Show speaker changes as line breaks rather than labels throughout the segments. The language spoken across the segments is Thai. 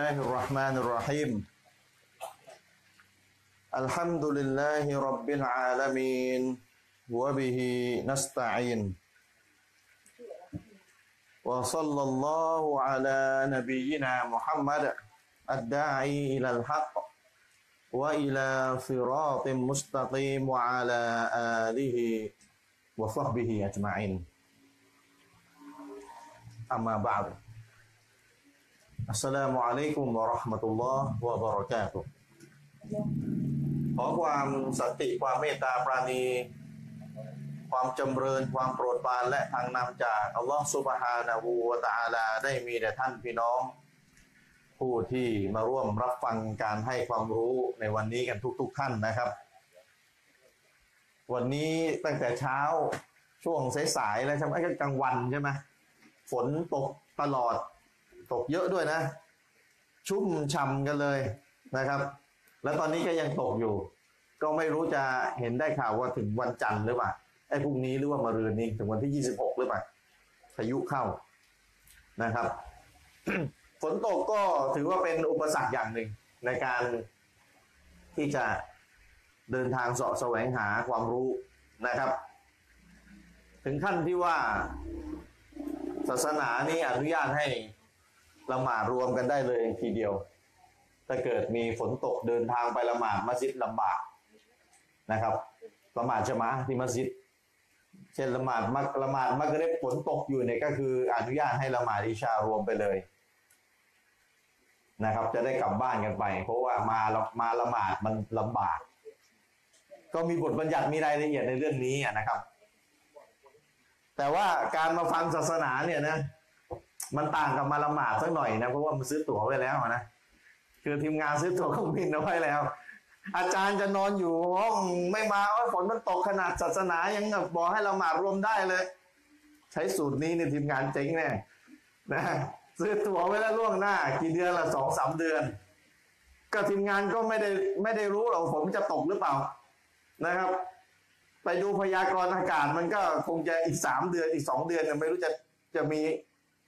الله الرحمن الرحيم الحمد لله رب العالمين وبه نستعين وصلى الله على نبينا محمد الداعي إلى الحق وإلى صراط مستقيم وعلى آله وصحبه أجمعين أما بعد السلام عليكم ورحمة الله وبركاته ขอความสันติความเมตตาปราณี ความจำเริญความโปรดปรานและทางนำจากอัลลอฮฺสุบฮานะฮูวะตะอาลาได้มีแด่ท่านพี่น้อง ผู้ที่มาร่วมรับฟังการให้ความรู้ในวันนี้กันทุกๆท่านนะครับ วันนี้ตั้งแต่เช้าช่วงสายๆแล้วใช่ไหมก็กลางวันใช่ไหมฝนตกตลอด ตกเยอะด้วยนะ ชุ่มช่ำกันเลยนะครับ แล้วตอนนี้ก็ยังตกอยู่ ก็ไม่รู้จะเห็นได้ข่าวว่าถึงวันจันทร์หรือเปล่าไอ้พรุ่งนี้หรือว่ามารืนนี้ถึงวันที่ 26 หรือเปล่าพายุเข้านะครับ ฝนตกก็ถือว่าเป็นอุปสรรคอย่างหนึ่งในการที่จะเดินทางเสาะแสวงหาความรู้นะครับ ถึงขั้นที่ว่าศาสนานี้อนุญาตให้ ละหมาดรวมกันได้เลยทีเดียว ถ้าเกิดมีฝนตกเดินทางไปละหมาดมัสยิดลำบากนะครับละหมาดจะมาที่มัสยิด เช่นละหมาดมักละหมาดมักเร็บฝนตกอยู่เนี่ยก็คืออนุญาตให้ละหมาดอิชารวมไปเลยนะครับ จะได้กลับบ้านกันไป เพราะว่ามามาละหมาดมันลำบาก ก็มีบทบัญญัติมีรายละเอียดในเรื่องนี้นะครับ แต่ว่าการมาฟังศาสนาเนี่ยนะ มันต่างกับมาละหมาดสักหน่อยนะเพราะว่ามันซื้อตั๋วไว้แล้วนะคือทีมงานซื้อตั๋วเครื่องบินเอาไว้แล้ว อาจารย์จะนอนอยู่ห้องไม่มาว่าฝนมันตกขนาดศาสนายังบอกให้ละหมาดรวมได้เลย ใช้สูตรนี้ในทีมงานเจ๊งแน่นะซื้อตั๋วไว้แล้วล่วงหน้า กี่เดือนละสองสามเดือน ก็ทีมงานก็ไม่ได้ไม่ได้รู้หรอกฝนจะตกหรือเปล่านะครับ ไปดูพยากรณ์อากาศมันก็คงจะอีกสามเดือนอีกสองเดือนไม่รู้จะจะมี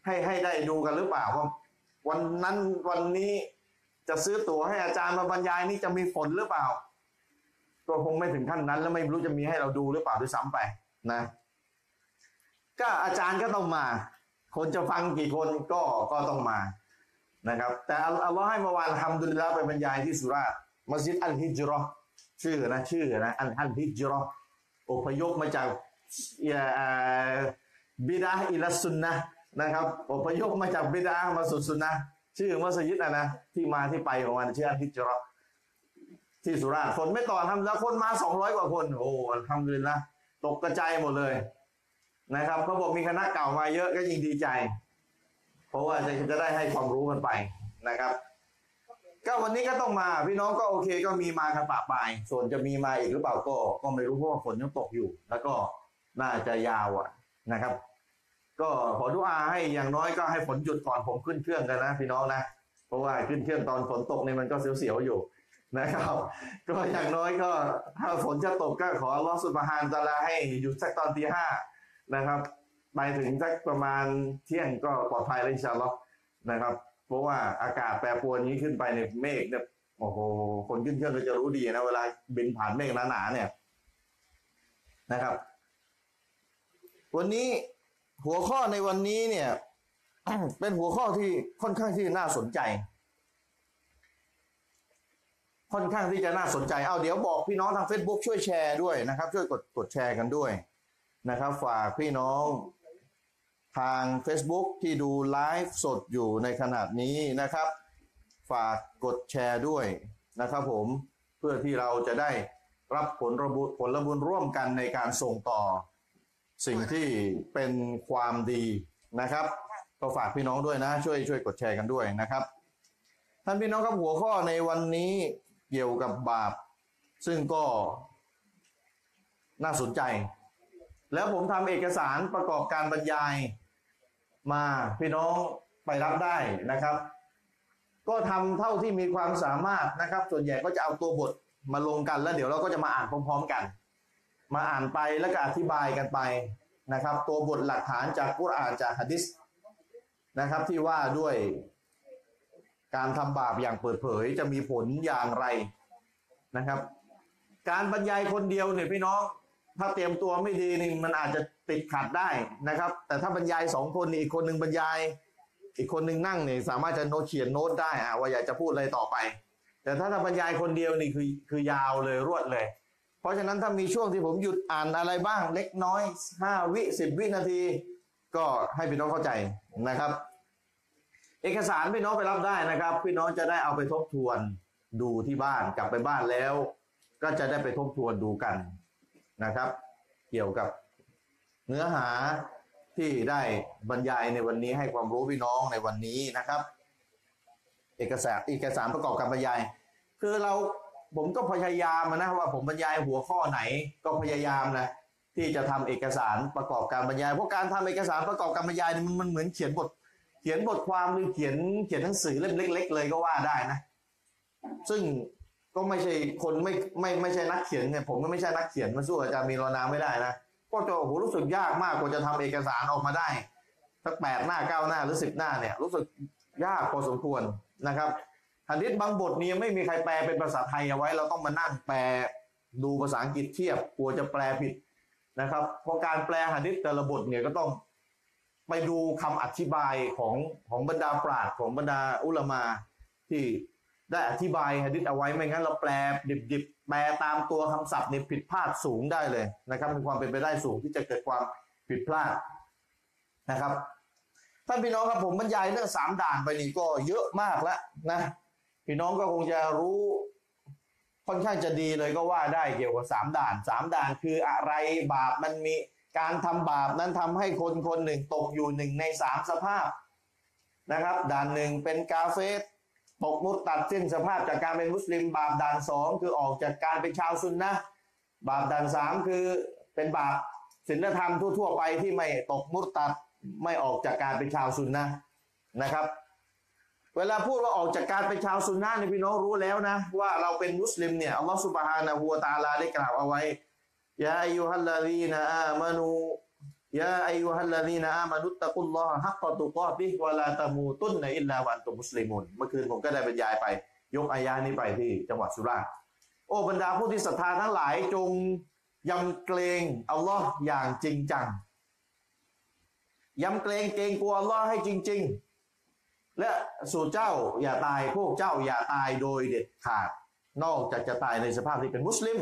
ให้ให้ได้ดูกันหรือเปล่าว่าวันนั้นวันนี้จะซื้อตั๋วให้อาจารย์มาบรรยายนี่จะมีฝนหรือเปล่า ก็คงไม่ถึงขั้นนั้น แล้วไม่รู้จะมีให้เราดูหรือเปล่าด้วยซ้ำไปนะ ก็อาจารย์ก็ต้องมา คนจะฟังกี่คนก็ก็ต้องมานะครับ แต่อัลลอฮ์ให้เมื่อวานทำดุลิลละไปบรรยายที่สุราษฎร์มัสยิดอัลฮิจรอชื่อนะชื่อนะอัลอัลฮิจรออพยพมาจากบิดาอิลัสุนนะ นะครับอพยพมาจากบิดามาสุสุนนะชื่อมัสยิดนะนะที่มาที่ไปของมันชื่ออัลฮิจรอที่สุราษฎร์ฝนไม่ต่อทำแล้วคนมาสองร้อยกว่าคน โอ้ทำเลยนะตกกระจายหมดเลยนะครับเขาบอกมีคณะเก่ามาเยอะก็ยิ่งดีใจ เพราะว่าจะจะได้ให้ความรู้กันไปนะครับ ก็วันนี้ก็ต้องมา พี่น้องก็โอเคก็มีมากันปะปาย ส่วนจะมีมาอีกหรือเปล่าก็ ก็ไม่รู้เพราะว่าฝนยังตกอยู่ แล้วก็น่าจะยาวอะนะครับ ก็ขอดุอาให้อย่างน้อยก็ให้ฝนหยุดก่อนผมขึ้นเครื่องกันนะพี่น้องนะเพราะว่าขึ้นเครื่องตอนฝนตกเนี่ยมันก็เสียวๆอยู่นะครับก็อย่างน้อยก็ถ้าฝนจะตกก็ขอรอสุบฮานตะลาให้หยุดสักตอนตีห้านะครับไปถึงสักประมาณเที่ยงก็ปลอดภัยแล้วอินชาอัลลอฮ์นะครับ เพราะว่าอากาศแปรปรวนนี้ขึ้นไปในเมฆเนี่ยโอ้โหคนขึ้นเครื่องก็จะรู้ดีนะเวลาบินผ่านเมฆหนาๆเนี่ยนะครับ วันนี้ หัวข้อในวันนี้เนี่ย เป็นหัวข้อที่ค่อนข้างที่น่าสนใจ ค่อนข้างที่จะน่าสนใจ เอาเดี๋ยวบอกพี่น้องทาง Facebook ช่วยแชร์ด้วยนะครับ ช่วยกดกดแชร์กันด้วยนะครับ ฝากพี่น้องทาง Facebook ที่ดูไลฟ์สดอยู่ในขนาดนี้นะครับ ฝากกดแชร์ด้วยนะครับผมเพื่อที่เราจะได้รับผลระบุผลบุญร่วมกันในการส่งต่อ สิ่งที่เป็นความดีนะครับ ก็ฝากพี่น้องด้วยนะ ช่วยช่วยกดแชร์กันด้วยนะครับ ท่านพี่น้องครับหัวข้อในวันนี้เกี่ยวกับบาป ซึ่งก็น่าสนใจ แล้วผมทำเอกสารประกอบการบรรยายมาพี่น้องไปรับได้นะครับ ก็ทำเท่าที่มีความสามารถนะครับ ส่วนใหญ่ก็จะเอาตัวบทมาลงกันแล้วเดี๋ยวเราก็จะมาอ่านพร้อม ๆ กัน มาอ่านไปแล้วก็อธิบายกันไปนะครับ ตัวบทหลักฐานจากกุรอานจากฮะดิษนะครับ ที่ว่าด้วยการทำบาปอย่างเปิดเผยจะมีผลอย่างไรนะครับ การบรรยายคนเดียวเนี่ยพี่น้อง ถ้าเตรียมตัวไม่ดีนี่มันอาจจะติดขัดได้นะครับ แต่ถ้าบรรยายสองคนนี่อีกคนหนึ่งบรรยาย อีกคนหนึ่งนั่งเนี่ยสามารถจะโน้ตเขียนโน้ตได้อะว่าอยากจะพูดอะไรต่อไป แต่ถ้าถ้าบรรยายคนเดียวนี่คือคือยาวเลยรวดเลย เพราะฉะนั้นถ้ามีช่วงที่ผมหยุดอ่านอะไรบ้างเล็กน้อยห้าวิสิบวินาที ก็ให้พี่น้องเข้าใจนะครับ เอกสารพี่น้องไปรับได้นะครับ พี่น้องจะได้เอาไปทบทวนดูที่บ้านกลับไปบ้านแล้ว ก็จะได้ไปทบทวนดูกันนะครับ เกี่ยวกับเนื้อหาที่ได้บรรยายในวันนี้ให้ความรู้พี่น้องในวันนี้นะครับ เอกสารเอกสารประกอบการบรรยาย คือเรา ผมก็พยายามนะว่าผมบรรยายหัวข้อไหนก็พยายามนะที่จะทำเอกสารประกอบการบรรยาย เพราะการทำเอกสารประกอบการบรรยายมันมันเหมือนเขียนบท เขียนบทความหรือเขียนเขียนหนังสือเล่มเล็ก ๆ เลยก็ว่าได้นะ ซึ่งก็ไม่ใช่คนไม่ไม่ไม่ใช่นักเขียนเนี่ยผมก็ไม่ใช่นักเขียนมาสู้อาจารย์มีรอนาไม่ได้นะก็จะโอ้โหรู้สึกยากมากกว่าจะทำเอกสารออกมาได้สักแปดหน้าเก้าหน้าหรือสิบหน้าเนี่ย รู้สึกยากพอสมควรนะครับ หันดิษบางบทนี้ยังไม่มีใครแปลเป็นภาษาไทยเอาไว้ เราต้องมานั่งแปลดูภาษาอังกฤษเทียบกลัวจะแปลผิดนะครับเพราะการแปลหันดิษแต่ละบทเนี่ยก็ต้องไปดูคำอธิบายของของบรรดาปราชญ์ของบรรดาอุลามาที่ได้อธิบายหะดิษเอาไว้ไม่งั้นเราแปลดิบๆแปลตามตัวคำศัพท์เนี่ยผิดพลาดสูงได้เลยนะครับมีความเป็นไปได้สูงที่จะเกิดความผิดพลาดนะครับท่านพี่น้องครับผมบรรยายเรื่องสามด่านไปนี่ก็เยอะมากแล้วนะ พี่น้องก็คงจะรู้ค่อนข้างจะดีเลยก็ว่าได้เกี่ยวกับสามด่านสามด่านคืออะไรบาปมันมีการทำบาปนั้นทำให้คนคนหนึ่งตกอยู่หนึ่งในสามสภาพนะครับ ด่านหนึ่งเป็นกาเฟสตกมุดตัดสิ้นสภาพจากการเป็นมุสลิม บาปด่านสองคือออกจากการเป็นชาวซุนนะบาปด่านสามคือเป็นบาปศีลธรรมทั่วๆไปที่ไม่ตกมุดตัดไม่ออกจากการเป็นชาวซุนนะนะครับ เวลาพูดว่าออกจากการเป็นชาวซุนนะห์เนี่ยพี่น้องรู้แล้วนะ ว่าเราเป็นมุสลิมเนี่ยอัลลอฮฺสุบฮานะฮูวตาลาได้กล่าวเอาไว้ยาอายุฮัลลาดีนอามานูยาอายุฮัลลาดีนอามานุตตะกุลลอฮะฮักกะตุกอติวะลาตะมูตุนนอิลลาวันตุมุสลิมุนเมื่อคืนผมก็ได้บรรยายไป ยกอายานี้ไปที่จังหวัดสุราษฎร์โอ้บรรดาผู้ที่ศรัทธาทั้งหลายจงยำเกรงอัลลอฮ์อย่างจริงจังยำเกรงเกรงกลัวอัลลอฮ์ให้จริง ๆ และสู่เจ้าอย่าตายพวกเจ้าอย่าตายโดยเด็ดขาด นอกจากจะตายในสภาพที่เป็นมุสลิม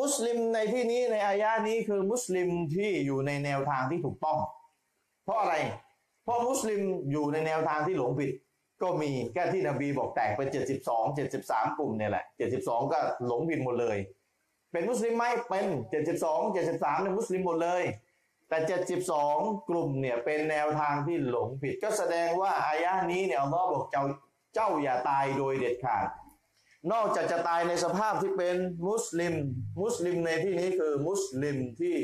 มุสลิมในที่นี้ในอายะนี้คือมุสลิมที่อยู่ในแนวทางที่ถูกต้อง เพราะอะไร เพราะมุสลิมอยู่ในแนวทางที่หลงผิด ก็มีแค่ที่นบีบอกแตกเป็น 72 73 กลุ่มเนี่ยแหละ 72 ก็หลงผิดหมดเลย เป็นมุสลิมไหมเป็น 72 73เนี่ยมุสลิมหมดเลย แต่ 72 กลุ่มเนี่ยเป็นแนวทางที่หลงผิด ก็แสดงว่าอายะนี้เนี่ยอัลลอฮ์บอกเจ้าเจ้าอย่าตายโดยเด็ดขาด นอกจากจะตายในสภาพที่เป็นมุสลิม มุสลิมในที่นี้คือมุสลิมที่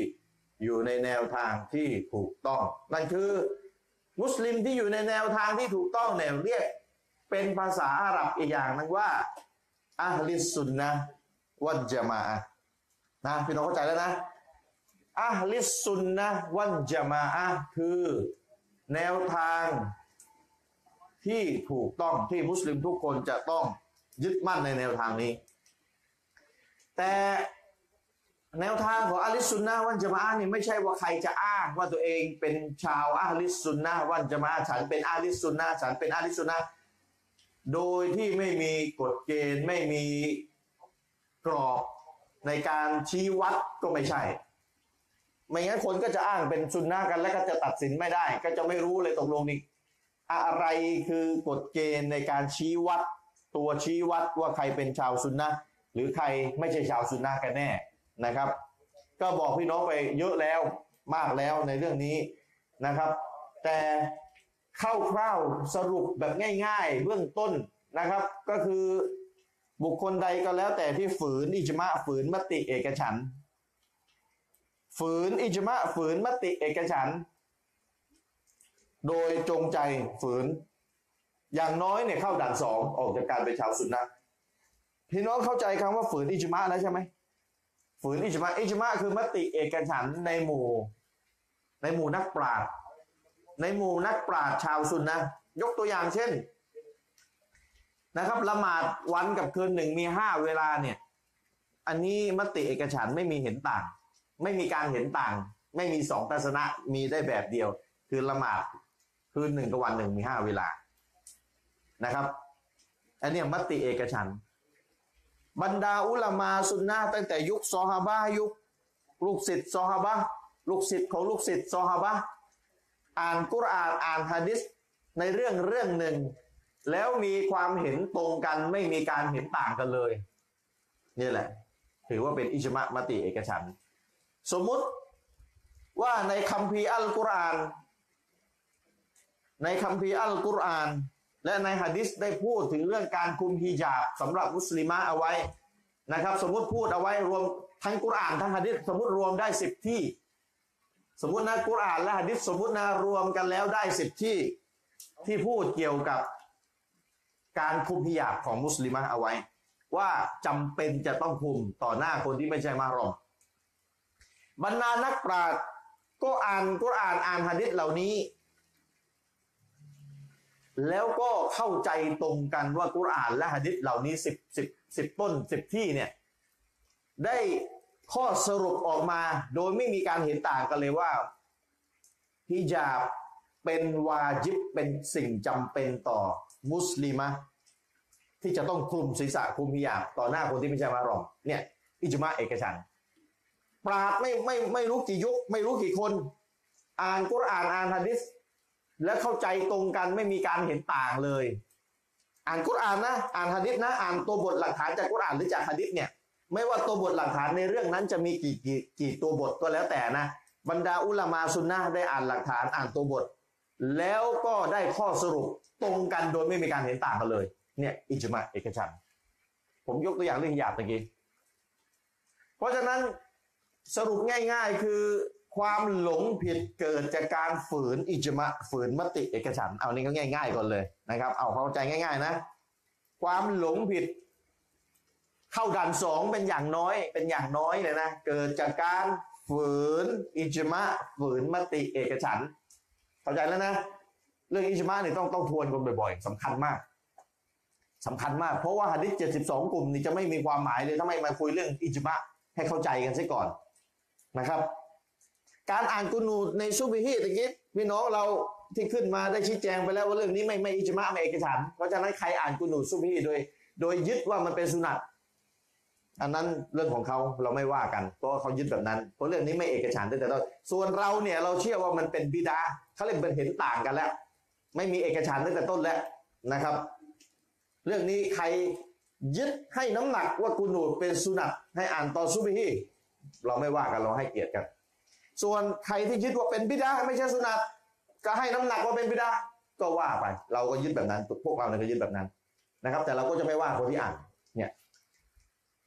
อยู่ในแนวทางที่ถูกต้อง นั่นคือมุสลิมที่อยู่ในแนวทางที่ถูกต้องเนี่ยเรียกเป็นภาษาอาหรับอีกอย่างนึงว่าอัลลิสุนนะวัจญะมาอะนะพี่น้องเข้าใจแล้วนะ อัลลิสซุนนะวันจะมาอะคือ แนวทางที่ถูกต้องที่มุสลิมทุกคนจะต้องยึดมั่นในแนวทางนี้ แต่แนวทางของอาลิสซุนนะวันจะมาอะนี่ไม่ใช่ว่าใครจะอ้างว่าตัวเองเป็นชาวอาลิสซุนนะวันจะมาฉันเป็นอาลิสซุนนะฉันเป็นอาลิสซุนนะโดยที่ไม่มีกฎเกณฑ์ไม่มีกรอบในการชี้วัดก็ไม่ใช่ ไม่งั้นคนก็จะอ้างเป็นซุนนะกันแล้วก็จะตัดสินไม่ได้ ก็จะไม่รู้เลยตกลงนี่อะไรคือกฎเกณฑ์ในการชี้วัด ตัวชี้วัดว่าใครเป็นชาวซุนนะหรือใครไม่ใช่ชาวซุนนะกันแน่นะครับ ก็บอกพี่น้องไปเยอะแล้วมากแล้วในเรื่องนี้นะครับ แต่คร่าวๆสรุปแบบง่าย ๆ เบื้องต้นนะครับ ก็คือบุคคลใดก็แล้วแต่ที่ฝืนอิจมะฝืนมติเอกฉัน ฝืนอิจมะฝืนมติเอกฉัน โดยจงใจฝืน อย่างน้อยเนี่ยเข้าด่านสองออกจากการเป็นชาวสุนนะพี่น้องเข้าใจคำว่าฝืนอิจมะแล้วใช่ไหมฝืนอิจมะอิจมะคือมติเอกฉันในหมู่ ในหมู่นักปราชญ์ในหมู่นักปราชญ์ชาวซุนนะยกตัวอย่างเช่นนะครับละหมาดวันกับคืนหนึ่งมีห้าเวลาเนี่ย อันนี้มติเอกฉันไม่มีเห็นต่าง ไม่มีการเห็นต่าง ไม่มีสองทัศนะมีได้แบบเดียว คือละหมาดคืนหนึ่งกับวันหนึ่งมีห้าเวลานะครับ อันนี้มติเอกฉัน บรรดาอุลามาสุนนะตั้งแต่ยุคซอฮาบะยุค ลูกศิษย์ซอฮาบะลูกศิษย์ของลูกศิษย์ซอฮาบะอ่านกุรอานอ่านฮะดิษในเรื่องเรื่องหนึ่ง แล้วมีความเห็นตรงกันไม่มีการเห็นต่างกันเลย นี่แหละ ถือว่าเป็นอิจมะมติเอกฉันท สมมุติว่าในคัมภีร์อัลกุรอาน ในคัมภีร์อัลกุรอาน และในฮะดิษได้พูดถึงเรื่องการคุมฮิญาบสำหรับมุสลิมะเอาไว้นะครับ สมมติพูดเอาไว้รวมทั้งกุรอานทั้งฮะดิษสมมติรวมได้สิบที่ สมมตินะกุรอานและฮะดิษสมมตินะรวมกันแล้วได้สิบที่ที่พูดเกี่ยวกับการคุมฮิญาบของมุสลิมะเอาไว้ ว่าจำเป็นจะต้องคุมต่อหน้าคนที่ไม่ใช่มารอม บรรดานักปราชญ์ก็อ่านกุรอานอ่านฮะดิษเหล่านี้ แล้วก็เข้าใจตรงกันว่ากุรอานและหะดิษเหล่านี้สิบสิบสิบต้นสิบที่เนี่ยได้ข้อสรุปออกมาโดยไม่มีการเห็นต่างกันเลยว่าฮิญาบเป็นวาจิบเป็นสิ่งจำเป็นต่อมุสลิมะที่จะต้องคลุมศีรษะคลุมฮิญาบต่อหน้าคนที่ไม่ใช่มารอมเนี่ยอิจมาเอกฉันท ปราดไม่ไม่ไม่รู้กี่ยุค ไม่รู้กี่คน อ่านกุรอานอ่านฮะดิษและเข้าใจตรงกันไม่มีการเห็นต่างเลย อ่านกุรอานนะ อ่านฮะดิษนะ อ่านตัวบทหลักฐานจากกุรอานหรือจากฮะดิษเนี่ย ไม่ว่าตัวบทหลักฐานในเรื่องนั้นจะมีกี่กี่กี่ตัวบทก็แล้วแต่นะ บรรดาอุลามาซุนนะได้อ่านหลักฐานอ่านตัวบท แล้วก็ได้ข้อสรุปตรงกันโดยไม่มีการเห็นต่างกันเลย เนี่ยอิจมาเอกฉันผมยกตัวอย่างเรื่องหยาบตะกี้เพราะฉะนั้น สรุปง่าย ๆ คือความหลงผิดเกิดจากการฝืนอิจมะฝืนมติเอกฉันเอานี่ก็ง่าย ๆ ก่อนเลยนะครับ เอาเข้าใจง่าย ๆ นะ ความหลงผิด เข้าด่านสองเป็นอย่างน้อย เป็นอย่างน้อยเลยนะเกิดจากการฝืนอิจมะฝืนมติเอกฉันเข้าใจแล้วนะ เรื่องอิจมะเนี่ยต้องต้องทวนกันบ่อย ๆสำคัญมากสำคัญมากเพราะว่าหะดิษ72 กลุ่มนี่จะไม่มีความหมายเลยถ้าไม่มาคุยเรื่องอิจมะให้เข้าใจกันซะก่อน นะครับ การอ่านกุนูในซุบิฮีตะกี้พี่น้องเราที่ขึ้นมาได้ชี้แจงไปแล้วว่าเรื่องนี้ไม่ไม่อิจมะไม่เอกฉันเพราะฉะนั้นใครอ่านกุนูซุบิฮีโดย โดยยึดว่ามันเป็นสุนัตอันนั้นเรื่องของเขาเราไม่ว่ากันเพราะเขายึดแบบนั้นเพราะเรื่องนี้ไม่เอกฉันท์ตั้งแต่ต้นส่วนเราเนี่ยเราเชื่อว่ามันเป็นบิดาเขาเรียกเป็นเห็นต่างกันแล้ว ไม่มีเอกฉันตั้งแต่ต้นแล้วนะครับ เรื่องนี้ใครยึดให้น้ำหนักว่ากุนูเป็นสุนัตให้อ่านตอนซุบิฮี เราไม่ว่ากันเราให้เกียรติกัน ส่วนใครที่ยึดว่าเป็นบิดาไม่ใช่สุนัตก็ให้น้ำหนักว่าเป็นบิดาก็ว่าไป เราก็ยึดแบบนั้น พวกเราเนี่ยก็ยึดแบบนั้นนะครับ แต่เราก็จะไม่ว่าคนที่อ่านเนี่ย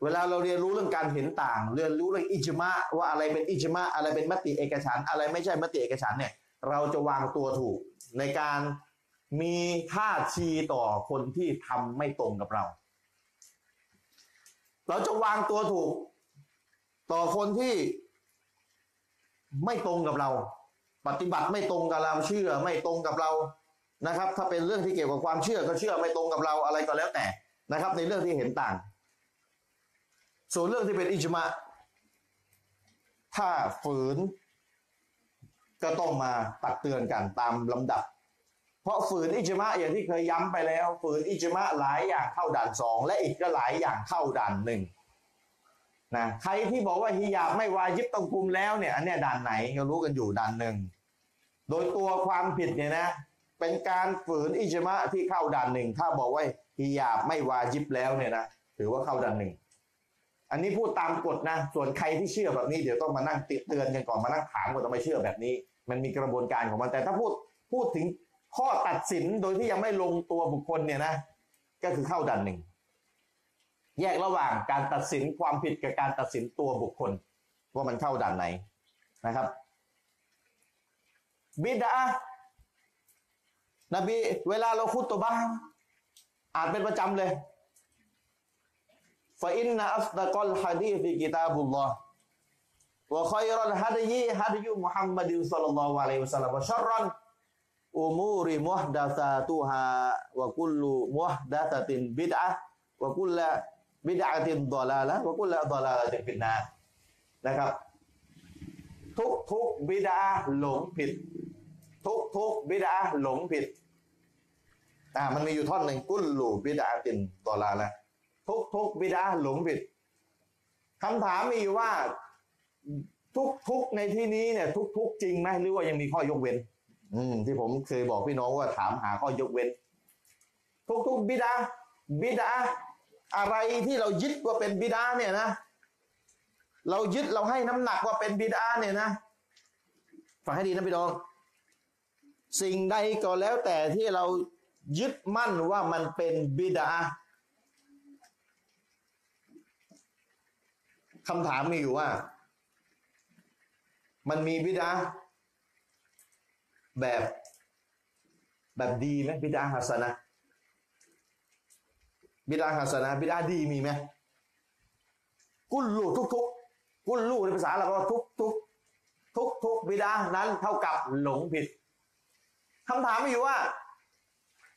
เวลาเราเรียนรู้เรื่องการเห็นต่าง เรียนรู้เรื่องอิจมะว่าอะไรเป็นอิจมะอะไรเป็นมติเอกฉันอะไรไม่ใช่มติเอกฉันเนี่ย เราจะวางตัวถูกในการมีท่าทีต่อคนที่ทำไม่ตรงกับเรา เราจะวางตัวถูก ต่อคนที่ไม่ตรงกับเรา ปฏิบัติไม่ตรงกับเราเชื่อไม่ตรงกับเรานะครับ ถ้าเป็นเรื่องที่เกี่ยวกับความเชื่อก็เชื่อไม่ตรงกับเราอะไรก็แล้วแต่นะครับ ในเรื่องที่เห็นต่าง ส่วนเรื่องที่เป็นอิจมะถ้าฝืน ก็ต้องมาตักเตือนกันตามลำดับ เพราะฝืนอิจมะอย่างที่เคยย้ำไปแล้ว ฝืนอิจมะหลายอย่างเข้าด่านสองและอีกก็หลายอย่างเข้าด่านหนึ่ง นะใครที่บอกว่าฮิญาบไม่วาญิบต้องคุมแล้วเนี่ย อันเนี้ยด่านไหนก็รู้กันอยู่ด่านหนึ่งโดยตัวความผิดเนี่ยนะ เป็นการฝืนอิจมะที่เข้าด่านหนึ่งถ้าบอกว่าฮิญาบไม่วาญิบแล้วเนี่ยนะถือว่าเข้าด่านหนึ่งอันนี้พูดตามกฎนะ ส่วนใครที่เชื่อแบบนี้เดี๋ยวต้องมานั่งติเตือนกันก่อนมานั่งถามว่าทำไมเชื่อแบบนี้ มันมีกระบวนการของมันแต่ถ้าพูดพูดถึงข้อตัดสินโดยที่ยังไม่ลงตัวบุคคลเนี่ยนะ ก็คือเข้าด่านหนึ่ง แยกระหว่างการตัดสินความผิดกับการตัดสินตัวบุคคล ว่ามันเข้าด่านไหนนะครับบิดา นบีเวลาเราคุดตัวบ้างอ่านเป็นประจำเลยฟาอินนะอัฟดะกอลฮะดีฟิกิตาบุลลอฮ์วะคอยรัลฮะดีฮัดีมุฮัมมัดศ็อลลัลลอฮุอะลัยฮิวะซัลลัมวะชัรรันอุมูริมุฮดาซาตุฮาวะกุลลุมุฮดาซาตินบิดอะวะกุลละ บิดอะตินดอลาละวกุลละดอลาละตินฟินนานะครับ ทุกทุกบิดาหลงผิด ทุกทุกบิดาหลงผิดอ่ามันมีอยู่ท่อนหนึ่งกุลลูบิดาตินดอลาละทุกทุกบิดาหลงผิดคำถามมีอยู่ว่าทุกทุกในที่นี้เนี่ย ทุกทุกจริงไหมหรือว่ายังมีข้อยกเว้น อืม ที่ผมเคยบอกพี่น้องว่าถามหาข้อยกเว้น ทุกทุกบิดาบิดา อะไรที่เรายึดว่าเป็นบิดาเนี่ยนะ เรายึดเราให้น้ำหนักว่าเป็นบิดาเนี่ยนะฟังให้ดีนะพี่น้อง สิ่งใดก็แล้วแต่ที่เรายึดมั่นว่ามันเป็นบิดาคำถามมีอยู่ว่า มันมีบิดาแบบ แบบดีไหมบิดาฮัสนะ บิดาฮัสนะบิดาดีมีไหมกุลลูทุกทุกๆกุลลูในภาษาเราก็ทุกทุกทุกทุกๆบิดานั้นเท่ากับหลงผิดคำถามมีอยู่ว่า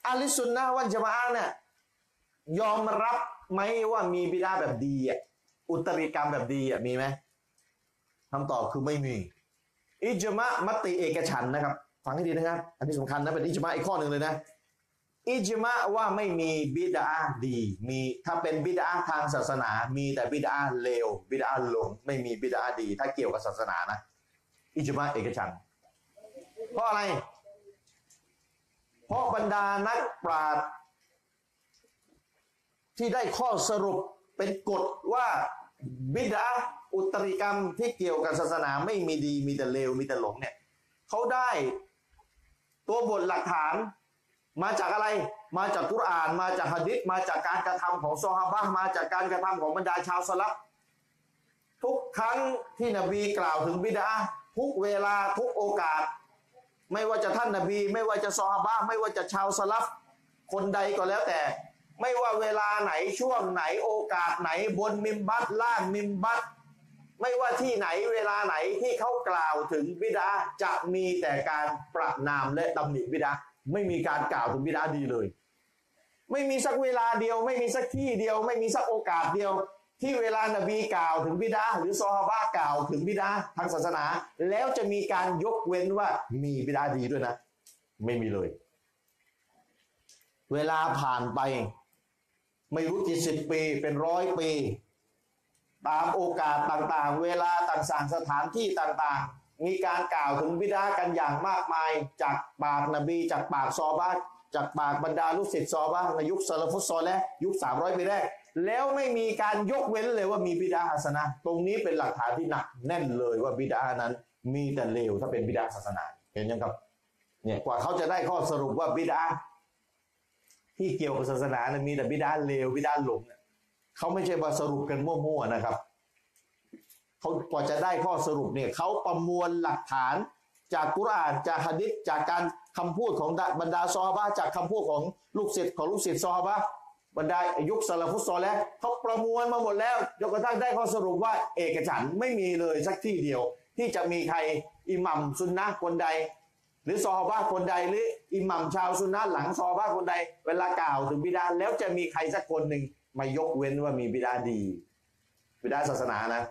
อาลิสุนนะวันจะมาอะห์เนี่ยยอมรับไหมว่ามีบิดาแบบดีอะอุตริกรรมแบบดีอะมีไหมคำตอบคือไม่มี อิจมะมติเอกฉันนะครับ ฟังให้ดีนะครับ อันนี้สำคัญนะเป็นอิจมะอีกข้อหนึ่งเลยนะ อิจมะว่าไม่มีบิดาดี มีถ้าเป็นบิดาทางศาสนา มีแต่บิดาเลวบิดาหลงไม่มีบิดาดี ถ้าเกี่ยวกับศาสนานะ อิจมะเอกฉันเพราะอะไร เพราะบรรดานักปราชญ์ที่ได้ข้อสรุปเป็นกฎว่าบิดาอุตริกรรมที่เกี่ยวกับศาสนาไม่มีดีมีแต่เลวมีแต่หลงเนี่ยเขาได้ตัวบทหลักฐาน มาจากอะไร มาจากกุรอาน มาจากฮะดิษมาจากการกระทำของซอฮาบะมาจากการกระทำของบรรดาชาวสลับทุกครั้งที่นบีกล่าวถึงบิดาทุกเวลาทุกโอกาส ไม่ว่าจะท่านนบี ไม่ว่าจะซอฮาบะไม่ว่าจะชาวสลับคนใดก็แล้วแต่ ไม่ว่าเวลาไหนช่วงไหนโอกาสไหนบนมิมบัตล่างมิมบัตไม่ว่าที่ไหนเวลาไหนที่เขากล่าวถึงบิดาจะมีแต่การประนามและตำหนิบิดา ไม่มีการกล่าวถึงบิดาดีเลย ไม่มีสักเวลาเดียว ไม่มีสักที่เดียว ไม่มีสักโอกาสเดียว ที่เวลานบีกล่าวถึงบิดาหรือซอฮาบะกล่าวถึงบิดาทางศาสนา แล้วจะมีการยกเว้นว่ามีบิดาดีด้วยนะ ไม่มีเลย เวลาผ่านไป ไม่รู้กี่สิบปีเป็นร้อยปี ตามโอกาสต่างๆ เวลาต่างๆสถานที่ต่างๆ มีการกล่าวถึงบิดากันอย่างมากมายจากปากนบี จากปากซอบ้าจากปากบรรดาลูกศิษย์ซอบ้าในยุคซาลฟุตซอลและยุค 300 ปีแรก แล้วไม่มีการยกเว้นเลยว่ามีบิดาฮัสนะตรงนี้เป็นหลักฐานที่หนักแน่นเลยว่าบิดานั้น มีแต่เลวถ้าเป็นบิดาศาสนา เห็นยังครับเนี่ยกว่าเขาจะได้ข้อสรุปว่าบิดาที่เกี่ยวกับศาสนานะมีแต่บิดาเลวบิดาหลงเนี่ยเขาไม่ใช่มาสรุปกันมั่วๆนะครับ เขากว่าจะได้ข้อสรุปเนี่ยเขาประมวลหลักฐานจากกุรอานจากฮะดิษจากการคำพูดของบรรดาซอฮาบะจากคำพูดของลูกศิษย์ของลูกศิษย์ซอฮาบะบรรดายุคซาลาฟุตซอลแล้วเขาประมวลมาหมดแล้วจนกระทั่งได้ข้อสรุปว่าเอกฉันไม่มีเลยสักที่เดียว ที่จะมีใครอิหมัมซุนนะคนใด หรือซอฮาบะคนใดหรืออิหมัมชาวซุนนะหลังซอฮาบะคนใด เวลากล่าวถึงบิดาแล้วจะมีใครสักคนหนึ่งมายกเว้นว่ามีบิดาดีบิดาศาสนานะ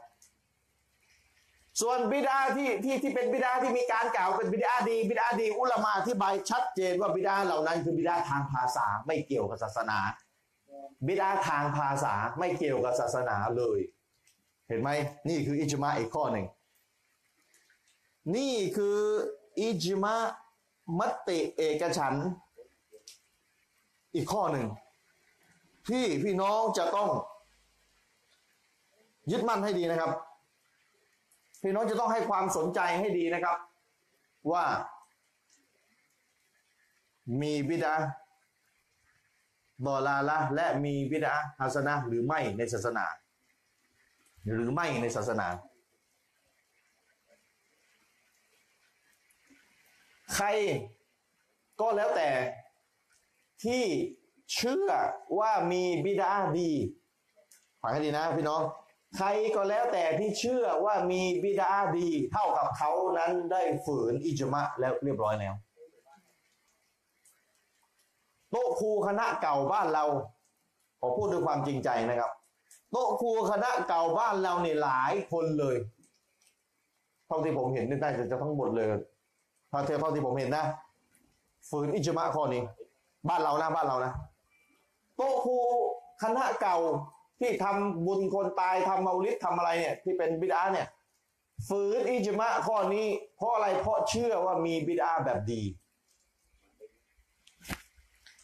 ส่วนบิดาที่ที่ที่เป็นบิดาที่มีการกล่าวเป็นบิดาดีบิดาดีอุลามาอธิบายชัดเจนว่าบิดาเหล่านั้นคือบิดาทางภาษาไม่เกี่ยวกับศาสนา บิดาทางภาษาไม่เกี่ยวกับศาสนาเลย เห็นไหมนี่คืออิจมาอีกข้อหนึ่งนี่คืออิจมามติเอกฉันอีกข้อหนึ่งที่พี่น้องจะต้องยึดมั่นให้ดีนะครับ พี่น้องจะต้องให้ความสนใจให้ดีนะครับ ว่า มีบิดาบอลาละและมีบิดาฮัสนะหรือไม่ในศาสนา หรือไม่ในศาสนา ใครก็แล้วแต่ที่เชื่อว่ามีบิดาดีฟังให้ดีนะพี่น้อง ใครก็แล้วแต่ที่เชื่อว่ามีบิดาดีเท่ากับเขานั้นได้ฝืนอิจมะแล้วเรียบร้อยแล้ว โต๊ะครูคณะเก่าบ้านเราขอพูดด้วยความจริงใจนะครับ โต๊ะครูคณะเก่าบ้านเราเนี่ยหลายคนเลยเท่าที่ผมเห็นนี่น่าจะจะทั้งหมดเลยเท่าเท่าที่ผมเห็นนะ ฝืนอิจมาข้อนี้ บ้านเรานะบ้านเรานะโต๊ะครูคณะเก่า ที่ทำบุญคนตายทำเมาลิดทำอะไรเนี่ย ที่เป็นบิดาเนี่ยฝืนอิจมาข้อนี้ เพราะอะไรเพราะเชื่อว่ามีบิดาแบบดี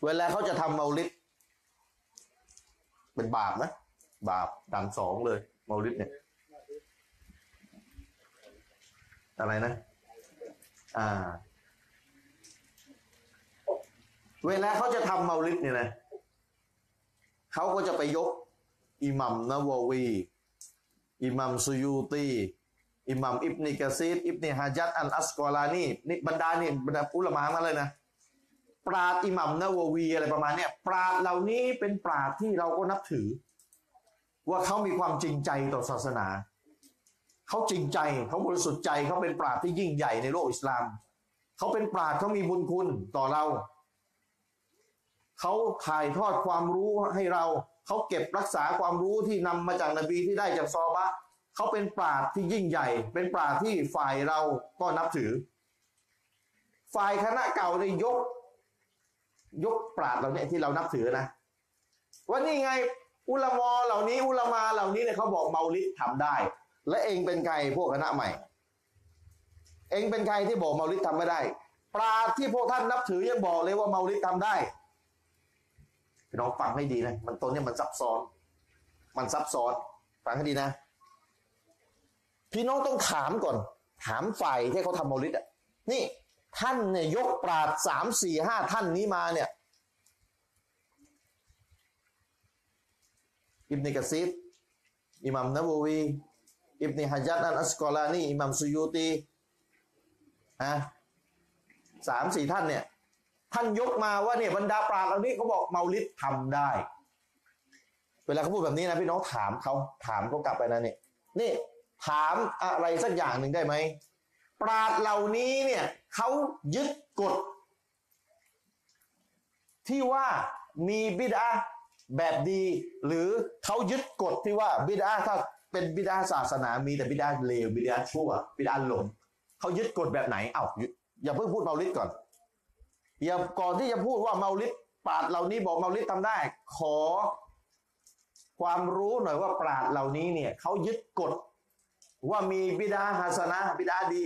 เวลาเขาจะทำเมาลิดเป็นบาปนะบาปดันสองเลย เมาลิดเนี่ย อะไรนะ อ่า เวลาเขาจะทำเมาลิดเนี่ยนะเขาก็จะไปยก อิหมัมนาววี อิหมัมซุยูตี อิหมัมอิบนิกะซีดอิบนิฮะจัดอันอัสกอลานีนี่บรรดานี่บรรดาอุลามะมาเลยนะ ปราดอิหมัมนาววีอะไรประมาณเนี้ยปราดเหล่านี้เป็นปราดที่เราก็นับถือ ว่าเขามีความจริงใจต่อศาสนาเขาจริงใจเขาบริสุทธิ์ใจเขาเป็นปราดที่ยิ่งใหญ่ในโลกอิสลามเขาเป็นปราดเขามีบุญคุณต่อเราเขาถ่ายทอดความรู้ให้เรา เขาเก็บรักษาความรู้ที่นำมาจากนบีที่ได้จากซอบะเขาเป็นปราดที่ยิ่งใหญ่ เป็นปราดที่ฝ่ายเราก็นับถือ ฝ่ายคณะเก่าได้ยก ยกปราดเราเนี่ยที่เรานับถือนะว่านี่ไงอุลามอเหล่านี้ อุลามาเหล่านี้เนี่ยเขาบอกเมาลิดทำได้ และเองเป็นใครพวกคณะใหม่ เองเป็นใครที่บอกเมาลิดทำไม่ได้ ปราดที่พวกท่านนับถือยังบอกเลยว่าเมาลิดทำได้ พี่น้องฟังให้ดีนะมันตัวเนี้มันซับซ้อน มันซับซ้อน ฟังให้ดีนะ พี่น้องต้องถามก่อน ถามฝ่ายที่เขาทำมาลิดอะนี่ท่านเนี่ยยกปราดสามสี่ห้าท่านนี้มาเนี่ย อิบนิกะซีดอิหมัมนบูวีอิบนิฮะจัดอันอัสกอลานีอิหมัมซุยูตีฮะสามสี่ท่านเนี่ย ท่านยกมาว่าเนี่ยบรรดาปราชญ์เหล่านี้เขาบอกเมาลิดทำได้ เวลาเขาพูดแบบนี้นะพี่น้องถามเขาถามเขากลับไปนะเนี่ยนี่ถามอะไรสักอย่างหนึ่งได้ไหมปราดเหล่านี้เนี่ยเขายึดกฎ ที่ว่ามีบิดาแบบดี หรือเขายึดกฎที่ว่าบิดาถ้าเป็นบิดาศาสนามีแต่บิดาเลวบิดาชั่วบิดาหลงเขายึดกฎแบบไหนเอ้าอย่าเพิ่งพูดเมาลิดก่อน อย่าก่อนที่จะพูดว่าเมาลิดปราดเหล่านี้บอกเมาลิดทำได้ ขอ ความรู้หน่อยว่าปราดเหล่านี้เนี่ยเขายึดกฎว่ามีบิดาฮัสนะบิดาดี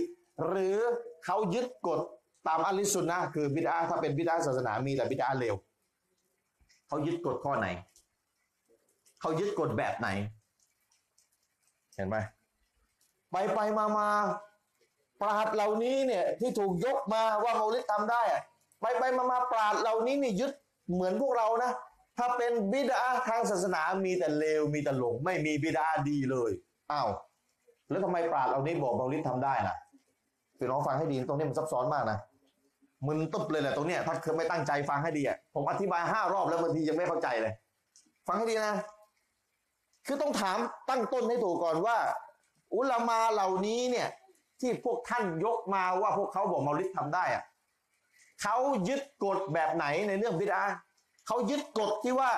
หรือเขายึดกฎตามอัลลิสุนนะคือบิดาถ้าเป็นบิดาศาสนามีแต่บิดาเลวเขายึดกฎข้อไหนเขายึดกฎแบบไหน เห็นไหมไปไปมามาปราดเหล่านี้เนี่ยที่ถูกยกมาว่าเมาลิดทำได้อะ ไปไปมามาปราดเหล่านี้นี่ยึดเหมือนพวกเรานะ ถ้าเป็นบิดาทางศาสนามีแต่เลวมีแต่หลงไม่มีบิดาดีเลยอ้าวแล้วทำไมปราดเหล่านี้บอกเมาลิดทำได้ล่ะพี่น้องฟังให้ดีตรงนี้มันซับซ้อนมากนะมึนตึบเลยแหละตรงเนี้ยถ้าเคยไม่ตั้งใจฟังให้ดีอะผมอธิบายห้ารอบแล้วบางทียังไม่เข้าใจเลย ฟังให้ดีนะ คือต้องถามตั้งต้นให้ถูกก่อนว่า อุลามาเหล่านี้เนี่ย ที่พวกท่านยกมาว่าพวกเขาบอกเมาลิดทำได้อะ เขายึดกฎแบบไหนในเรื่องบิดาเขายึดกฎที่ว่า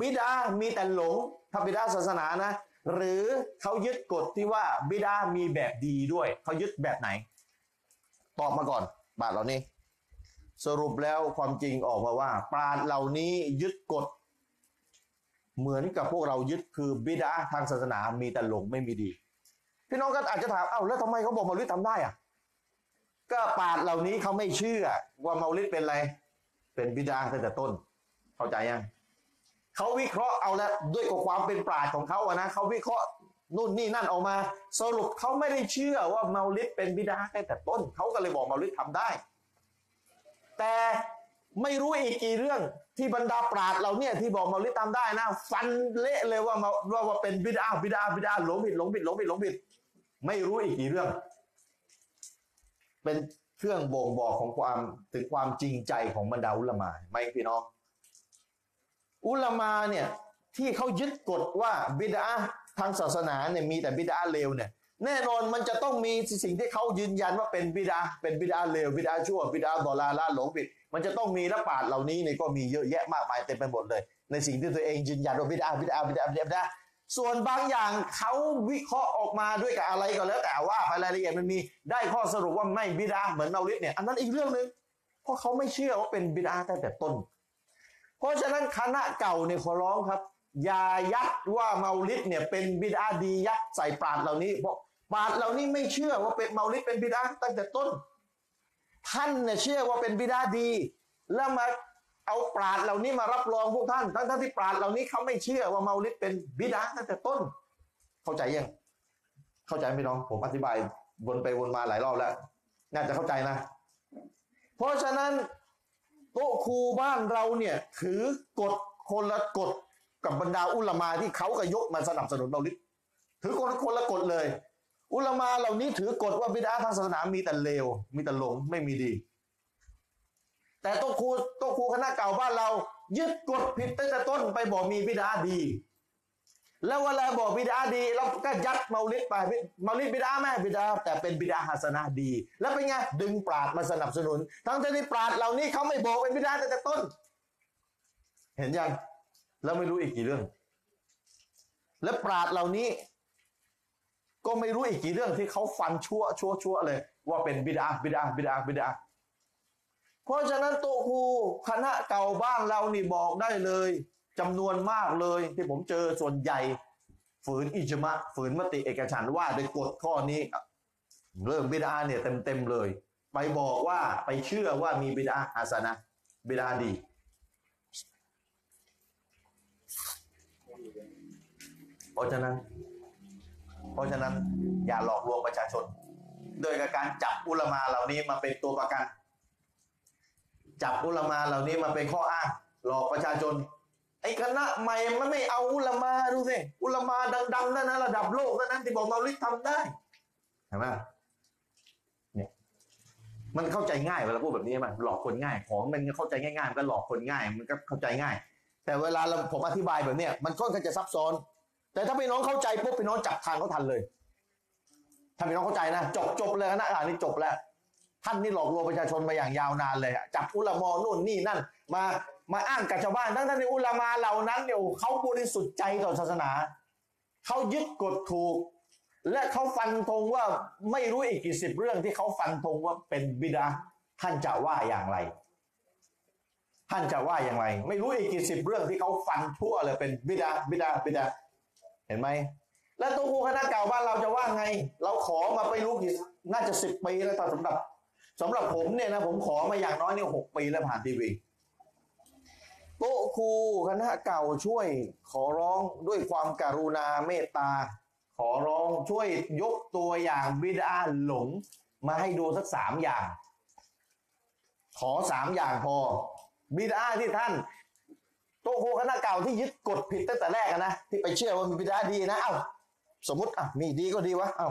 บิดามีแต่หลงถ้าบิดาศาสนานะ หรือเขายึดกฎที่ว่าบิดามีแบบดีด้วยเขายึดแบบไหน ตอบมาก่อน บาทเหล่านี้ สรุปแล้วความจริงออกมาว่า ปราดเหล่านี้ยึดกฎเหมือนกับพวกเรายึดคือบิดาทางศาสนามีแต่หลงไม่มีดี พี่น้องก็อาจจะถามเอ้าแล้วทำไมเขาบอกมาลิดทำได้อะ ก็ปาดเหล่านี้เขาไม่เชื่อ ว่าเมาลิดเป็นอะไร เป็นบิดาตั้งแต่ต้น เข้าใจยังเขาวิเคราะห์เอาแล้วด้วยกับความเป็นปราดของเขาอะนะเขาวิเคราะห์นู่นนี่นั่นออกมา สรุปเขาไม่ได้เชื่อว่าเมาลิดเป็นบิดาตั้งแต่ต้นเขาก็เลยบอกเมาลิดทำได้ แต่ไม่รู้อีกกี่เรื่องที่บรรดาปราดเราเนี่ยที่บอกเมาลิดทำได้นะ ฟันเละเลยว่ามาว่าว่าเป็นบิดาบิดาบิดาหลงผิดหลงผิดหลงผิดหลงผิด ไม่รู้อีกกี่เรื่อง เป็นเครื่องบ่งบอกของความถึงความจริงใจของบรรดาอุลามาไม่พี่น้อง อุลามาเนี่ยที่เขายึดกฎว่าบิดาทางศาสนาเนี่ยมีแต่บิดาเลวเนี่ยแน่นอนมันจะต้องมีสิ่งที่เขายืนยันว่าเป็นบิดาเป็นบิดาเลวบิดาชั่วบิดาบอลาละหลงผิด มันจะต้องมีละปาดเหล่านี้เนี่ยก็มีเยอะแยะมากมายเต็มไปหมดเลย ในสิ่งที่ตัวเองยืนยันว่าบิดาบิดาบิดาบิดา ส่วนบางอย่างเขาวิเคราะห์ออกมาด้วยกับอะไรก็แล้ว แต่ว่าไปรายละเอียดมันมีได้ข้อสรุปว่าไม่บิดาเหมือนเมาลิดเนี่ยอันนั้นอีกเรื่องหนึ่งเพราะเขาไม่เชื่อว่าเป็นบิดาตั้งแต่ต้น เพราะฉะนั้นคณะเก่าเนี่ยขอร้องครับอย่ายัดว่าเมาลิดเนี่ยเป็นบิดาดียัดใส่ปราดเหล่านี้เพราะปราดเหล่านี้ไม่เชื่อว่าเป็นเมาลิดเป็นบิดาตั้งแต่ต้น ท่านเนี่ยเชื่อว่าเป็นบิดาดี แล้วมา เอาปราดเหล่านี้มารับรองพวกท่านทั้งที่ปราดเหล่านี้เขาไม่เชื่อว่าเมาลิดเป็นบิดาตั้งแต่ต้น เข้าใจยัง เข้าใจไหมน้องผมอธิบายวนไปวนมาหลายรอบแล้ว น่าจะเข้าใจนะ เพราะฉะนั้นโต๊ะครูบ้านเราเนี่ยถือกฎคนละกฎกับบรรดาอุลมาที่เขาก็ยกมาสนับสนุนเมาลิดถือคนคนละกฎเลย อุลมาเหล่านี้ถือกฎว่าบิดาทางศาสนามีแต่เลว มีแต่หลงไม่มีดี แต่โต๊ะครูโต๊ะครูคณะเก่าบ้านเรา ยึดกฎผิดตั้งแต่ต้นไปบอกมีบิดาดี แล้วเวลาบอกบิดาดีเราก็ยัดเมาลิดไปเมาลิดบิดาแม่บิดาแต่เป็นบิดาฮัสนาดี แล้วเป็นไงดึงปราดมาสนับสนุน ทั้งที่ปราดเหล่านี้เขาไม่บอกเป็นบิดาตั้งแต่ต้น เห็นยังแล้วไม่รู้อีกกี่เรื่อง และปราดเหล่านี้ ก็ไม่รู้อีกกี่เรื่องที่เขาฟันชั่วชั่วชั่วเลย ว่าเป็นบิดาบิดาบิดาบิดา เพราะฉะนั้นโตครูคณะเก่าบ้านเรานี่บอกได้เลยจำนวนมากเลยที่ผมเจอส่วนใหญ่ ฝืนอิจมะฝืนมติเอกฉันว่าโดยกฎข้อนี้ เรื่องบิดาเนี่ยเต็มเต็มๆเลย ไปบอกว่าไปเชื่อว่ามีบิดาอาสนะบิดาดี เพราะฉะนั้น เพราะฉะนั้นอย่าหลอกลวงประชาชน โดยการจับอุลมาเหล่านี้มาเป็นตัวประกัน จับอุลามาเหล่านี้มาเป็นข้ออ้าง หลอกประชาชน ไอ้คณะใหม่มันไม่เอาอุลามาดูสิอุลามาดังๆนั่นนะระดับโลกนั่นนะที่บอกเมาลิดทำได้เห็นไหมเนี่ยมันเข้าใจง่ายเวลาพูดแบบนี้มันหลอกคนง่าย ของมันเข้าใจง่ายๆมันก็หลอกคนง่าย มันก็เข้าใจง่าย แต่เวลาเราผมอธิบายแบบเนี้ยมันค่อนข้างจะซับซ้อน แต่ถ้าพี่น้องเข้าใจปุ๊บพี่น้องจับทางเขาทันเลยถ้าพี่น้องเข้าใจนะจบจบเลยนะอ่านนี่จบแล้ว ท่านนี่หลอกลวงประชาชนมาอย่างยาวนานเลยอะจับอุลามอนู่นนี่นั่น มามาอ้างกับชาวบ้านทั้งท่านในอุลามาเหล่านั้นเนี่ยเขาบริสุทธิ์ใจต่อศาสนาเขายึดกฎถูก และเขาฟันธงว่าไม่รู้อีกกี่สิบเรื่องที่เขาฟันธงว่าเป็นบิดาท่านจะว่าอย่างไร ท่านจะว่าอย่างไร ไม่รู้อีกกี่สิบเรื่องที่เขาฟันทั่วเลยเป็นบิดาบิดาบิดาเห็นไหมแล้วตัวครูคณะเก่าบ้านเราจะว่าไง เราขอมาไปรู้กี่น่าจะสิบปีแล้วต่สำหรับ สำหรับผมเนี่ยนะผมขอมาอย่างน้อยเนี่ยหกปีแล้วผ่านทีวีโต๊ะครูคณะเก่าช่วยขอร้องด้วยความการุณาเมตตา ขอร้องช่วยยกตัวอย่างบิดาหลง มาให้ดูสักสามอย่าง ขอสามอย่างพอบิดาที่ท่านโต๊ะครูคณะเก่าที่ยึดกฎผิดตั้งแต่แรกนะที่ไปเชื่อว่ามีบิดาดีนะเอ้าสมมติอะมีดีก็ดีวะเอ้า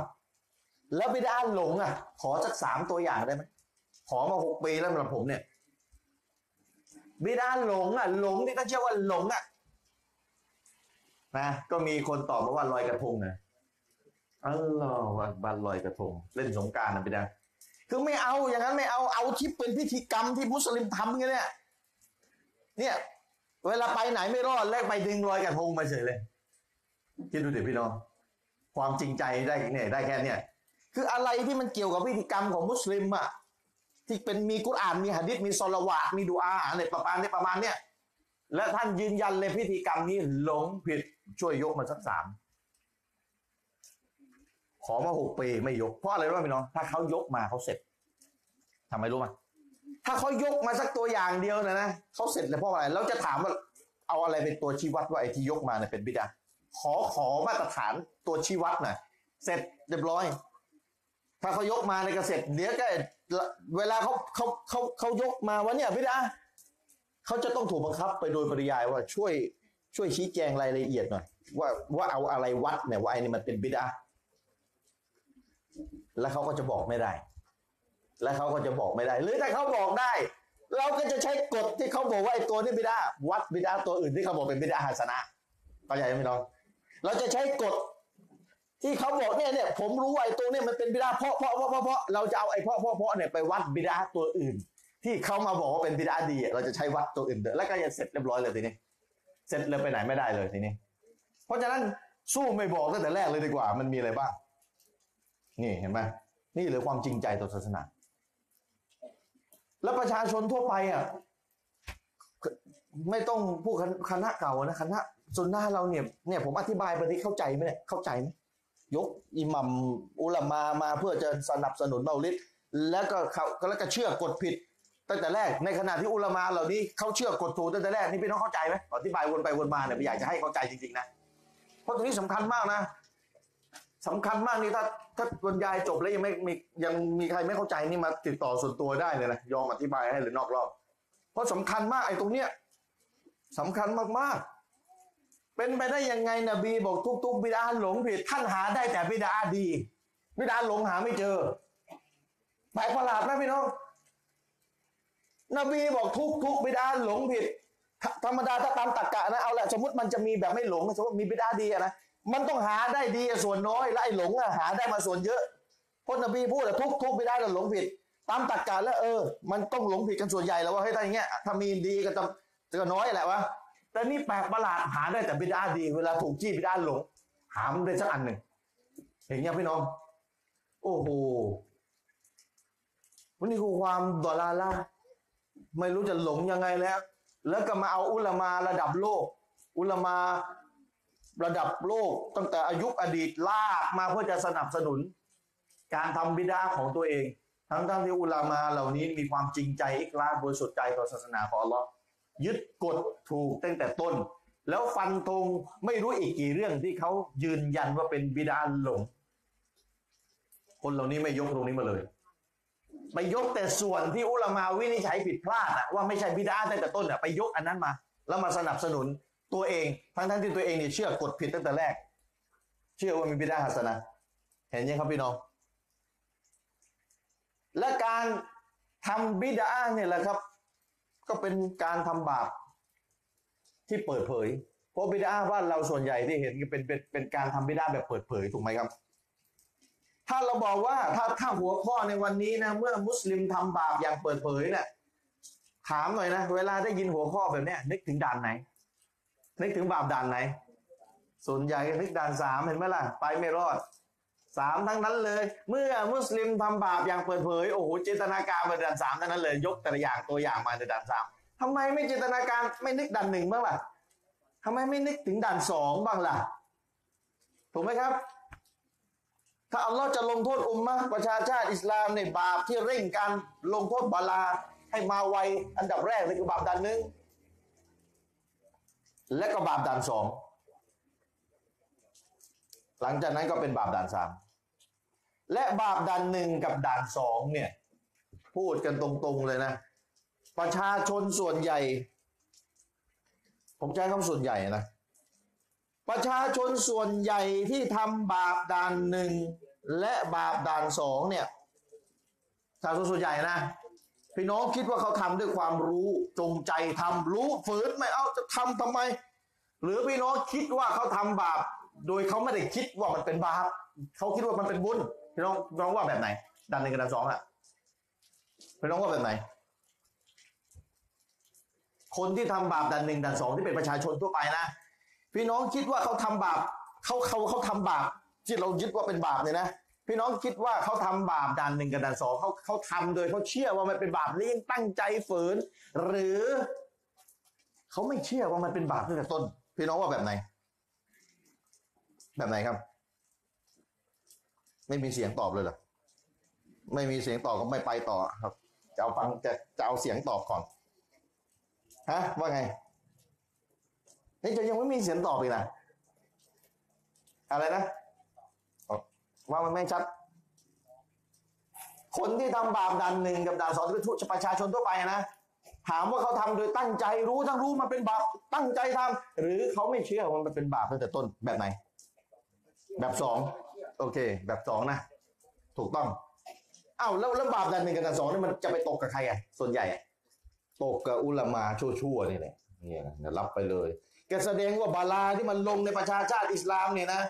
แล้วบิดาหลงอะ ขอสักสามตัวอย่างได้ไหม ขอมาหกปีแล้วสำหรับผมเนี่ยบิดาหลงอะ หลงที่ท่านเชื่อว่าหลงอะนะก็มีคนตอบมาว่าลอยกระทงนะอัลลอฮฺอักบันลอยกระทง เล่นสงการนะบิดาคือไม่เอาอย่างนั้นไม่เอาเอาที่เป็นพิธีกรรมที่มุสลิมทำกันเนี่ยเนี่ย เวลาไปไหนไม่รอดแลกไปดึงลอยกระทงมาเฉยเลยคิดดูเดี๋ยวพี่น้องความจริงใจได้เนี่ยได้แค่เนี่ยคืออะไรที่มันเกี่ยวกับพิธีกรรมของมุสลิมอะ ที่เป็นมีกุรอานมีหะดิษมีซอลวาตมีดูอาอะไรประมาณนี้ประมาณเนี้ยและท่านยืนยันเลยพิธีกรรมนี้หลงผิดช่วยยกมาสักสามขอมาหกปีไม่ยกเพราะอะไรรู้ไหมพี่น้องถ้าเขายกมาเขาเสร็จทำไมรู้ไหมถ้าเขายกมาสักตัวอย่างเดียวนะนะเขาเสร็จเลยเพราะอะไรเราจะถามว่าเอาอะไรเป็นตัวชี้วัดว่าไอ้ที่ยกมาเนี่ยเป็นบิดาขอขอมาตรฐานตัวชี้วัดหน่อยเสร็จเรียบร้อย ถ้าเขายกมาในกระเสร็จเดี๋ยวก็ เวลาเขาเขาเขาเขายกมาวันเนี้ยบิดาเขาจะต้องถูกบังคับไปโดยปริยายว่าช่วยช่วยชี้แจงรายละเอียดหน่อย ว่าว่าเอาอะไรวัดเนี่ยว่าไอ้นี่มันเป็นบิดาแล้วเขาก็จะบอกไม่ได้ แล้วเขาก็จะบอกไม่ได้ หรือถ้าเขาบอกได้ เราก็จะใช้กฎที่เขาบอกว่าไอ้ตัวนี้บิดาวัดบิดาตัวอื่นที่เขาบอกเป็นบิดาฮัสนะเข้าใจไหมน้องเราจะใช้กฎ ที่เขาบอกเนี่ยเนี่ยผมรู้ว่าไอ้ตัวเนี่ยมันเป็นบิดาเพราะเพราะเพราะเพราะเราจะเอาไอ้เพราะเพราะเพราะเนี่ยไปวัดบิดาตัวอื่น ที่เขามาบอกว่าเป็นบิดาดี เราจะใช้วัดตัวอื่นเด้อแล้วก็จะเสร็จเรียบร้อยเลยทีนี้ เสร็จเลยไปไหนไม่ได้เลยทีนี้ เพราะฉะนั้นสู้ไม่บอกตั้งแต่แรกเลยดีกว่า มันมีอะไรบ้าง นี่เห็นไหมนี่เลยความจริงใจต่อศาสนา แล้วประชาชนทั่วไปอะไม่ต้องพูดคณะเก่านะคณะส่วนหน้าเราเนี่ยเนี่ยผมอธิบายไปที่เข้าใจไหมเนี่ยเข้าใจไหม ยกอิหมัมอุลามามาเพื่อจะสนับสนุนเมาลิดแล้วก็เขาแล้วก็เชื่อกดผิด ตั้งแต่แรกในขณะที่อุลามาเหล่านี้เขาเชื่อกดถูกตั้งแต่แรกนี่พี่น้องเข้าใจไหมอธิบายวนไปวนมาเนี่ยไม่อยากจะให้เข้าใจจริงๆนะเพราะตรงนี้สำคัญมากนะสำคัญมากนี่ถ้าถ้าบรรยายจบแล้วยังไม่มียังมีใครไม่เข้าใจนี่มาติดต่อส่วนตัวได้เลยนะยอมอธิบายให้หรือนอกรอบเพราะสำคัญมากไอ้ตรงเนี้ยสำคัญมากๆ เป็นไปได้ยังไงนบีบอกทุกๆบิดาหลงผิดท่านหาได้แต่บิดาดีบิดาหลงหาไม่เจอแปลกประหลาดไหมพี่น้องนบีบอกทุกทุกบิดาหลงผิด ธรรมดาถ้าตามตรรกะนะเอาละสมมติมันจะมีแบบไม่หลงสมมติมีบิดาดีนะมันต้องหาได้ดีส่วนน้อยและไอ้หลงอะหาได้มาส่วนเยอะเพราะนบีพูดอะทุกทุกบิดาหลงผิด ตามตรรกะแล้วเออ มันต้องหลงผิดกันส่วนใหญ่แล้วว่าเฮ้ยถ้าอย่างเงี้ยถ้ามีดีก็จะก็น้อยแหละวะ แต่นี่แปลกประหลาดหาได้แต่บิดาดี เวลาถูกจี้บิดาหลง หามันได้สักอันหนึ่งเห็นยังพี่น้อง โอ้โหวันนี้คือความดอลาร์ละไม่รู้จะหลงยังไงแล้ว แล้วก็มาเอาอุลามาระดับโลก อุลามาระดับโลก ตั้งแต่อายุอดีตลากมาเพื่อจะสนับสนุน การทำบิดาของตัวเอง ทั้งทั้งที่อุลามาเหล่านี้มีความจริงใจ อิกลาบริสุทธิ์ใจต่อศาสนาของอัลลอฮ์ ยึดกฎถูกตั้งแต่ต้น แล้วฟันธงไม่รู้อีกกี่เรื่องที่เขายืนยันว่าเป็นบิดาหลง คนเหล่านี้ไม่ยกตรงนี้มาเลยไปยกแต่ส่วนที่อุลามาวินิจฉัยผิดพลาดอะว่าไม่ใช่บิดาตั้งแต่ต้นอะไปยกอันนั้นมา แล้วมาสนับสนุนตัวเองทั้งทั้งที่ตัวเองเนี่ยเชื่อกฎผิดตั้งแต่แรก เชื่อว่ามีบิดาฮัสนะเห็นยังครับพี่น้อง และการทำบิดาเนี่ยแหละครับ ก็เป็นการทำบาปที่เปิดเผย เพราะบิดาบ้านเราส่วนใหญ่ที่เห็นเป็นเป็นเป็นการทำบิดาแบบเปิดเผยถูกไหมครับ ถ้าเราบอกว่าถ้าถ้าหัวข้อในวันนี้นะเมื่อมุสลิมทำบาปอย่างเปิดเผยเนี่ยถามหน่อยนะเวลาได้ยินหัวข้อแบบเนี้ยนึกถึงด่านไหน นึกถึงบาปด่านไหน ส่วนใหญ่นึกด่านสามเห็นไหมล่ะ ไปไม่รอด สามทั้งนั้นเลย เมื่อมุสลิมทำบาปอย่างเปิดเผยโอ้โหเจตนาการเป็นด่านสามทั้งนั้นเลย ยกแต่ละอย่างตัวอย่างมาในด่านสามทำไมไม่เจตนาการไม่นึกด่านหนึ่งบ้างล่ะทำไมไม่นึกถึงด่านสองบ้างล่ะถูกไหมครับ ถ้าอัลลอฮ์จะลงโทษอุมมะประชาชาติอิสลามในบาปที่เร่งการลงโทษบาลาให้มาไวอันดับแรกเลยคือบาปด่านหนึ่งและก็บาปด่านสองหลังจากนั้นก็เป็นบาปด่านสาม และบาปด่านหนึ่งกับด่านสองเนี่ย พูดกันตรงๆเลยนะ ประชาชนส่วนใหญ่ ผมใช้คำส่วนใหญ่นะ ประชาชนส่วนใหญ่ที่ทำบาปด่านหนึ่งและบาปด่านสองเนี่ยประชาชนส่วนใหญ่นะพี่น้องคิดว่าเขาทำด้วยความรู้จงใจทำรู้ฝืนไม่เอาจะทำทำไม หรือพี่น้องคิดว่าเขาทำบาป โดยเขาไม่ได้คิดว่ามันเป็นบาปเขาคิดว่ามันเป็นบุญ พี่น้องพี่น้องว่าแบบไหนด่านหนึ่งกับด่านสองอะพี่น้องว่าแบบไหน คนที่ทำบาปด่านหนึ่งด่านสองที่เป็นประชาชนทั่วไปนะ พี่น้องคิดว่าเขาทำบาปเขาเขาเขาทำบาปที่เรายึดว่าเป็นบาปเนี่ยนะพี่น้องคิดว่าเขาทำบาปด่านหนึ่งกับด่านสองเขาเขาทำโดยเขาเชื่อว่ามันเป็นบาปเลี้ยงตั้งใจฝืน หรือเขาไม่เชื่อว่ามันเป็นบาปตั้งแต่ต้น พี่น้องว่าแบบไหน แบบไหนครับ ไม่มีเสียงตอบเลยเหรอไม่มีเสียงตอบก็ไม่ไปต่อครับ จะเอาฟังจะจะเอาเสียงตอบก่อนฮะว่าไงเฮ้ยจะยังไม่มีเสียงตอบอีกนะอะไรนะว่ามันไม่ชัด คนที่ทำบาปด่านหนึ่งกับด่านสองที่เป็นประชาชนทั่วไปนะถามว่าเขาทำโดยตั้งใจรู้ทั้งรู้มันเป็นบาปตั้งใจทำหรือเขาไม่เชื่อว่ามันเป็นบาปตั้งแต่ต้นแบบไหน แบบสอง โอเค แบบสองนะ ถูกต้องอ้าวแล้วแล้วบาปด่านหนึ่งกับด่านสองนี่มันจะไปตกกับใครอะส่วนใหญ่ ตกกับอุลามาชั่วๆนี่แหละเนี่ยนะรับไปเลยแกแสดงว่าบาลาที่มันลงในประชาชาติอิสลามเนี่ยนะ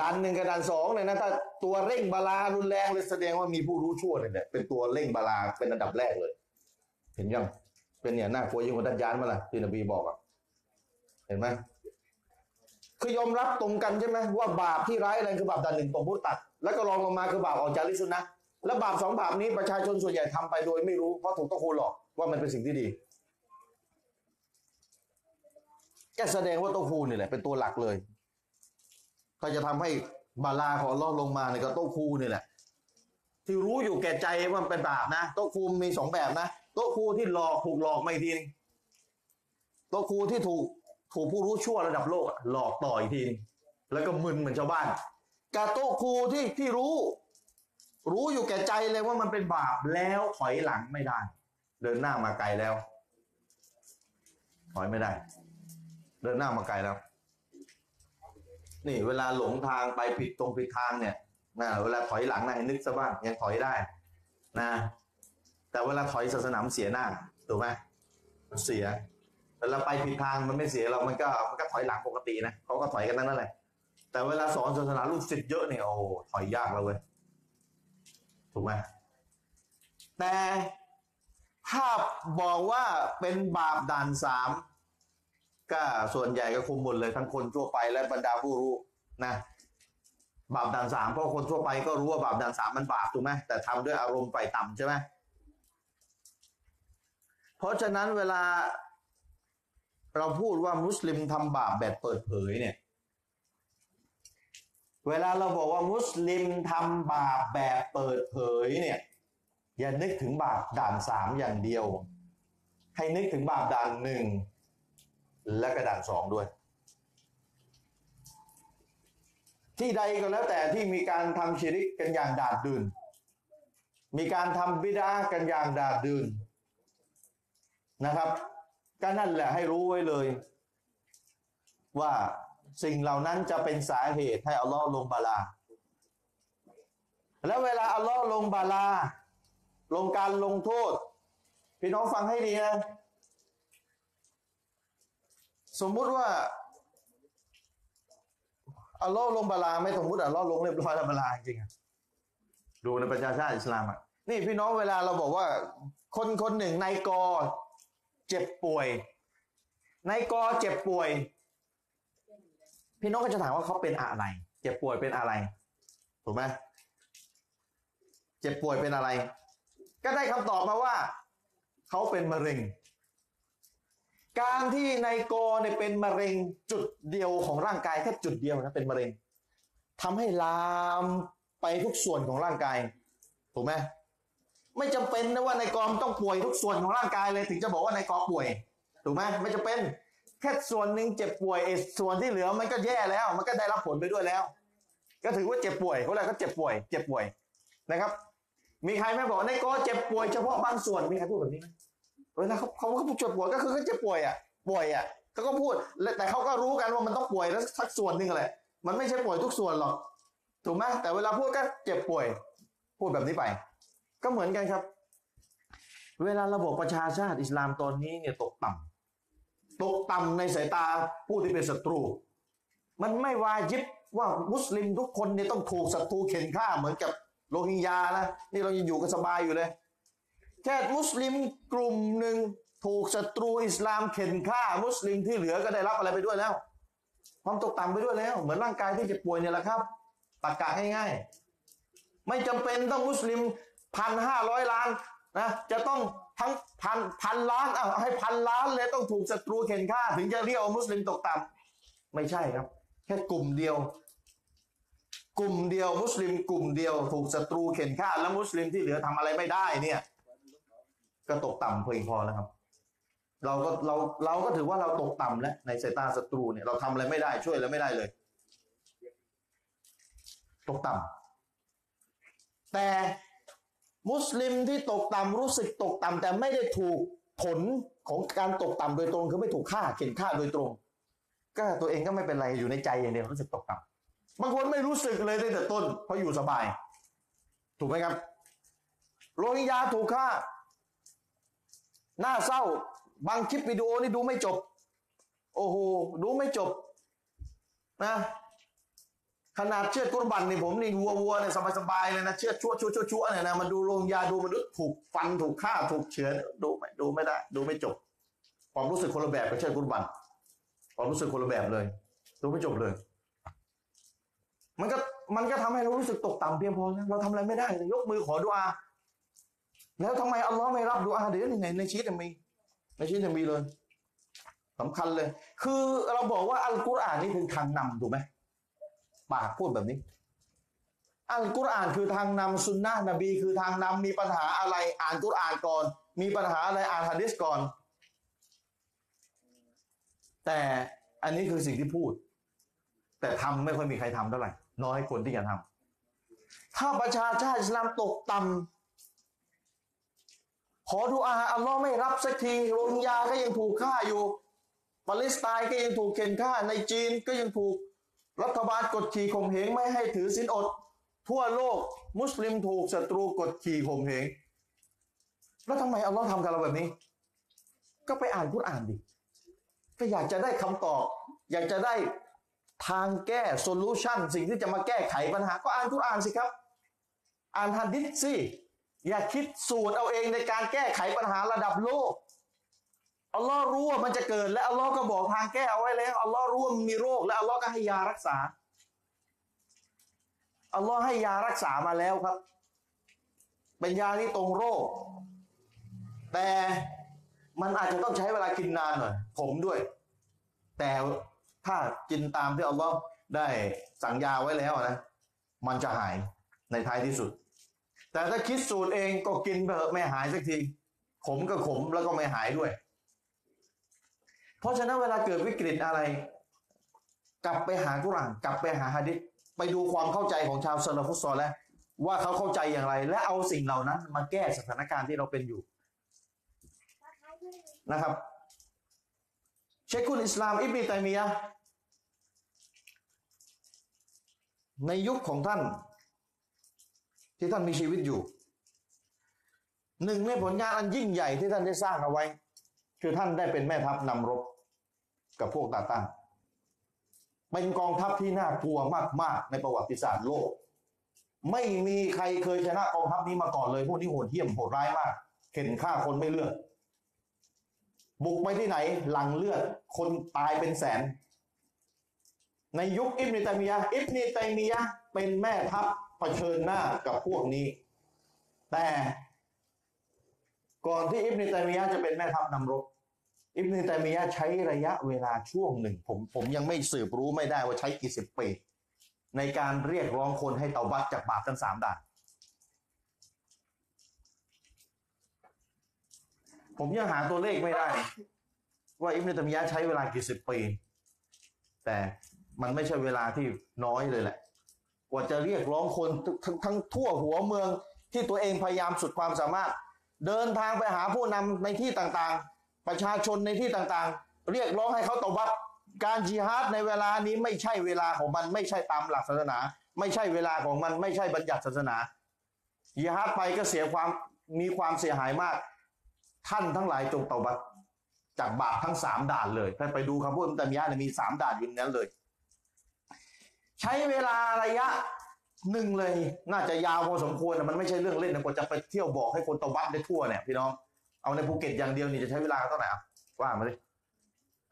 ด่านหนึ่งกับด่านสองเนี่ยนะถ้าตัวเร่งบาลารุนแรงเลยแสดงว่ามีผู้รู้ชั่วเนี่ยแหละเป็นตัวเร่งบาลาเป็นอันดับแรกเลย เห็นยังเป็นเนี่ยน่ากลัวยิ่งกว่าดันยานมาล่ะที่นบีบอกอะเห็นไหม คือยอมรับตรงกันใช่ไหมว่าบาปที่ร้ายแรงคือบาปด่านหนึ่งตรงผู้ตัด แล้วก็รองลงมาคือบาปออกจากลิสุนนะและบาปสองบาปนี้ประชาชนส่วนใหญ่ทำไปโดยไม่รู้เพราะถูกต้องคูหลอกว่ามันเป็นสิ่งที่ดีแกแสดงว่าโต้คูนี่แหละเป็นตัวหลักเลยถ้าจะทำให้บาลาของอัลลอลงมาเนี่ยก็โต้คูนี่แหละ ที่รู้อยู่แก่ใจว่ามันเป็นบาปนะโต้คูมีสองแบบนะโต้คูที่หลอกถูกหลอกไมาอีกทีนึงโตคูที่ถูก ถูกผู้รู้ชั่วระดับโลกหลอกต่ออีกทีนึงแล้วก็มึนเหมือนชาวบ้านกับโต้คูที่ที่รู้ รู้อยู่แก่ใจเลยว่ามันเป็นบาปแล้วถอยหลังไม่ได้ เดินหน้ามาไกลแล้ว ถอยไม่ได้ เดินหน้ามาไกลแล้ว นี่ เวลาหลงทางไปผิดตรงผิดทางเนี่ยนะเวลาถอยหลังนะนึกซะบ้างยังถอยได้นะ แต่เวลาถอยศาสนามเสียหน้าถูกไหมเสีย เวลาไปผิดทางมันไม่เสียเรามันก็มันก็ถอยหลังปกตินะเขาก็ถอยกันนั่นแหละ แต่เวลาสอนศาสนาลูกศิษย์เยอะเนี่ยโอ้ถอยยากแล้วเว้ยถูกไหมแต่ถ้าบอกว่าเป็นบาปด่านสามก็ส่วนใหญ่ก็คุมหมดเลยทั้งคนทั่วไปและบรรดาผู้รู้นะบาปด่านสามเพราะคนทั่วไปก็รู้ว่าบาปด่านสามมันบาปถูกไหมแต่ทำด้วยอารมณ์ไฟต่ำใช่ไหมเพราะฉะนั้นเวลา เราพูดว่ามุสลิมทำบาปแบบเปิดเผยเนี่ย เวลาเราบอกว่ามุสลิมทำบาปแบบเปิดเผยเนี่ย อย่านึกถึงบาปด่านสามอย่างเดียว ให้นึกถึงบาปด่านหนึ่งและกระด่านสองด้วย ที่ใดก็แล้วแต่ที่มีการทำชิริกกันอย่างดาดดืนมีการทำบิดากันอย่างดาดดืนนะครับ ก็นั่นแหละให้รู้ไว้เลย ว่าสิ่งเหล่านั้นจะเป็นสาเหตุให้อัลลอฮ์ลงบาลา แล้วเวลาอัลลอฮ์ลงบาลา ลงการลงโทษ พี่น้องฟังให้ดีนะสมมุติว่าอัลลอฮ์ลงบาลาไม่สมมุติอัลลอฮ์ลงเรียบร้อยแล้วบาลาจริงๆดูในประชาชาติอิสลามอะนี่พี่น้องเวลาเราบอกว่า คนคนหนึ่งในกอ เจ็บป่วย ในกอเจ็บป่วย พี่น้องก็จะถามว่าเขาเป็นอะไร เจ็บป่วยเป็นอะไร ถูกไหมเจ็บป่วยเป็นอะไร ก็ได้คำตอบมาว่า เขาเป็นมะเร็ง การที่ในกอเนี่ยเป็นมะเร็งจุดเดียวของร่างกายแค่จุดเดียวนะเป็นมะเร็งทำให้ลามไปทุกส่วนของร่างกาย ถูกไหม ไม่จำเป็นนะว่าในกอมต้องป่วยทุกส่วนของร่างกายเลย ถึงจะบอกว่าในกอป่วยถูกไหมไม่จำเป็นแค่ส่วนหนึ่งเจ็บป่วยส่วนที่เหลือมันก็แย่แล้ว มันก็ได้รับผลไปด้วยแล้ว ก็ถือว่าเจ็บป่วยเขาเรียกก็เจ็บป่วย เจ็บป่วยนะครับ มีใครไม่บอกในกอเจ็บป่วยเฉพาะบางส่วนมีใครพูดแบบนี้ไหมเวลาเขาเขาเขาเจ็บป่วยก็คือเขาเจ็บป่วยอะป่วยอะเขาก็พูดแต่เขาก็รู้กันว่ามันต้องป่วยแล้วสักส่วนหนึ่งแหละมันไม่ใช่ป่วยทุกส่วนหรอกถูกไหมแต่เวลาพูดก็เจ็บป่วย พูดแบบนี้ไป ก็เหมือนกันครับ เวลาระบบประชาชาติอิสลามตอนนี้เนี่ยตกต่ำตกต่ำในสายตาผู้ที่เป็นศัตรู มันไม่วาจิบว่ามุสลิมทุกคนเนี่ยต้องถูกศัตรูเข็นฆ่าเหมือนกับโรฮิงญานะนี่เรายังอยู่กันสบายอยู่เลยแค่มุสลิมกลุ่มหนึ่งถูกศัตรูอิสลามเข็นฆ่า มุสลิมที่เหลือก็ได้รับอะไรไปด้วยแล้ว ความตกต่ำไปด้วยแล้ว เหมือนร่างกายที่เจ็บป่วยเนี่ยแหละครับตากะง่ายๆ ไม่จำเป็นต้องมุสลิม พันห้าร้อยล้านนะจะต้องทั้งพันพันล้านเอาให้พันล้านเลยต้องถูกศัตรูเข็นฆ่า ถึงจะเรียกมุสลิมตกต่ำไม่ใช่ครับ แค่กลุ่มเดียว กลุ่มเดียวมุสลิม กลุ่มเดียว ถูกศัตรูเข็นฆ่า แล้วมุสลิมที่เหลือทำอะไรไม่ได้เนี่ย ก็ตกต่ำเพียงพอแล้วครับ เราก็เราเราก็ถือว่าเราตกต่ำแล้วในสายตาศัตรูเนี่ยเราทำอะไรไม่ได้ช่วยอะไรไม่ได้เลย ตกต่ำแต่ มุสลิมที่ตกต่ำรู้สึกตกต่ำแต่ไม่ได้ถูกผลของการตกต่ำโดยตรงคือไม่ถูกฆ่าเข็นฆ่าโดยตรง ก็ตัวเองก็ไม่เป็นไรอยู่ในใจอย่างเดียวรู้สึกตกต่ำบางคนไม่รู้สึกเลยตั้งแต่ต้น เพราะอยู่สบาย ถูกไหมครับโรฮิงญาถูกฆ่าน่าเศร้า บางคลิปวิดีโอนี่ดูไม่จบ โอ้โหดูไม่จบนะ ขนาดเชือดกุรบันนี่ผมนี่วัววัวเนี่ยสบายๆเลยนะเชือดชั่วชั่วชั่วชั่วเนี่ยนะมันดูโรงยาดูมนุษย์ถูกฟันถูกฆ่าถูกเฉือนดูไม่ดูไม่ได้ ดูไม่จบ ความรู้สึกคนละแบบกับเชือดกุรบันความรู้สึกคนละแบบเลย ดูไม่จบเลย มันก็มันก็ทำให้เรารู้สึกตกต่ำเพียงพอนะเราทำอะไรไม่ได้ยกมือขอดุอาแล้วทำไมอัลลอฮ์ไม่รับดุอาเดี๋ยวในในชีวิตมีในชีวิตมีเลยสำคัญเลย คือเราบอกว่าอัลกุรอานนี่คือทางนำถูกไหม ปากพูดแบบนี้ อัลกุรอานคือทางนำสุนนะนบีคือทางนำมีปัญหาอะไรอ่านกุรอานก่อน มีปัญหาอะไรอ่านฮะดิษก่อน แต่อันนี้คือสิ่งที่พูด แต่ทำไม่ค่อยมีใครทำเท่าไหร่น้อยคนที่จะทำถ้าประชาชาติอิสลามตกต่ำขอดุอาอัลลอฮ์ไม่รับสักทีโรฮิงญาก็ยังถูกฆ่าอยู่ปาเลสไตน์ก็ยังถูกเข็นฆ่าในจีนก็ยังถูก รัฐบาลกดขี่ข่มเหงไม่ให้ถือศีลอด ทั่วโลกมุสลิมถูกศัตรูกดขี่ข่มเหงแล้วทำไมอัลลอฮ์ทำกับเราแบบนี้ ก็ไปอ่านกุรอ่านดิก็อยากจะได้คำตอบ อยากจะได้ทางแก้ solution สิ่งที่จะมาแก้ไขปัญหา ก็อ่านกุรอ่านสิครับ อ่านหะดิษสิอย่าคิดสูตรเอาเองในการแก้ไขปัญหาระดับโลก อัลลอฮ์รู้ว่ามันจะเกิดและอัลลอฮ์ก็บอกทางแก้เอาไว้แล้วอัลลอฮ์รู้ว่ามีโรค และอัลลอฮ์ก็ให้ยารักษาอัลลอฮ์ให้ยารักษามาแล้วครับ เป็นยาที่ตรงโรค แต่มันอาจจะต้องใช้เวลากินนานหน่อยผมด้วย แต่ถ้ากินตามที่อัลลอฮ์ได้สั่งยาไว้แล้วนะ มันจะหายในท้ายที่สุด แต่ถ้าคิดสูตรเองก็กินไปเถอะไม่หายสักที ขมก็ขมแล้วก็ไม่หายด้วย เพราะฉะนั้นเวลาเกิดวิกฤตอะไร กลับไปหากุรานกลับไปหาฮะดิษไปดูความเข้าใจของชาวซาลาฟุตซอลแล้วว่าเขาเข้าใจอย่างไร และเอาสิ่งเหล่านั้น มาแก้สถานการณ์ที่เราเป็นอยู่นะครับ เชคุลอิสลามอิบนีตัยมียะในยุคของท่าน ที่ท่านมีชีวิตอยู่ หนึ่งในผลงานอันยิ่งใหญ่ที่ท่านได้สร้างเอาไว้ คือท่านได้เป็นแม่ทัพนำรบ กับพวกตาตั้งเป็นกองทัพที่น่ากลัวมาก ๆ ในประวัติศาสตร์โลก ไม่มีใครเคยชนะกองทัพนี้มาก่อนเลยพวกนี้โหดเหี้ยมโหดร้ายมากเข็นฆ่าคนไม่เลือก บุกไปที่ไหนหลังเลือด คนตายเป็นแสน ในยุคอิบนิตัยมียะอิบนิตัยมียะเป็นแม่ทัพเผชิญหน้ากับพวกนี้ แต่ก่อนที่อิบนิตัยมียะจะเป็นแม่ทัพนำรบ อิบนุตัยมียะใช้ระยะเวลาช่วงหนึ่ง ผมผมยังไม่สืบรู้ไม่ได้ว่าใช้กี่สิบปีในการเรียกร้องคนให้เตาบัตจากบาปทั้งสามด่านผมยังหาตัวเลขไม่ได้ ว่าอิบนุตัยมียะใช้เวลากี่สิบปี แต่มันไม่ใช่เวลาที่น้อยเลยแหละ กว่าจะเรียกร้องคนทั้งทั้งทั่วหัวเมืองที่ตัวเองพยายามสุดความสามารถ เดินทางไปหาผู้นำในที่ต่างๆ ประชาชนในที่ต่างๆ เรียกร้องให้เขาตบัตการจิฮาดในเวลานี้ไม่ใช่เวลาของมันไม่ใช่ตามหลักศาสนา ไม่ใช่เวลาของมันไม่ใช่บัญญัติศาสนาจิฮาดไปก็เสียความมีความเสียหายมาก ท่านทั้งหลายจงตบัตจากบาปทั้งสามด่านเลยถ้าไปดูคำพูดตัมยะเนี่ยมีสามด่านอยู่ในนั้นเลย ใช้เวลาระยะหนึ่งเลย น่าจะยาวพอสมควรนะมันไม่ใช่เรื่องเล่นนะกว่าจะไปเที่ยวบอกให้คนเตาบัตได้ทั่วเนี่ยพี่น้อง เอาในภูเก็ตอย่างเดียวนี่จะใช้เวลาเท่าไหร่อะว่ามาดิ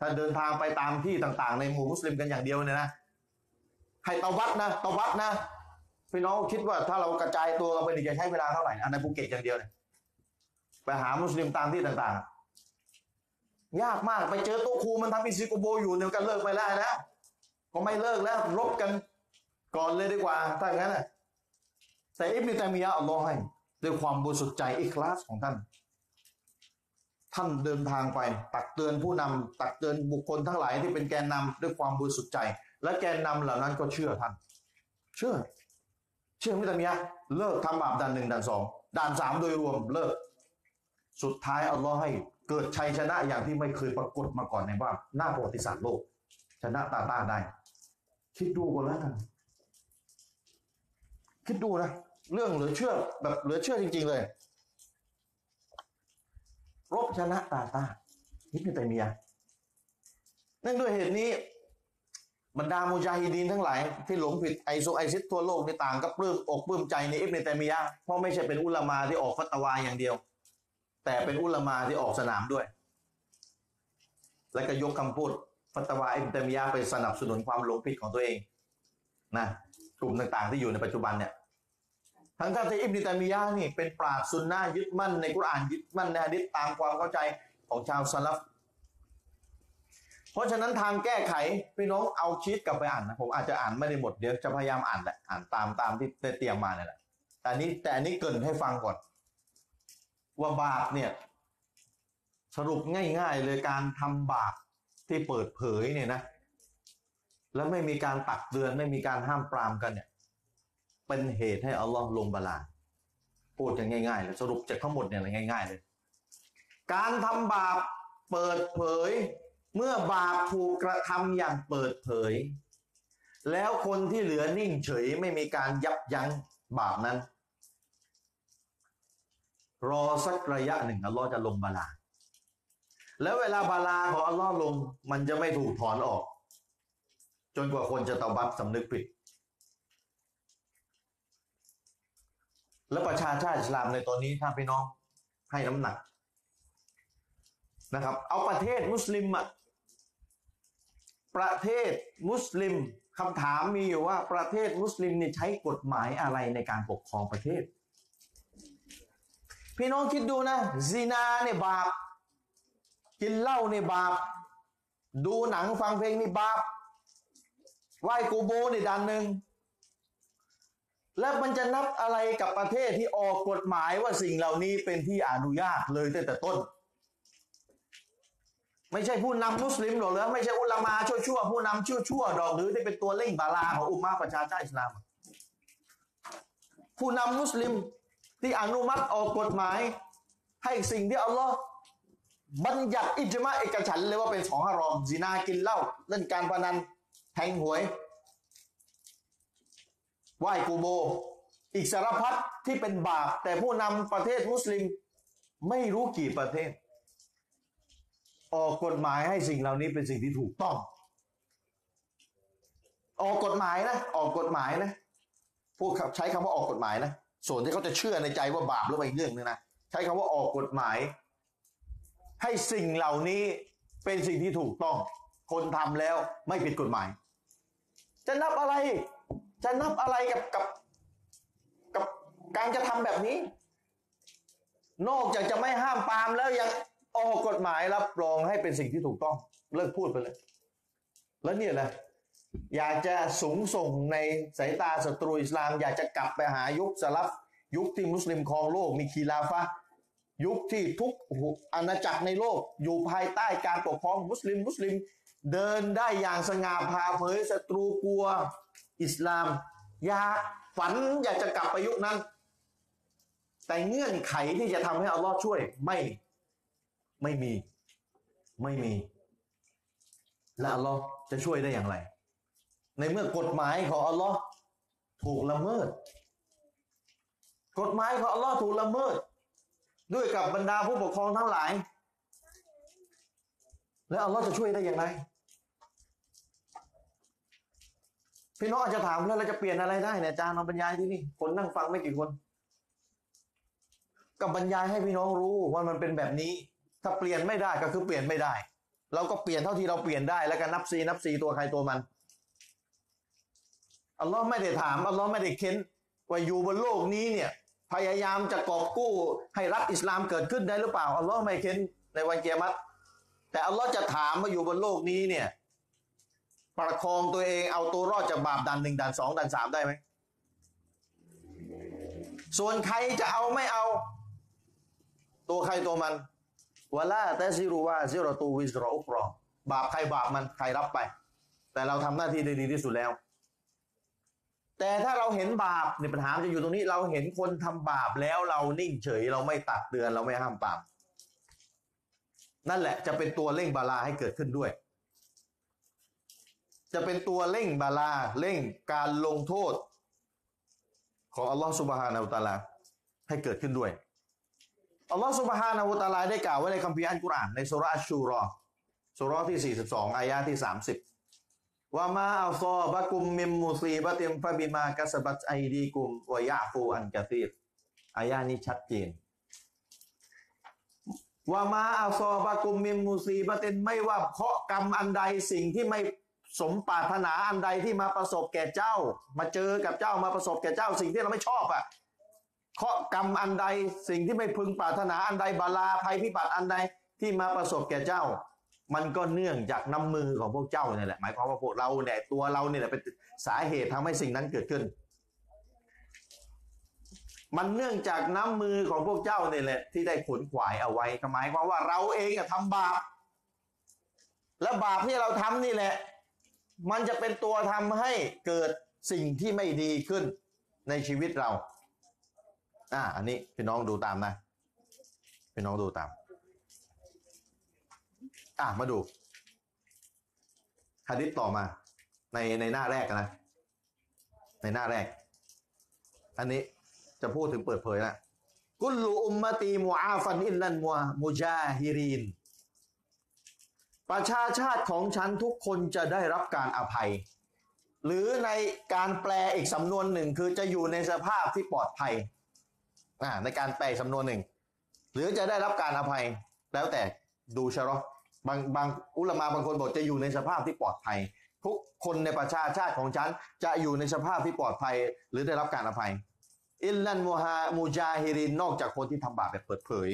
ถ้าเดินทางไปตามที่ต่าง ๆ ในหมู่มุสลิมกันอย่างเดียวเนี่ยนะให้เตาบัตนะเตาบัตนะพี่น้องคิดว่าถ้าเรากระจายตัวกันไปนี่จะใช้เวลาเท่าไหร่อันในภูเก็ตอย่างเดียวเนี่ยไปหามุสลิมตามที่ต่าง ๆ ยากมากไปเจอโต๊ะครูมันทำอิซิโกโบอยู่เนี่ยกันเลิกไปแล้วแล้วก็ไม่เลิกแล้วรบกันก่อนเลยดีกว่าถ้าอย่างนั้นแต่อิบนุตัยมียะอัลลอฮ์ให้ด้วยความบริสุทธิ์ใจอิคลาสของท่าน ท่านเดินทางไป ตักเตือนผู้นำตักเตือนบุคคลทั้งหลายที่เป็นแกนนำด้วยความบริสุทธิ์ใจ และแกนนำเหล่านั้นก็เชื่อท่าน เชื่อ เชื่ออิตัยมียเลิกทำบาปด่านหนึ่งด่านสองด่านสามโดยรวมเลิก สุดท้ายอัลลอฮ์ให้เกิดชัยชนะอย่างที่ไม่เคยปรากฏมาก่อนในว่าหน้าประวัติศาสตร์โลก ชนะตาตาได้ คิดดูก่อนแล้วกันคิดดูนะเรื่องเหลือเชื่อแบบเหลือเชื่อจริง ๆ เลย รบชนะตาตาฮิบนุตัยมียะเนื่องด้วยเหตุนี้ บรรดามุจาฮิดีนทั้งหลาย ที่หลงผิดไอโซไอซิสทั่วโลกในต่างก็ปลื้มอกปลื้มใจในอิบเนตัยมียะเพราะไม่ใช่เป็นอุลามาที่ออกฟัตวาอย่างเดียว แต่เป็นอุลามาที่ออกสนามด้วย และก็ยกคำพูดฟัตวาอิบเนตัยมียะไปสนับสนุนความหลงผิดของตัวเองนะกลุ่มต่างๆที่อยู่ในปัจจุบันเนี่ย ทั้งท่านที่อิบนิตัยมียะนี่เป็นปราชญ์ซุนนะยึดมั่นในกุรอานยึดมั่นในหะดีษตามความเข้าใจของชาวสลับเพราะฉะนั้นทางแก้ไขพี่น้องเอาชีตกลับไปอ่านนะผมอาจจะอ่านไม่ได้หมดเดี๋ยวจะพยายามอ่านแหละอ่านตามตามที่ได้เตรียมมาเนี่ยแหละแต่นี้แต่อันนี้เกินให้ฟังก่อน ว่าบาปเนี่ย สรุปง่าย ๆ เลยการทำบาปที่เปิดเผยเนี่ยนะ แล้วไม่มีการตักเตือนไม่มีการห้ามปรามกันเนี่ย เป็นเหตุให้อัลลอฮ์ลงบาลานพูดอย่างง่ายๆเลยสรุปจากทั้งหมดเนี่ยง่าย ๆเลย การทำบาปเปิดเผย เมื่อบาปถูกกระทำอย่างเปิดเผย แล้วคนที่เหลือนิ่งเฉยไม่มีการยับยั้งบาปนั้น รอสักระยะหนึ่งอัลลอฮ์จะลงบาลาแล้วเวลาบาลาของอัลลอฮ์ลง มันจะไม่ถูกถอนออก จนกว่าคนจะตอบับสำนึกผิด และประชาชาติอิสลามในตอนนี้ถ้าพี่น้องให้น้ำหนักนะครับ เอาประเทศมุสลิมอะประเทศมุสลิมคำถามมีอยู่ว่าประเทศมุสลิมเนี่ยใช้กฎหมายอะไรในการปกครองประเทศ พี่น้องคิดดูนะซีนาเนี่ยบาป กินเหล้าเนี่ยบาป ดูหนังฟังเพลงนี่บาปไหว้กูโบนี่ดันหนึ่ง แล้วมันจะนับอะไรกับประเทศที่ออกกฎหมายว่าสิ่งเหล่านี้เป็นที่อนุญาตเลยตั้งแต่ต้น ไม่ใช่ผู้นำมุสลิมหรอกเหรอไม่ใช่อุลามาชั่วๆผู้นำชั่วๆดอกหรือที่เป็นตัวเล่งบาลาของอุมมาประชาชาติอิสลาม ผู้นำมุสลิมที่อนุมัติออกกฎหมาย ให้สิ่งที่อัลลอฮ์บัญญัติอิจมาเอกฉันเลยว่าเป็นของฮารอมซินากินเหล้าเล่นการพนันแทงหวย ไหว้กูโบ อีกสารพัดที่เป็นบาป แต่ผู้นำประเทศมุสลิม ไม่รู้กี่ประเทศ ออกกฎหมายให้สิ่งเหล่านี้เป็นสิ่งที่ถูกต้อง ออกกฎหมายนะ ออกกฎหมายนะพูดใช้คำว่าออกกฎหมายนะ ส่วนที่เขาจะเชื่อในใจว่าบาปหรือว่าอีกเรื่องนึงนะใช้คำว่าออกกฎหมาย ให้สิ่งเหล่านี้เป็นสิ่งที่ถูกต้อง คนทำแล้วไม่ผิดกฎหมาย จะนับอะไร จะนับอะไรกับกับกับการจะทำแบบนี้ นอกจากจะไม่ห้ามปามแล้วยังออกกฎหมายรับรองให้เป็นสิ่งที่ถูกต้อง เลิกพูดไปเลย แล้วเนี่ยนะอยากจะสูงส่งในสายตาศัตรูอิสลาม อยากจะกลับไปหายุคสลับยุคที่มุสลิมครองโลกมีคีลาฟะยุคที่ทุกอาณาจักรในโลกอยู่ภายใต้การปกครองมุสลิมมุสลิมเดินได้อย่างสง่าผ่าเผยศัตรูกลัว อิสลาม อยากฝันอยากจะกลับไปยุคนั้น แต่เงื่อนไขที่จะทำให้อัลลอฮ์ช่วยไม่ไม่มี ไม่มี และอัลลอฮ์จะช่วยได้อย่างไร ในเมื่อกฎหมายของอัลลอฮ์ถูกละเมิด กฎหมายของอัลลอฮ์ถูกละเมิด ด้วยกับบรรดาผู้ปกครองทั้งหลาย แล้วอัลลอฮ์จะช่วยได้อย่างไร พี่น้องอาจจะถามแล้วเราจะเปลี่ยนอะไรได้เนี่ยอาจารย์มาบรรยายที่นี่คนนั่งฟังไม่กี่คนก็บรรยายให้พี่น้องรู้ว่ามันเป็นแบบนี้ ถ้าเปลี่ยนไม่ได้ก็คือเปลี่ยนไม่ได้ เราก็เปลี่ยนเท่าที่เราเปลี่ยนได้แล้วก็นับซีนับซีตัวใครตัวมันอัลลอฮ์ไม่ได้ถามอัลลอฮ์ไม่ได้เค้นว่าอยู่บนโลกนี้เนี่ย พยายามจะกอบกู้ให้รัฐอิสลามเกิดขึ้นได้หรือเปล่าอัลลอฮ์ไม่เค้นในวันเกียรติแต่อัลลอฮ์จะถามว่าอยู่บนโลกนี้เนี่ย ประคองตัวเองเอาตัวรอดจากบาปดันหนึ่งดันสองดันสามได้ไหม ส่วนใครจะเอาไม่เอา ตัวใครตัวมันวลาแต่ซิรูว่าซิรตูวิสรอุกรอบาปใครบาปมันใครรับไป แต่เราทำหน้าที่ได้ดีที่สุดแล้ว แต่ถ้าเราเห็นบาปในปัญหาจะอยู่ตรงนี้ เราเห็นคนทำบาปแล้วเรานิ่งเฉย เราไม่ตักเตือนเราไม่ห้ามปรามนั่นแหละจะเป็นตัวเร่งบาลาให้เกิดขึ้นด้วย จะเป็นตัวเร่งบาลาเร่งการลงโทษ ของอัลลอฮฺสุบฮานาอุตะลาให้เกิดขึ้นด้วยอัลลอฮฺสุบฮานาอุตะลาได้กล่าวไว้ในคัมภีร์อัลกุรอานในสุราอัชชูรอสุราที่ 42 อายะที่ 30 ว่ามาอัลซอบะกุมมิมมุซีบะติมฟะบิมากัสบัตไอดีกุมวะยะฟูอันกะซีรอายานี้ชัดเจนว่ามาอัลซอบะกุมมิมมุซีบะตินไม่ว่าเคาะกรรมอันใดสิ่งที่ไม่ สมปรารถนาอันใดที่มาประสบแก่เจ้า มาเจอกับเจ้ามาประสบแก่เจ้า สิ่งที่เราไม่ชอบอะเคาะกรรมอันใดสิ่งที่ไม่พึงปรารถนาอันใดบาลาภัยพิบัติอันใดที่มาประสบแก่เจ้า มันก็เนื่องจากน้ำมือของพวกเจ้าเนี่ยแหละหมายความว่าพวกเราเนี่ยตัวเราเนี่ยแหละเป็นสาเหตุทำให้สิ่งนั้นเกิดขึ้น มันเนื่องจากน้ำมือของพวกเจ้าเนี่ยแหละที่ได้ขนขวายเอาไว้หมายความว่าเราเองอะทำบาปและบาปที่เราทำนี่แหละ มันจะเป็นตัวทำให้เกิดสิ่งที่ไม่ดีขึ้นในชีวิตเรา อ่า อันนี้พี่น้องดูตามนะ พี่น้องดูตาม อะมาดูฮะดิษต่อมา ในในหน้าแรกนะ ในหน้าแรก อันนี้จะพูดถึงเปิดเผยนะกุลูอุมมตีมูอาฟันอินลันมัวมุจาฮิรีน ประชาชาติของฉันทุกคนจะได้รับการอภัย หรือในการแปลอีกสำนวนหนึ่งคือจะอยู่ในสภาพที่ปลอดภัยในการแปลสำนวนหนึ่ง หรือจะได้รับการอภัยแล้วแต่ดูชะรอบางบางอุลามาบางคนบอกจะอยู่ในสภาพที่ปลอดภัย ทุกคนในประชาชาติของฉันจะอยู่ในสภาพที่ปลอดภัย หรือได้รับการอภัย อิลลันมูฮามูจาฮิรินนอกจากคนที่ทำบาปแบบเปิดเผย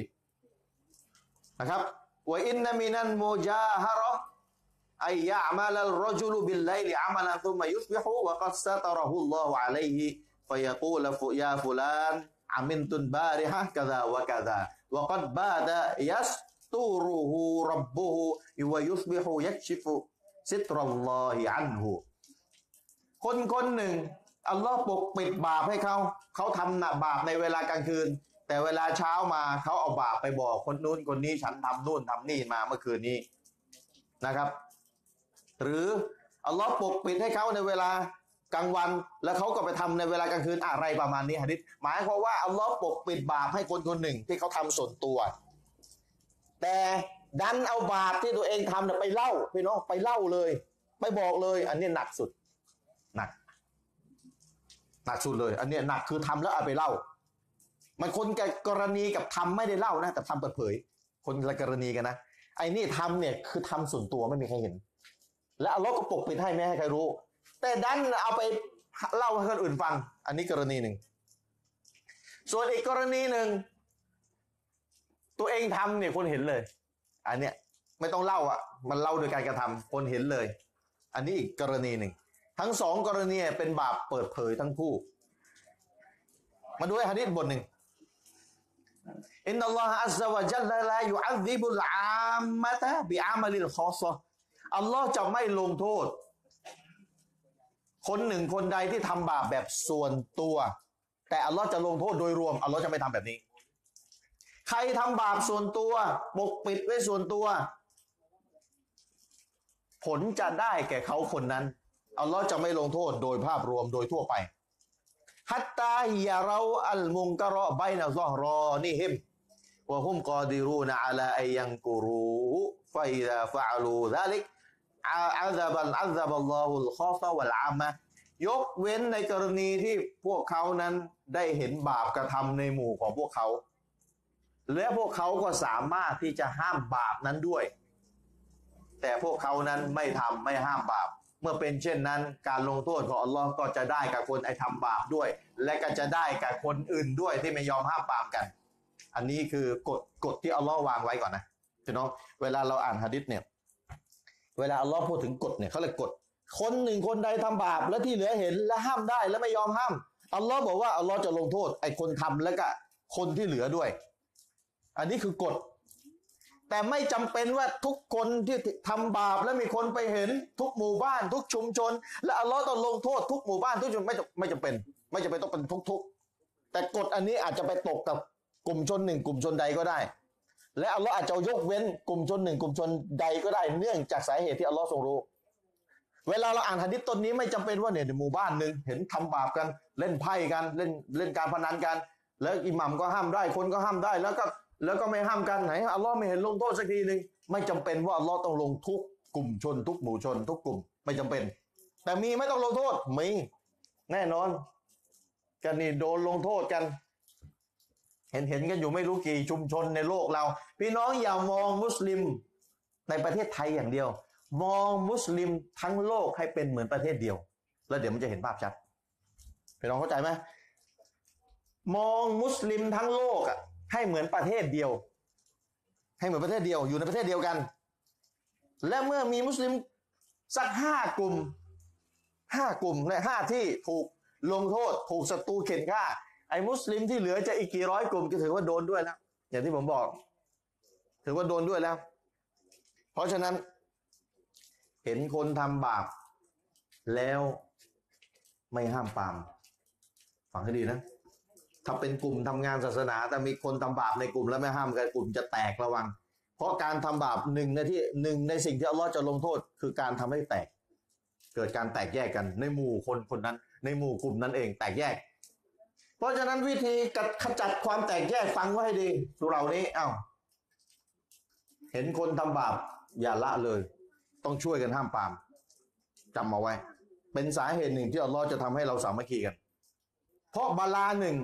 นะครับ ว่าอินนามินันโมจาฮาระอายะมาลรจุลบิลไลลิอามาลันทุมายุสบิฮุวะกัสซะตรหุลลอฮุอะลัยฮิฟยะกูลฟุยาฟุลานอามินตุนบาริฮะกะซาวะกะซาวะกัดบาดะยัสตูรุฮูรับบุฮูวะยุสบิฮุยักชิฟุซิตรัลลอฮิอันฮูคนคนหนึ่งอัลลอฮ์ปกปิดบาปให้เขา เขาทำหนะบาปในเวลากลางคืน แต่เวลาเช้ามาเขาเอาบาปไปบอกคนนู้นคนนี้ฉันทำนู่นทำนี่มาเมื่อคืนนี้นะครับ หรืออัลลอฮ์ปกปิดให้เขาในเวลากลางวัน แล้วเขาก็ไปทำในเวลากลางคืนอะไรประมาณนี้ฮะดิษหมายความว่าอัลลอฮ์ปกปิดบาปให้คนคนหนึ่งที่เขาทำส่วนตัว แต่ดันเอาบาปที่ตัวเองทำเนี่ยไปเล่าพี่น้องไปเล่าเลย ไปบอกเลย อันนี้หนักสุดหนักหนักสุดเลย อันนี้หนักคือทำแล้วเอาไปเล่า มันคนกับกรณีกับทำไม่ได้เล่านะแต่ทำเปิดเผย คนละกรณีกันนะไอ้นี่ทำเนี่ยคือทำส่วนตัวไม่มีใครเห็น และอัลลอฮ์ก็ปกปิดให้ไม่ให้ใครรู้ แต่ดันเอาไปเล่าให้คนอื่นฟัง อันนี้กรณีหนึ่ง ส่วนอีกกรณีหนึ่ง ตัวเองทำเนี่ยคนเห็นเลย อันเนี้ยไม่ต้องเล่าอะ มันเล่าโดยการกระทำคนเห็นเลย อันนี้อีกกรณีหนึ่ง ทั้งสองกรณีเป็นบาปเปิดเผยทั้งคู่ มาดูฮะดิษบทหนึ่ง อินนัลลอฮฺอัลลอฮฺวะจัลลายุอัลลิบุลอามมะตะบิอามัลิลคอซะอัลลอฮ์จะไม่ลงโทษ คนหนึ่งคนใดที่ทำบาปแบบส่วนตัว แต่อัลลอฮ์จะลงโทษโดยรวม อัลลอฮ์จะไม่ทำแบบนี้ ใครทำบาปส่วนตัวปกปิดไว้ส่วนตัว ผลจะได้แก่เขาคนนั้นอัลลอฮ์จะไม่ลงโทษโดยภาพรวมโดยทั่วไป حتى يروا المنكر بين ظهرانيهم وهم قادرون على أن ينكروه فإذا فعلوا ذلك عذب الله الخاصة والعامة ยกเว้นในกรณีที่พวกเขานั้นได้เห็นบาปกระทำในหมู่ของพวกเขา และพวกเขาก็สามารถที่จะห้ามบาปนั้นด้วย แต่พวกเขานั้นไม่ทำไม่ห้ามบาป เมื่อเป็นเช่นนั้น การลงโทษของอัลลอฮ์ก็จะได้กับคนไอ้ทำบาปด้วย และก็จะได้กับคนอื่นด้วยที่ไม่ยอมห้ามบาปกัน อันนี้คือกฎกฎที่อัลลอฮ์วางไว้ก่อนนะพี่น้องเวลาเราอ่านฮะดิษเนี่ย เวลาอัลลอฮ์พูดถึงกฎเนี่ยเขาเรียกกฎคนหนึ่งคนใดทำบาปและที่เหลือเห็นและห้ามได้และไม่ยอมห้ามอัลลอฮ์บอกว่าอัลลอฮ์จะลงโทษไอ้คนทำแล้วก็คนที่เหลือด้วย อันนี้คือกฎ แต่ไม่จำเป็นว่าทุกคนที่ทำบาปแล้วมีคนไปเห็นทุกหมู่บ้าน ทุกชุมชน และอัลลอฮ์ต้องลงโทษทุกหมู่บ้านทุกชุมชนไม่จำไม่จำเป็น ไม่จำเป็นต้องเป็นทุก ๆ แต่กฎอันนี้อาจจะไปตกกับกลุ่มชนหนึ่ง กลุ่มชนใดก็ได้ และอัลลอฮ์อาจจะยกเว้นกลุ่มชนหนึ่ง กลุ่มชนใดก็ได้ เนื่องจากสาเหตุที่อัลลอฮ์ทรงรู้ เวลาเราอ่านหะดิษต้นนี้ไม่จำเป็นว่าเนี่ยหมู่บ้านหนึ่งเห็นทำบาปกันเล่นไพ่กันเล่นเล่นการพนันกัน แล้วอิหมัมก็ห้ามได้คนก็ห้ามได้แล้วก็ แล้วก็ไม่ห้ามกันไหนอัลลอฮ์ไม่เห็นลงโทษสักทีหนึ่งไม่จำเป็นว่าอัลลอฮ์ต้องลงทุกกลุ่มชน ทุกหมู่ชน ทุกกลุ่มไม่จำเป็น แต่มีไม่ต้องลงโทษมีแน่นอนกันนี่โดนลงโทษกัน เห็นเห็นกันอยู่ไม่รู้กี่ชุมชนในโลกเรา พี่น้องอย่ามองมุสลิมในประเทศไทยอย่างเดียว มองมุสลิมทั้งโลกให้เป็นเหมือนประเทศเดียว แล้วเดี๋ยวมันจะเห็นภาพชัดพี่น้องเข้าใจไหมมองมุสลิมทั้งโลกอะ ให้เหมือนประเทศเดียว ให้เหมือนประเทศเดียว อยู่ในประเทศเดียวกัน และเมื่อมีมุสลิมสักห้ากลุ่มห้ากลุ่มและห้าที่ถูกลงโทษ ถูกศัตรูเข็นฆ่า ไอ้มุสลิมที่เหลือจะอีกกี่ร้อยกลุ่มก็ถือว่าโดนด้วยแล้วอย่างที่ผมบอก ถือว่าโดนด้วยแล้ว เพราะฉะนั้น เห็นคนทำบาปแล้วไม่ห้ามปาม ฟังให้ดีนะ ถ้าเป็นกลุ่มทำงานศาสนาแต่มีคนทำบาปในกลุ่มแล้วไม่ห้ามกันกลุ่มจะแตกระวัง เพราะการทำบาปหนึ่งในที่หนึ่งในสิ่งที่อัลลอฮ์จะลงโทษ คือการทำให้แตก เกิดการแตกแยกกันในหมู่คนคนนั้น ในหมู่กลุ่มนั้นเองแตกแยก เพราะฉะนั้นวิธีขจัดความแตกแยกฟังไว้ให้ดีสุเรานี้เอ้าเห็นคนทำบาปอย่าละเลย ต้องช่วยกันห้ามปามจำเอาไว้ เป็นสาเหตุหนึ่งที่อัลลอฮ์จะทำให้เราสามัคคีกัน เพราะบาลาหนึ่ง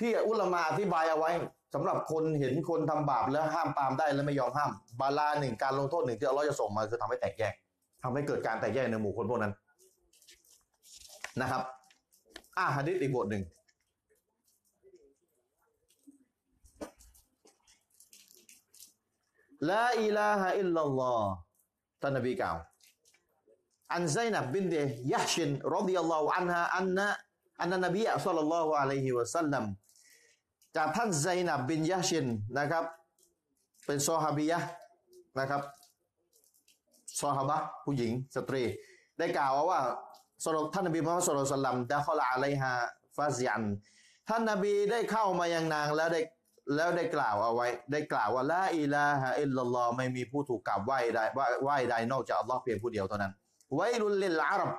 ที่อุลมาอธิบายเอาไว้สำหรับคนเห็นคนทำบาปแล้วห้ามปามได้แล้วไม่ยอมห้าม บาลาหนึ่งการลงโทษหนึ่งที่อัลลอฮ์จะส่งมาคือทำให้แตกแยกทำให้เกิดการแตกแยกในหมู่คนพวกนั้นนะครับ อ่าฮะดิษอีกบทหนึ่งลาอิลาฮะอิลลัลลอฮ์ท่านนบีกล่าวอันไซนับบินเดยะชินรดิยัลลอฮุอันฮะอันนะอันนนบีอัลลอฮุลลอฮุอะลัยฮิวะสัลลัม จากท่านไซนับบินยะชินนะครับ เป็นซอฮาบียะนะครับซอฮาบะผู้หญิงสตรี ได้กล่าวว่าสรท่านนบีมุฮัมมัด صلى الله عليه وسلم دخل عليها فزعا ท่านนบีได้เข้ามายังนางแล้วได้แล้วได้กล่าวเอาไว้ ได้กล่าวว่าلا إله إلا اللهไม่มีผู้ถูกกราบไหว้ได้ไหว้ใดนอกจากอัลลอฮ์เพียงผู้เดียวเท่านั้น ويل للعرب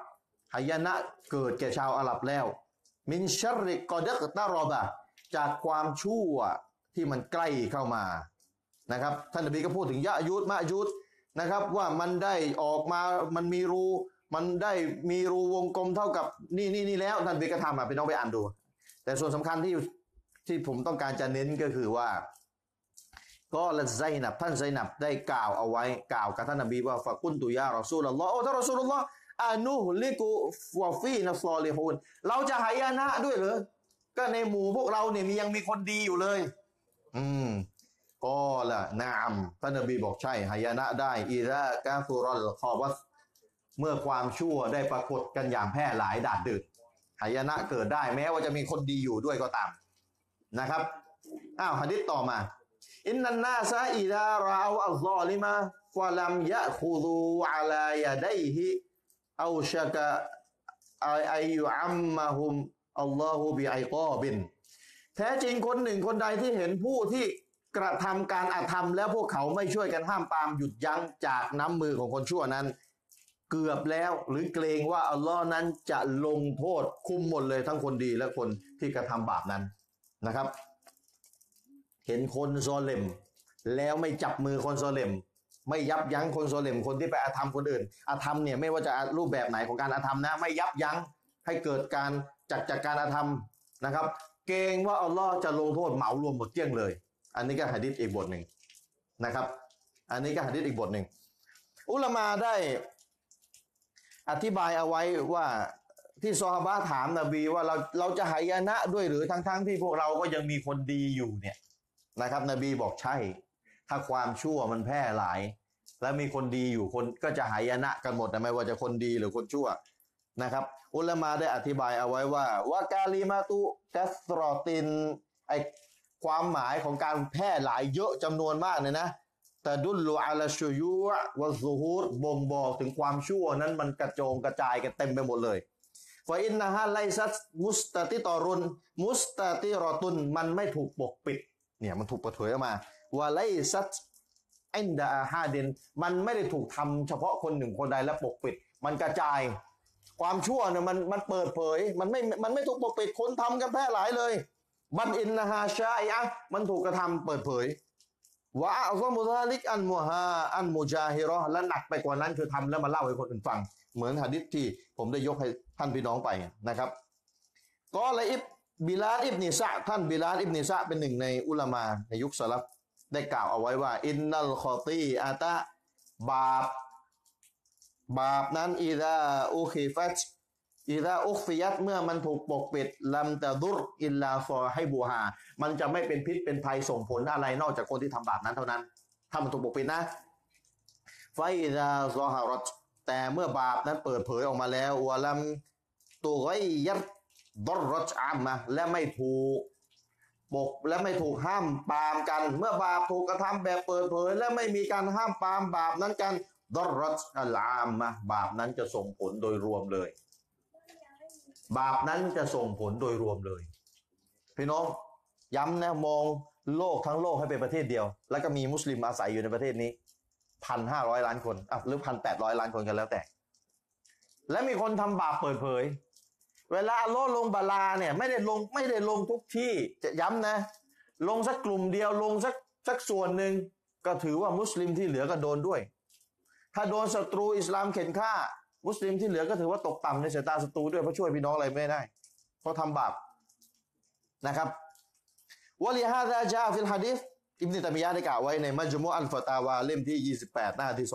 หายนะเกิดแก่ชาวอาหรับแล้ว من شر قد اقترب จากความชั่วที่มันใกล้เข้ามานะครับท่านนบีก็พูดถึงยะยุดมะยุดนะครับว่ามันได้ออกมามันมีรูมันได้มีรูวงกลมเท่ากับนี่นี่นี่แล้วท่านนบีก็ทำอะไปน้องไปอ่านดู แต่ส่วนสำคัญที่ที่ผมต้องการจะเน้นก็คือว่าก็ละไซนับท่านไซนับได้กล่าวเอาไว้กล่าวกับท่านนบีว่าฟะกุนตุยารอซูลลอฮ์โอ้ท่านรอซูลลอฮ์อานุลิกุวาฟีนัสซอลิฮูนเราจะหายนะด้วยเหรอ ก็ในหมู่พวกเราเนี่ยมียังมีคนดีอยู่เลย อืมก็ละนามท่านนบีบอกใช่หายนะได้อิรากาฟุรอลคอวัสเมื่อความชั่วได้ปรากฏกันอย่างแพร่หลายดาดดึกหายนะเกิดได้แม้ว่าจะมีคนดีอยู่ด้วยก็ตามนะครับอ้าวหะดิษต่อมา อินนันนาซาอิดาราอัลลอลิมาฟะลัมยะคูดูอะลายะดฮิเอาชะกะอายุอัมมะฮุม อัลลอฮุบิไอกอบิน แท้จริงคนหนึ่งคนใดที่เห็นผู้ที่กระทำการอาธรรม แล้วพวกเขาไม่ช่วยกันห้ามปามหยุดยั้งจากน้ำมือของคนชั่วนั้น เกือบแล้วหรือเกรงว่าอัลลอฮ์นั้นจะลงโทษคุมหมดเลยทั้งคนดีและคนที่กระทำบาปนั้นนะครับ เห็นคนโซเลมแล้วไม่จับมือคนโซเลมไม่ยับยั้งคนโซเลมคนที่ไปอาธรรมคนอื่นอาธรรมเนี่ยไม่ว่าจะรูปแบบไหนของการอาธรรมนะ ไม่ยับยั้งให้เกิดการ จัดจากการอาธรรมนะครับ เกรงว่าอัลลอฮ์จะลงโทษเหมารวมหมดเกลี้ยงเลย อันนี้ก็หะดิษอีกบทหนึ่งนะครับ อันนี้ก็หะดิษอีกบทหนึ่งอุลามาได้อธิบายเอาไว้ว่าที่ซอฮาบะถามนบีว่าเราเราจะหายนะด้วยหรือทั้งๆทที่พวกเราก็ยังมีคนดีอยู่เนี่ยนะครับ นบีบอกใช่ ถ้าความชั่วมันแพร่หลาย แล้วมีคนดีอยู่คนก็จะหายนะกันหมดนะไม่ว่าจะคนดีหรือคนชั่วนะครับ อุลามาได้อธิบายเอาไว้ว่าว่ากาลิมาตุกัสรอตินไอความหมายของการแพร่หลายเยอะจำนวนมากเนี่ยนะแต่ดุลลูอาลาชูยูวะซูฮูดบ่งบอกถึงความชั่วนั้นมันกระโจงกระจายกันเต็มไปหมดเลยฟาอินนะฮะไลซัสمستتر مستترةมันไม่ถูกปกปิด เนี่ยมันถูกเปิดเผยออกมาว่าليست عند أحدมันไม่ได้ถูกทำเฉพาะคนหนึ่งคนใดและปกปิด มันกระจาย ความชั่วเนี่ยมันมันเปิดเผย มันไม่มันไม่ถูกปกปิดคนทำกันแพร่หลายเลยبل إنها شائعةมันถูกกระทำเปิดเผยوأعظم من ذلك المجاهرةและหนักไปกว่านั้นคือทำแล้วมาเล่าให้คนอื่นฟัง เหมือนหะดิษที่ผมได้ยกให้ท่านพี่น้องไปนะครับก็ลยอิบบิลาดอิบนิสะท่านบิลาดอิบนิสะเป็นหนึ่งในอุลามาในยุคสลัฟได้กล่าวเอาไว้ว่า إن الخطيئةบาป บาปนั้นإذا أخفيت إذا أخفيتเมื่อมันถูกปกปิดلم تضر إلا صاحبهاมันจะไม่เป็นพิษเป็นภัยส่งผลอะไรนอกจากคนที่ทำบาปนั้นเท่านั้น ถ้ามันถูกปกปิดนะไฟดาซอฮารตแต่เมื่อบาปนั้นเปิดเผยออกมาแล้ววะลัมตัวไอยัดดรรจอามมาและไม่ถูกปกและไม่ถูกห้ามปามกัน เมื่อบาปถูกกระทำแบบเปิดเผย และไม่มีการห้ามปามบาปนั้นกัน ดรรจอัลอามมาบาปนั้นจะส่งผลโดยรวมเลย บาปนั้นจะส่งผลโดยรวมเลย พี่น้องย้ำนะมองโลกทั้งโลกให้เป็นประเทศเดียว แล้วก็มีมุสลิมอาศัยอยู่ในประเทศนี้พันห้าร้อยล้านคนอะหรือพันแปดร้อยล้านคนกันแล้วแต่ และมีคนทำบาปเปิดเผย เวลาอัลลอฮ์ลงบาลาเนี่ย ไม่ได้ลงไม่ได้ลงทุกที่จะย้ำนะ ลงสักกลุ่มเดียวลงสักสักส่วนหนึ่งก็ถือว่ามุสลิมที่เหลือก็โดนด้วย ถ้าโดนศัตรูอิสลามเข็นฆ่า มุสลิมที่เหลือก็ถือว่าตกต่ำในสายตาศัตรูด้วยเพราะช่วยพี่น้องอะไรไม่ได้ เพราะทำบาปนะครับولهذا جاء في الحديثอิบนุตัมียะได้กล่าวไว้ในมัจมุอัลฟะตาวาเล่มที่ 28 หน้าที่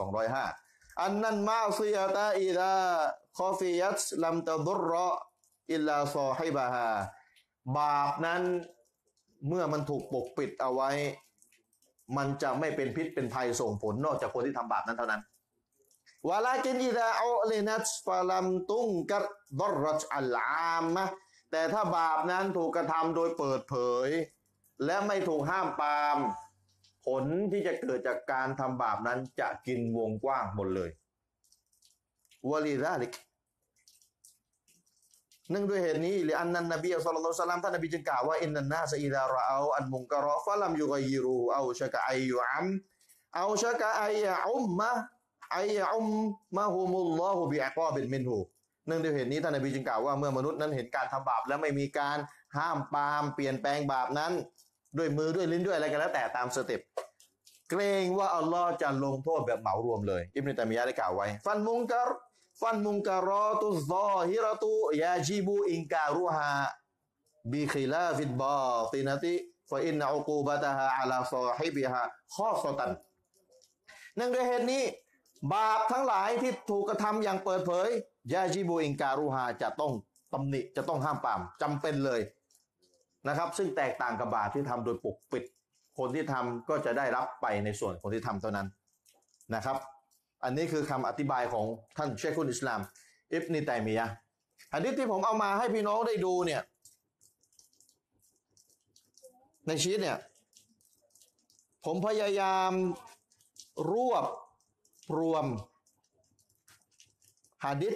205 أن المعصية إذا خفيت لم تضر إلا صاحبهاบาปนั้นเมื่อมันถูกปกปิดเอาไว้ มันจะไม่เป็นพิษเป็นภัยส่งผลนอกจากคนที่ทำบาปนั้นเท่านั้น ولكن إذا أعلنت فلم تنكرดรรจอัลามะแต่ถ้าบาปนั้นถูกกระทำโดยเปิดเผย และไม่ถูกห้ามปาม ผลที่จะเกิดจากการทำบาปนั้นจะกินวงกว้างหมดเลยวลีซาลิกเนื่องด้วยเหตุนี้หรืออันนั้นนบีอัลลอฮฺสัลลัมท่านนบีจึงกล่าวว่าอินนันนาสอิดาระเอาอันมุงกะรอฟะลัมยุกยิรูเอาชะกะไอยุอัมเอาชะกะไอยะอุมมะ أن يعمهم الله بعقاب منهเนื่องด้วยเหตุนี้ท่านนบีจึงกล่าวว่าเมื่อมนุษย์นั้นเห็นการทำบาปและไม่มีการห้ามปามเปลี่ยนแปลงบาปนั้น ด้วยมือด้วยลิ้นด้วยอะไรกันแล้วแต่ตามสเต็ปเกรงว่าอัลลอฮ์จะลงโทษแบบเหมารวมเลยอิบนุตัมียะห์ได้กล่าวไว้ فالمنكر فالمنكرات الظاهرة يجب إنكارها بخلاف الباطنة فإن عقوبتها على صاحبهاข้อสตันเนื่องด้วยเหตุนี้ บาปทั้งหลายที่ถูกกระทำอย่างเปิดเผยยาจิบูอิงการุฮาจะต้องตำหนิจะต้องห้ามปรามจำเป็นเลยนะครับ ซึ่งแตกต่างกับบาปที่ทำโดยปกปิด คนที่ทำก็จะได้รับไปในส่วนคนที่ทำเท่านั้นนะครับ อันนี้คือคำอธิบายของท่านเชคุนอิสลาม อิบนิตัยมียะอันนี้ที่ผมเอามาให้พี่น้องได้ดูเนี่ย ในชีตเนี่ย ผมพยายามรวบ รวมหะดิษ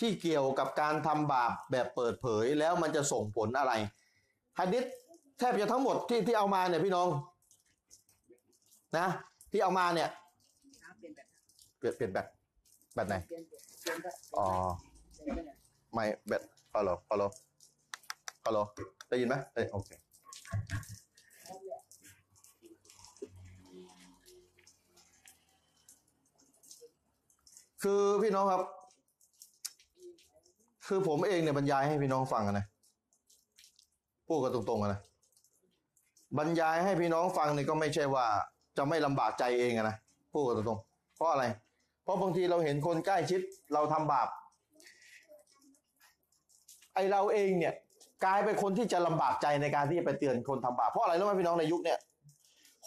ที่เกี่ยวกับการทำบาปแบบเปิดเผยแล้วมันจะส่งผลอะไรหะดิษแทบจะทั้งหมดที่ที่เอามาเนี่ยพี่น้องนะที่เอามาเนี่ย
เปลี่ยนแบบ
เปลี่ยนแบบแบบไหนอ๋อไม่แบบฮัลโหลฮัลโหลฮัลโหลได้ยินไหมเอ้ยโอเค คือพี่น้องครับ คือผมเองเนี่ยบรรยายให้พี่น้องฟังนะพูดกันตรงๆนะบรรยายให้พี่น้องฟังเนี่ยก็ไม่ใช่ว่า จะไม่ลำบากใจเองนะพูดกันตรงๆเพราะอะไร เพราะบางทีเราเห็นคนใกล้ชิดเราทำบาป ไอเราเองเนี่ยกลายเป็นคนที่จะลำบากใจในการที่จะไปเตือนคนทำบาปเพราะอะไรรู้ไหมพี่น้องในยุคเนี่ย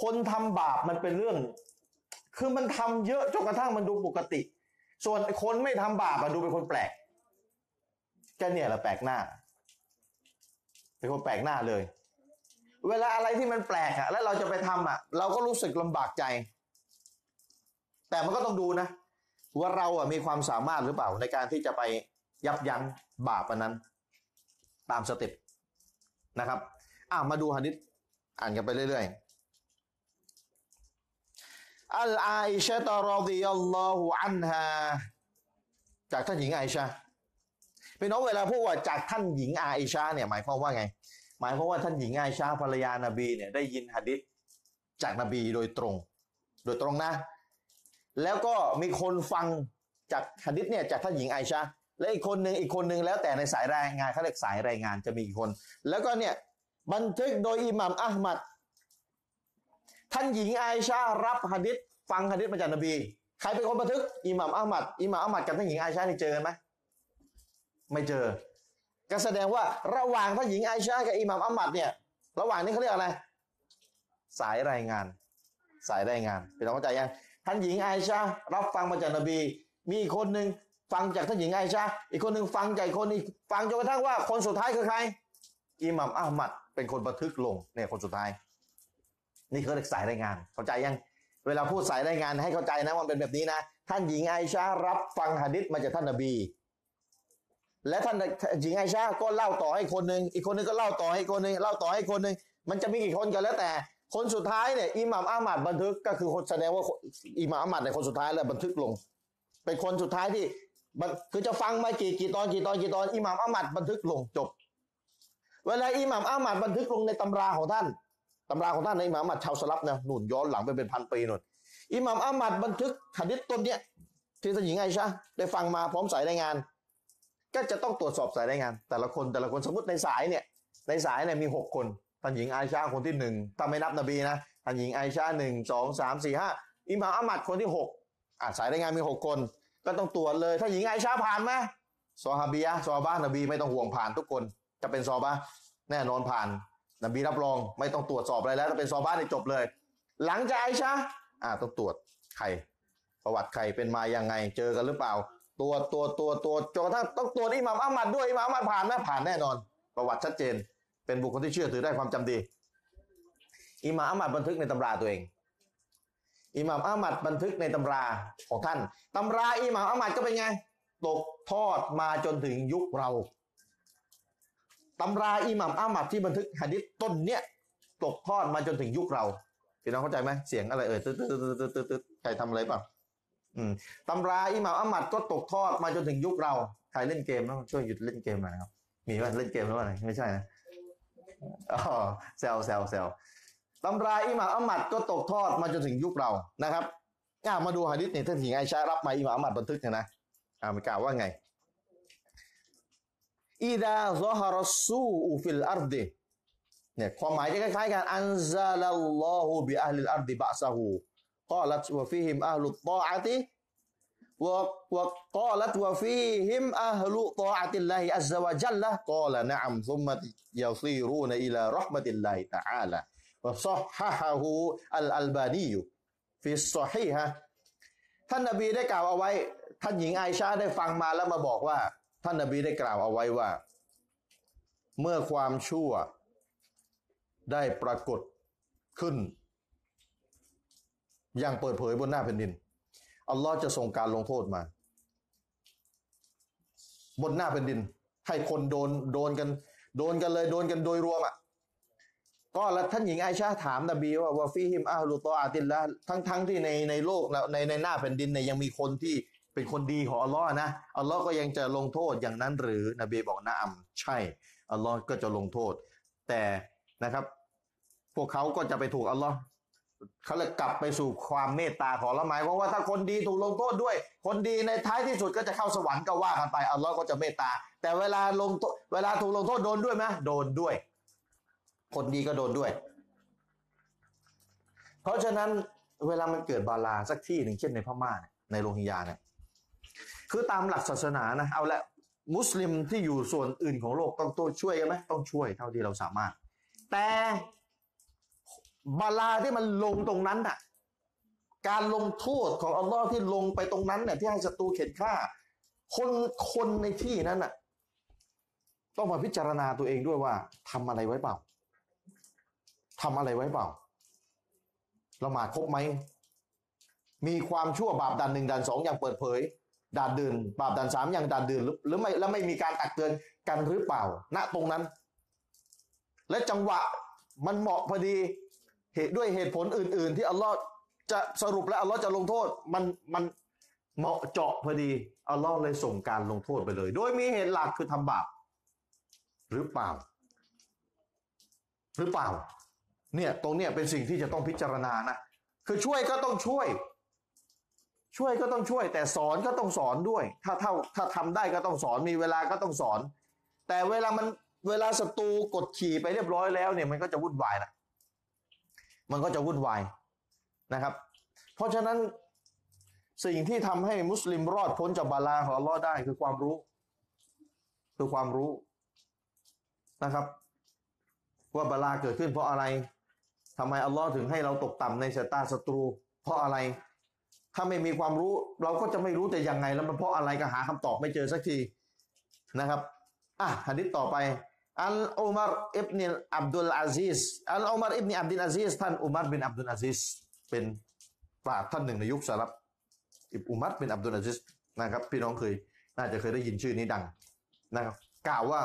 คนทำบาปมันเป็นเรื่อง คือมันทำเยอะจนกระทั่งมันดูปกติ ส่วนคนไม่ทำบาปอะดูเป็นคนแปลกแค่เนี่ยแหละแปลกหน้า เป็นคนแปลกหน้าเลย เวลาอะไรที่มันแปลกอะแล้วเราจะไปทำอะเราก็รู้สึกลำบากใจ แต่มันก็ต้องดูนะ ว่าเราอะมีความสามารถหรือเปล่าในการที่จะไปยับยั้งบาปอันนั้น ตามสเต็ปนะครับ อะมาดูฮะดิษอ่านกันไปเรื่อยๆ عن عائشة رضي الله عنهاจากท่านหญิงอาอิชาพี่น้องเวลาพูดว่าจากท่านหญิงอาอิชาเนี่ยหมายความว่าไง หมายความว่าท่านหญิงอาอิชาภรรยานบีเนี่ยได้ยินหะดิษจากนบีโดยตรง โดยตรงนะ แล้วก็มีคนฟังจากหะดิษเนี่ยจากท่านหญิงไอชาและอีกคนหนึ่งอีกคนหนึ่งแล้วแต่ในสายรายงานเขาเรียกสายรายงานจะมีอีกคน แล้วก็เนี่ยบันทึกโดยอิหมัมอัลมัด ท่านหญิงไอชารับหะดิษฟังหะดิษมาจากนบี ใครเป็นคนบันทึกอิหมัมอัลมัดอิหมัมอัลมัดกับท่านหญิงไอชาที่เจอกันไหมไม่เจอ ก็แสดงว่าระหว่างท่านหญิงไอชากับอิหมัมอัลมัดเนี่ย ระหว่างนี้เขาเรียกอะไร สายรายงาน สายรายงานเป็นเข้าใจยังท่านหญิงไอชารับฟังมาจากนบี มีคนหนึ่งฟังจากท่านหญิงไอชาอีกคนหนึ่งฟังจากคนอีกฟังจนกระทั่งว่าคนสุดท้ายคือใครอิหมัมอัลมัดเป็นคนบันทึกลงเนี่ยคนสุดท้าย นี่เขาเรียกสายรายงาน เข้าใจยัง เวลาพูดสายรายงานให้เข้าใจนะวันเป็นแบบนี้นะ ท่านหญิงไอชารับฟังหะดิษมาจากท่านนบี และท่านหญิงไอชาก็เล่าต่อให้คนหนึ่งอีกคนหนึงก็เล่าต่อให้คนหนึ่งเล่าต่อให้คนหนึ่งมันจะมีกี่คนกันแล้วแต่ คนสุดท้ายเนี่ยอิหม่ามอามัดบันทึกก็คือคนแสดงว่าอิหม่ามอามัดในยคนสุดท้ายแล้วบันทึกลง เป็นคนสุดท้ายที่คือจะฟังมากี่กี่ตอนกี่ตอนกี่ตอนอิหม่ามอามัดบันทึกลงจบ เวลาอิหม่ามอามัดบันทึกลงในตำราของท่าน ตำราของท่านในอิหม่ามอัดชาวสลับนะหนุนย้อนหลังไปเป็นพันปีหนุนอิหม่ามอามัดบันทึกหะดิษต้นเนี้ยที่ท่านหญิงไอชาได้ฟังมาพร้อมสายรายงาน ก็จะต้องตรวจสอบสายรายงาน แต่ละคนแต่ละคนสมมติในสายเนี่ยในสายเนี่ยมีหกคนท่านหญิงไอชาคนที่หนึ่งถ้าไม่นับนบีนะท่านหญิงไอชาหนึ่งสองสามสี่ห้าอิหม่ามอามัดคนที่หกอะสายรายงานมีหกคน ก็ต้องตรวจเลยท่านหญิงไอชาผ่านไหมซอฮาบียะซอฮาบ้านนบีไม่ต้องห่วงผ่านทุกคนจะเป็นซอบะห์แน่นอนผ่าน นบีรับรองไม่ต้องตรวจสอบอะไรแล้วถ้าเป็นซอบ้านนี่จบเลย หลังจากไอชาอะต้องตรวจใครประวัติใครเป็นมายังไง เจอกันหรือเปล่า ตัวตัวตัวตัวจนกระทั่งต้องตรวจอิหม่ามอัมมัดด้วยอิหม่ามอัมมัดผ่านไหมผ่านแน่นอน ประวัติชัดเจน เป็นบุคคลที่เชื่อถือได้ความจำดีอิหม่ามอัมมัดบันทึกในตำราตัวเองอิหม่ามอัมมัดบันทึกในตำราของท่านตำราอิหม่ามอัมมัดก็เป็นไง ตกทอดมาจนถึงยุคเรา ตำราอิหม่ามอัมมัดที่บันทึกหะดิษต้นเนี้ยตกทอดมาจนถึงยุคเราพี่น้องเข้าใจไหมเสียงอะไรเอ่ยตึ๊ดตึ๊ดตึ๊ดตึ๊ดตึ๊ดใครทำอะไรเปล่าอืมตำราอิหม่ามอัมมัดก็ตกทอดมาจนถึงยุคเราใครเล่นเกมต้องช่วยหยุดเล่นเกมหน่อยครับมีไหมเล่นเกมหรือว่าอะไรไม่ใช่นะอ๋อแซวแซวแซวตำราอิหม่ามอัมมัดก็ตกทอดมาจนถึงยุคเรานะครับอ่ามาดูหะดิษเนี่ยท่านหญิงไอชารับมาอิหม่ามอัมมัดบันทึกเนี่ยนะอ่ามันกล่าวว่าไง إذا ظهر السوء في الأرضเนี่ยความหมายจะคล้ายๆกันأنزل الله بأهل الأرض بأسه قالت وفيهم أهل طاعة و قالت وفيهم أهل طاعة الله عز وجل قال نعم ثم يصيرون إلى رحمة الله تعالى وصححه الألباني في الصحيحةท่านนบีได้กล่าวเอาไว้ ท่านหญิงไอชาได้ฟังมาแล้วมาบอกว่า ท่านนบีได้กล่าวเอาไว้ว่า เมื่อความชั่วได้ปรากฏขึ้น อย่างเปิดเผยบนหน้าแผ่นดิน อัลลอฮ์จะส่งการลงโทษมา บนหน้าแผ่นดิน ให้คนโดนโดนกัน โดนกันเลยโดนกันโดยรวมอะก็แล้วท่านหญิงไอชาถามนบีว่าวาฟีฮิมอาลุตออาติลละทั้งทั้งที่ในในโลกในในหน้าแผ่นดินเนี่ยยังมีคนที่ เป็นคนดีของอัลลอฮ์นะอัลลอฮ์ก็ยังจะลงโทษอย่างนั้นหรือนบีบอกนะอัมใช่อัลลอฮ์ก็จะลงโทษ แต่นะครับ พวกเขาก็จะไปถูกอัลลอฮ์เขาเลยกลับไปสู่ความเมตตาของละหมายเพราะว่าถ้าคนดีถูกลงโทษด้วย คนดีในท้ายที่สุดก็จะเข้าสวรรค์ก็ว่ากันไปอัลลอฮ์ก็จะเมตตา แต่เวลาลงเวลาถูกลงโทษโดนด้วยไหมโดนด้วย คนดีก็โดนด้วย เพราะฉะนั้นเวลามันเกิดบาลาสักที่หนึ่งเช่นในพม่าในโรฮิงญาเนี่ย คือตามหลักศาสนานะเอาละมุสลิมที่อยู่ส่วนอื่นของโลกต้องตัวช่วยกันไหมต้องช่วยเท่าที่เราสามารถ แต่บาลาที่มันลงตรงนั้นน่ะ การลงโทษของอัลลอฮ์ที่ลงไปตรงนั้นเนี่ยที่ให้ศัตรูเข็นฆ่า คนคนในที่นั้นน่ะ ต้องมาพิจารณาตัวเองด้วยว่าทำอะไรไว้เปล่าทำอะไรไว้เปล่าละหมาดครบไหมมีความชั่วบาปด่านหนึ่งด่านสองอย่างเปิดเผย ด่านดื่นบาปด่านสามอย่างด่านดื่นหรือหรือไม่แล้วไม่มีการตักเตือนกันหรือเปล่า ณตรงนั้น และจังหวะมันเหมาะพอดีเหตุด้วยเหตุผลอื่น ๆ ที่อัลลอฮ์จะสรุปและอัลลอฮ์จะลงโทษมันมันเหมาะเจาะพอดีอัลลอฮ์เลยส่งการลงโทษไปเลย โดยมีเหตุหลักคือทำบาปหรือเปล่า หรือเปล่า เนี่ยตรงเนี้ยเป็นสิ่งที่จะต้องพิจารณานะคือช่วยก็ต้องช่วย ช่วยก็ต้องช่วย แต่สอนก็ต้องสอนด้วย ถ้าเท่าถ้าทำได้ก็ต้องสอนมีเวลาก็ต้องสอน แต่เวลามันเวลาศัตรูกดขี่ไปเรียบร้อยแล้วเนี่ยมันก็จะวุ่นวายนะมันก็จะวุ่นวายนะครับ เพราะฉะนั้นสิ่งที่ทำให้มุสลิมรอดพ้นจากบาลาของอัลลอฮ์ได้คือความรู้ คือความรู้นะครับ ว่าบาลาเกิดขึ้นเพราะอะไรทำไมอัลลอฮ์ถึงให้เราตกต่ำในสายตาศัตรู เพราะอะไร ถ้าไม่มีความรู้เราก็จะไม่รู้จะยังไง แล้วมันเพราะอะไรก็หาคำตอบไม่เจอสักทีนะครับอะหะดิษต่อไปอัลอุมารبن عبد العزيز عن عمر بن عبد العزيزท่านอุมารบินอับดุลอาซิสเป็นปราชญ์ท่านหนึ่งในยุคสลัฟอิบอุมัรบินอับดุลอาซิสนะครับ พี่น้องเคยน่าจะเคยได้ยินชื่อนี้ดังนะครับกล่าวว่า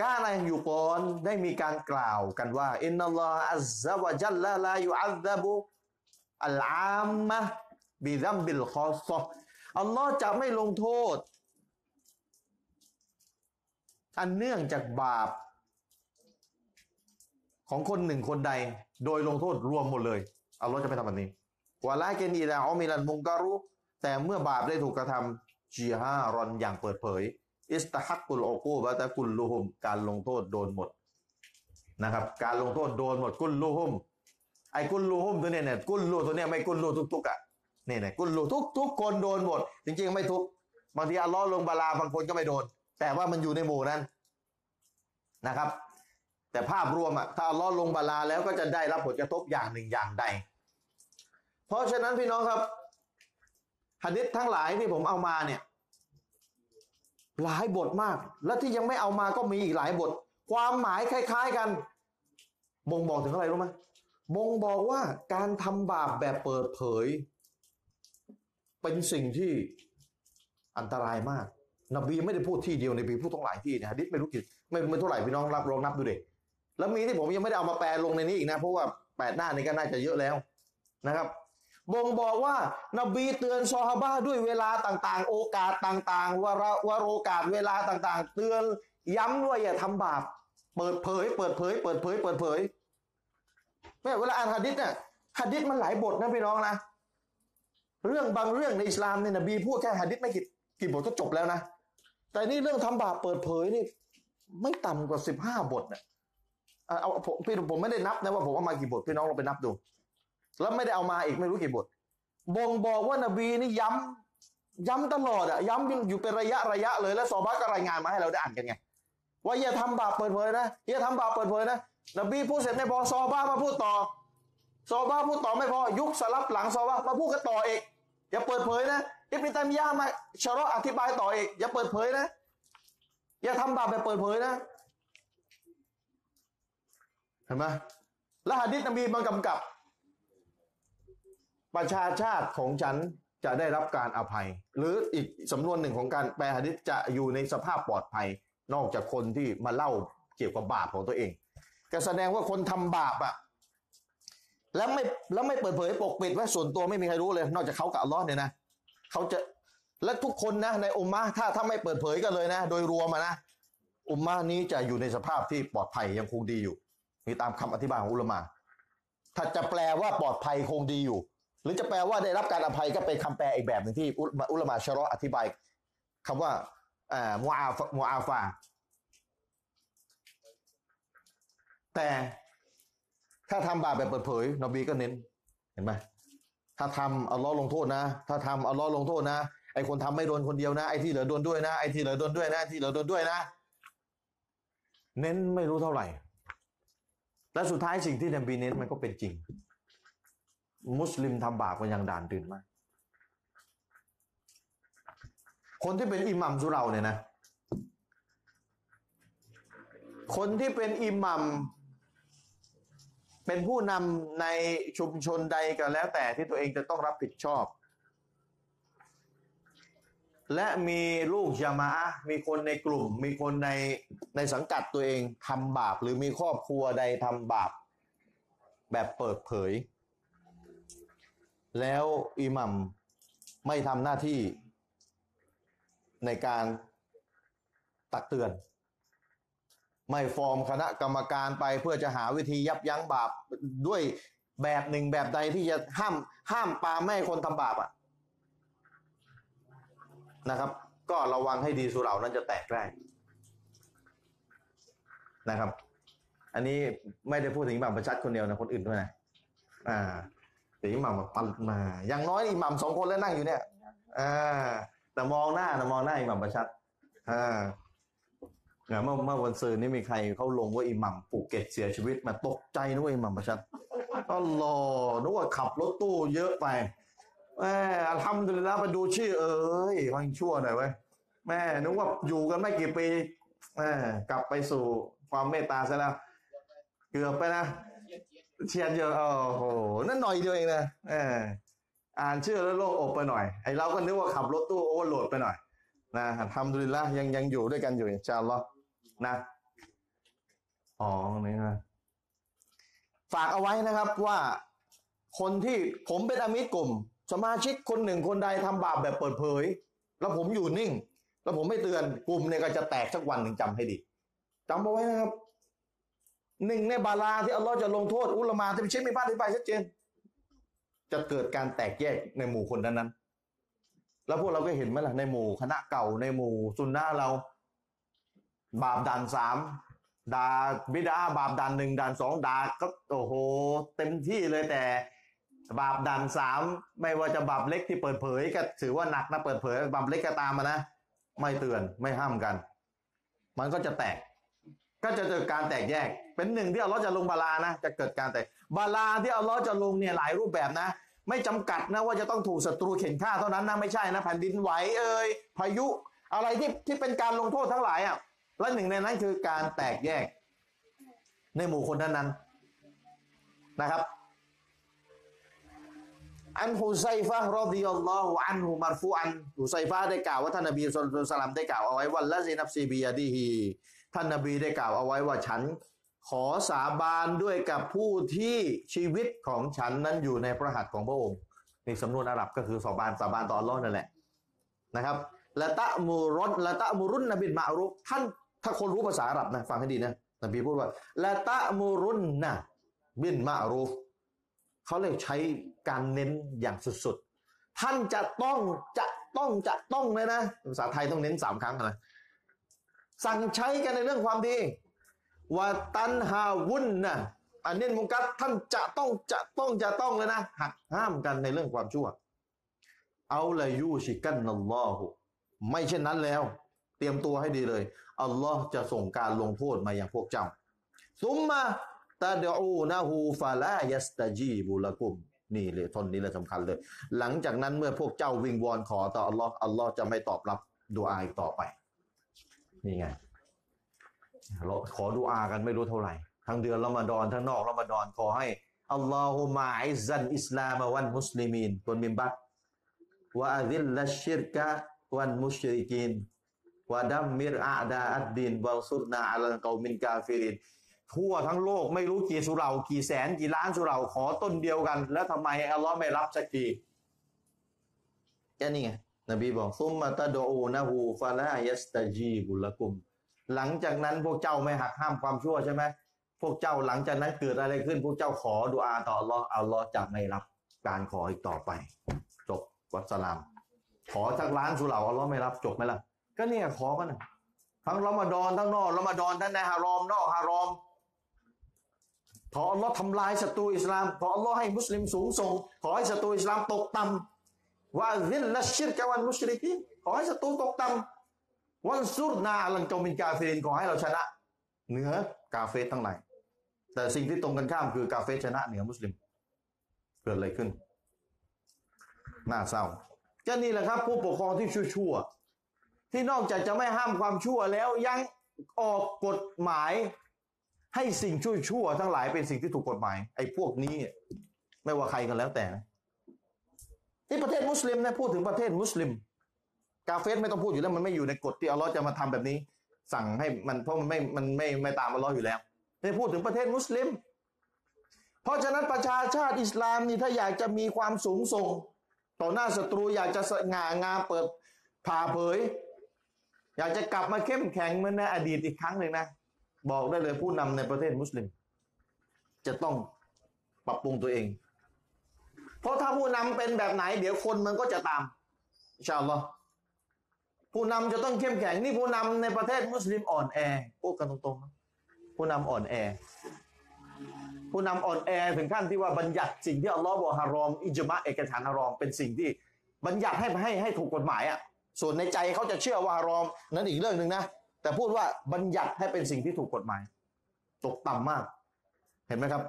كان يقالได้มีการกล่าวกันว่าإن الله عز وجل لا يعذب العامة بذنب الخاصة อัลลอฮ์จะไม่ลงโทษ อันเนื่องจากบาป ของคนหนึ่งคนใด โดยลงโทษรวมหมดเลย อัลลอฮ์จะไม่ทำแบบนี้วะลาเกนีดาอมิลันมุงการุแต่เมื่อบาปได้ถูกกระทำจีฮารอนอย่างเปิดเผย อิสตาฮักกุลโอกูบะตะกุลลูฮุม การลงโทษโดนหมดนะครับ การลงโทษโดนหมดกุลลูฮุมไอ้กุลลูฮุมตัวเนี้ยเนี่ยกุลลูตัวเนี้ยไม่กุลลูทุกๆอะ นี่ยเนี่ยกุลลูทุกทุกคนโดนหมด จริงๆไม่ทุกบางทีอัลลอฮ์ลงบาลาบางคนก็ไม่โดน แต่ว่ามันอยู่ในหมู่นั้นนะครับ แต่ภาพรวมอะถ้าอัลลอฮ์ลงบาลาแล้วก็จะได้รับผลกระทบอย่างหนึ่งอย่างใด เพราะฉะนั้นพี่น้องครับหะดิษทั้งหลายที่ผมเอามาเนี่ยหลายบทมาก และที่ยังไม่เอามาก็มีอีกหลายบท ความหมายคล้าย ๆกันบ่งบอกถึงอะไรรู้ไหมบ่งบอกว่าการทำบาปแบบเปิดเผย เป็นสิ่งที่อันตรายมาก นบีไม่ได้พูดที่เดียวในบีพูดต้องหลายที่นะฮะดิษไม่รู้กี่ไม่ไม่เท่าไหร่พี่น้องรับลองนับดูเด็กแล้วมีที่ผมยังไม่ได้เอามาแปลลงในนี้อีกนะเพราะว่าแปดหน้านี้ก็น่าจะเยอะแล้วนะครับบ่งบอกว่านบีเตือนซอฮาบะด้วยเวลาต่างๆ โอกาสต่างๆวาระวาโอกาสเวลาต่างๆ เตือนย้ำว่าอย่าทำบาปเปิดเผย เปิดเผย เปิดเผย เปิดเผยแม่เวลาอ่านหะดิษเนี่ยหะดิษมันหลายบทนะพี่น้องนะ เรื่องบางเรื่องในอิสลามเนี่ยนบีพูดแค่หะดิษไม่กี่กี่บทก็จบแล้วนะ แต่นี่เรื่องทำบาปเปิดเผยนี่ ไม่ต่ำกว่าสิบห้าบทเนี่ยเอาผมพี่ผมไม่ได้นับนะว่าผมเอามากี่บทพี่น้องลองไปนับดู แล้วไม่ได้เอามาอีกไม่รู้กี่บทบ่งบอกว่านบีนี่ย้ำย้ำตลอดอะย้ำอยู่เป็นระยะระยะเลยแล้วซอบาก็รายงานมาให้เราได้อ่านกันไงว่าอย่าทำบาปเปิดเผยนะอย่าทำบาปเปิดเผยนะนบีพูดเสร็จไม่พอซอบามาพูดต่อซอบาพูดต่อไม่พอยุคสลับหลังซอบามาพูดกันต่ออีก อย่าเปิดเผยนะอิบนิตัยมียะมาชะราะห์อธิบายต่ออีกอย่าเปิดเผยนะ อย่าทำบาปแบบเปิดเผยนะเห็นไหมแล้วหะดิษนบีมันกำกับ ประชาชาติของฉันจะได้รับการอภัย หรืออีกสำนวนหนึ่งของการแปลหะดิษจะอยู่ในสภาพปลอดภัย นอกจากคนที่มาเล่าเกี่ยวกับบาปของตัวเองก็แสดงว่าคนทำบาปอะ แล้วไม่แล้วไม่เปิดเผยปกปิดไว้ส่วนตัวไม่มีใครรู้เลย นอกจากเขากับอัลลอฮ์เนี่ยนะเขาจะและทุกคนนะในอุมมะถ้าถ้าไม่เปิดเผยกันเลยนะ โดยรวมนะอุมมะนี้จะอยู่ในสภาพที่ปลอดภัยยังคงดีอยู่นี่ตามคำอธิบายของอุลมะถ้าจะแปลว่าปลอดภัยคงดีอยู่ หรือจะแปลว่าได้รับการอภัยก็เป็นคำแปลอีกแบบหนึ่งที่อุลอุลมะชะรออธิบายคำว่าอ่ามูอาฟมูอาฟาแต่ ถ้าทำบาปแบบเปิดเผย นบีก็เน้น เห็นไหมถ้าทำอัลลอฮ์ลงโทษนะ ถ้าทำอัลลอฮ์ลงโทษนะ ไอคนทำไม่โดนคนเดียวนะ ไอที่เหลือโดนด้วยนะ ไอที่เหลือโดนด้วยนะ ที่เหลือโดนด้วยนะ เน้นไม่รู้เท่าไหร่ และสุดท้ายสิ่งที่นบีเน้นมันก็เป็นจริง มุสลิมทำบาปกันอย่างด่านตื่นมาก คนที่เป็นอิหมัมสุเราเนี่ยนะ คนที่เป็นอิหมัม เป็นผู้นำในชุมชนใดก็แล้วแต่ที่ตัวเองจะต้องรับผิดชอบ และมีลูกยามาะมีคนในกลุ่ม มีคนในในสังกัดตัวเองทำบาป หรือมีครอบครัวใดทำบาป แบบเปิดเผย แล้วอิหมัมไม่ทำหน้าที่ในการตักเตือน ไม่ฟอร์มคณะกรรมการไปเพื่อจะหาวิธียับยั้งบาปด้วยแบบหนึ่งแบบใดที่จะห้ามห้ามปาไม่ให้คนทำบาปอะนะครับ ก็ระวังให้ดีสุเหร่านั้นจะแตกได้นะครับ อันนี้ไม่ได้พูดถึงหม่ามประชัดคนเดียวนะคนอื่นด้วยนะอ่าแต่อิหม่ามปันมา อย่างน้อยอิหม่ามสองคนแล้วนั่งอยู่เนี่ยอ่าแต่มองหน้านะมองหน้าอิหม่ามประชัดอ่า นี่ยเมื่อเมื่อวันซืนนี่มีใครเขาลงว่าอิหมัมภูเก็ตเสียชีวิตมาตกใจนึกว่าอิหมัมประชัดก็รอนึกว่าขับรถตู้เยอะไปแม่ทำดุลิลละมาดูชื่อ เอ้ยฟังชั่วหน่อยเว้ยแม่นึกว่าอยู่กันไม่กี่ปีแม่กลับไปสู่ความเมตตาซะแล้วเกือบไปนะ
เชี
ยนเยอะโอ้โหนั่นหน่อยเดียวเองนะเอออ่านชื่อแล้วโล่งอกไปหน่อยไอเราก็นึกว่าขับรถตู้โอเวอร์โหลดไปหน่อยนะทำดุลิลละยังยังอยู่ด้วยกันอยู่อินชาอัลลอฮ์ นะอ๋อนี่นะฝากเอาไว้นะครับว่าคนที่ผมเป็นอมิตรกลุ่ม สมาชิกคนหนึ่งคนใดทำบาปแบบเปิดเผย แล้วผมอยู่นิ่ง แล้วผมไม่เตือนกลุ่มเนี่ยก็จะแตกสักวันหนึ่งจำให้ดีจำเอาไว้นะครับหนึ่งในบาลาที่อัลลอฮ์จะลงโทษอุลามาที่เป็นเช่นมีบ้านอธิบายชัดเจน จะเกิดการแตกแยกในหมู่คนนั้นนั้นๆแล้วพวกเราก็เห็นไหมล่ะในหมู่คณะเก่าในหมู่ซุนนะเรา บาปด่านสามด่าบิดาบาปด่านหนึ่งด่านสองด่าก็โอ้โห เต็มที่เลยแต่ บาปด่านสามไม่ว่าจะบาปเล็กที่เปิดเผยก็ถือว่าหนักนะเปิดเผย บาปเล็กก็ตามมานะไม่เตือนไม่ห้ามกัน มันก็จะแตก ก็จะเกิดการแตกแยก เป็นหนึ่งที่อัลลอฮ์จะลงบาลานะ จะเกิดการแตกบาลาที่อัลลอฮ์จะลงเนี่ยหลายรูปแบบนะไม่จำกัดนะว่าจะต้องถูกศัตรูเข็นฆ่าเท่านั้นนะไม่ใช่นะแผ่นดินไหวเอ่ยพายุอะไรที่ที่เป็นการลงโทษทั้งหลายอะ และหนึ่งในนั้นคือการแตกแยก ในหมู่คนนั้นนั้นๆนะครับ อันฮุไซฟะรอดิยัลลอฮุอันฮุมารฟูอันฮุไซฟะได้กล่าวว่าท่านนบีสุลต่านสลัมได้กล่าวเอาไว้ว่าละซินับซีบียาดีฮีท่านนบีได้กล่าวเอาไว้ว่าฉันขอสาบานด้วยกับผู้ที่ชีวิตของฉันนั้นอยู่ในพระหัตถ์ของพระองค์ในสำนวนอาหรับก็คือสาบานสาบานต่ออัลลอฮ์นั่นแหละนะครับละตะมูรอนละตะมูรุนนบินมารุท่าน ถ้าคนรู้ภาษาอาหรับนะฟังให้ดีนะนบีพูดว่าละตะมูรุนนะบินมารุเขาเลยใช้การเน้นอย่างสุดๆ ท่านจะต้องจะต้องจะต้องเลยนะภาษาไทยต้องเน้นสามครั้งนะสั่งใช้กันในเรื่องความดีว่าตันฮาวุนนะอันนี้มุกัดท่านจะต้องจะต้องจะต้องเลยนะหักห้ามกันในเรื่องความชั่ว เอาละยูชิกันนัลลอฮุไม่เช่นนั้นแล้ว เตรียมตัวให้ดีเลย อัลลอฮ์จะส่งการลงโทษมาอย่างพวกเจ้า ซุมมาตาดอูนะฮูฟาลายัสตาจีบุลกุม นี่เลยทนนี้เลยสำคัญเลย หลังจากนั้นเมื่อพวกเจ้าวิงวอนขอต่ออัลลอฮ์อัลลอฮ์จะไม่ตอบรับดูอาอีกต่อไป นี่ไงเราขอดูอากันไม่รู้เท่าไหร่ ทั้งเดือนละมาดอนทั้งนอกละมาดอนขอให้اللهم أعز الإسلام والمسلمينบนมิมบัตวะอซิลลัชชิรกะวันมุชริกิน วะดัมมิรอาดาอัดดินวัลซุรนาอัลกอมินกาฟิรินทั่วทั้งโลกไม่รู้กี่สุเหรากี่แสนกี่ล้านสุเหราขอต้นเดียวกัน แล้วทำไมอัลลอฮ์ไม่รับสักทีแค่นี้ไงนบีบอกซุมมาตะดอูนะฮูฟาลายัสตาจีบุลกุม หลังจากนั้นพวกเจ้าไม่หักห้ามความชั่วใช่ไหมพวกเจ้าหลังจากนั้นเกิดอะไรขึ้น พวกเจ้าขอดุอาต่ออัลลอฮ์อัลลอฮ์จะไม่รับการขออีกต่อไป จบวัสลาม ขอจากร้านสุเหร่าอัลลอฮ์ไม่รับจบไหมล่ะ ก็เนี่ยขอกันนะทั้งละมาดอนทั้งนอกละมาดอนทั้งในฮารอมนอกฮารอมขออัลลอฮ์ทำลายศัตรูอิสลามขออัลลอฮ์ให้มุสลิมสูงส่ง ขอให้ศัตรูอิสลามตกต่ำว่าซิลละชิรกะวันมุชริกีขอให้ศัตรูตกต่ำวันซุรนาอัลันกอมินกาเฟรินขอให้เราชนะ เหนือกาเฟสทั้งหลายแต่สิ่งที่ตรงกันข้ามคือกาเฟชนะเหนือมุสลิม เกิดอะไรขึ้น น่าเศร้าก็นี่แหละครับ ผู้ปกครองที่ชั่ว ที่นอกจากจะไม่ห้ามความชั่วแล้วยังออกกฎหมาย ให้สิ่งชั่วๆทั้งหลายเป็นสิ่งที่ถูกกฎหมาย ไอ้พวกนี้ ไม่ว่าใครกันแล้วแต่ที่ประเทศมุสลิมนะพูดถึงประเทศมุสลิม กาเฟสไม่ต้องพูดอยู่แล้วมันไม่อยู่ในกฎที่อัลลอฮ์จะมาทำแบบนี้ สั่งให้มันเพราะมันไม่มันไม่ไม่ตามอัลลอฮ์อยู่แล้วนี่พูดถึงประเทศมุสลิม เพราะฉะนั้นประชาชาติอิสลามนี่ถ้าอยากจะมีความสูงส่ง ต่อหน้าศัตรูอยากจะสง่างามเปิดผ่าเผย อยากจะกลับมาเข้มแข็งเหมือนในอดีตอีกครั้งหนึ่งนะ บอกได้เลยผู้นำในประเทศมุสลิม จะต้องปรับปรุงตัวเอง เพราะถ้าผู้นำเป็นแบบไหน เดี๋ยวคนมันก็จะตามชาอัลลอผู้นำจะต้องเข้มแข็งนี่ผู้นำในประเทศมุสลิมอ่อนแอพูดกันตรงๆนะผู้นำอ่อนแอ ผู้นำอ่อนแอถึงขั้นที่ว่าบัญญัติสิ่งที่อัลลอฮ์บอกฮารอมอิจมะเอกฉันฮารอมเป็นสิ่งที่บัญญัติให้ให้ให้ถูกกฎหมายอะ ส่วนในใจเขาจะเชื่อว่าฮารอมนั้นอีกเรื่องหนึ่งนะ แต่พูดว่าบัญญัติให้เป็นสิ่งที่ถูกกฎหมาย ตกต่ำมาก เห็นไหมครับ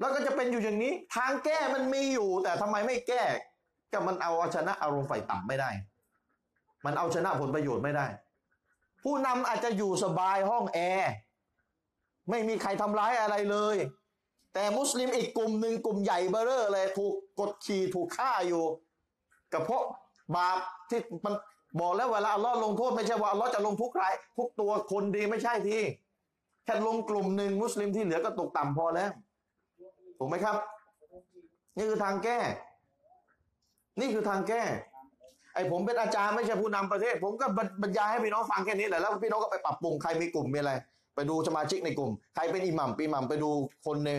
แล้วก็จะเป็นอยู่อย่างนี้ ทางแก้มันมีอยู่ แต่ทำไมไม่แก้ ก็มันเอาชนะอารมณ์ฝ่ายต่ำไม่ได้ มันเอาชนะผลประโยชน์ไม่ได้ ผู้นำอาจจะอยู่สบายห้องแอร์ไม่มีใครทำร้ายอะไรเลย แต่มุสลิมอีกกลุ่มหนึ่งกลุ่มใหญ่เบ้อเร่อเลยถูกกดขี่ถูกฆ่าอยู่ก็เพราะบาป ที่มันบอกแล้วเวลาอัลลอฮ์ลงโทษไม่ใช่ว่าอัลลอฮ์จะลงทุกรายทุกตัวคนดีไม่ใช่ทีแค่ลงกลุ่มหนึ่งมุสลิมที่เหลือก็ตกต่ำพอแล้ว ถูกไหมครับ นี่คือทางแก้ นี่คือทางแก้ ไอ้ผมเป็นอาจารย์ไม่ใช่ผู้นำประเทศ ผมก็บรรยายให้พี่น้องฟังแค่นี้แหละแล้วพี่น้องก็ไปปรับปรุงใครมีกลุ่มมีอะไร ไปดูสมาชิกในกลุ่ม ใครเป็นอิหมัมปีหมัมไปดูคนใน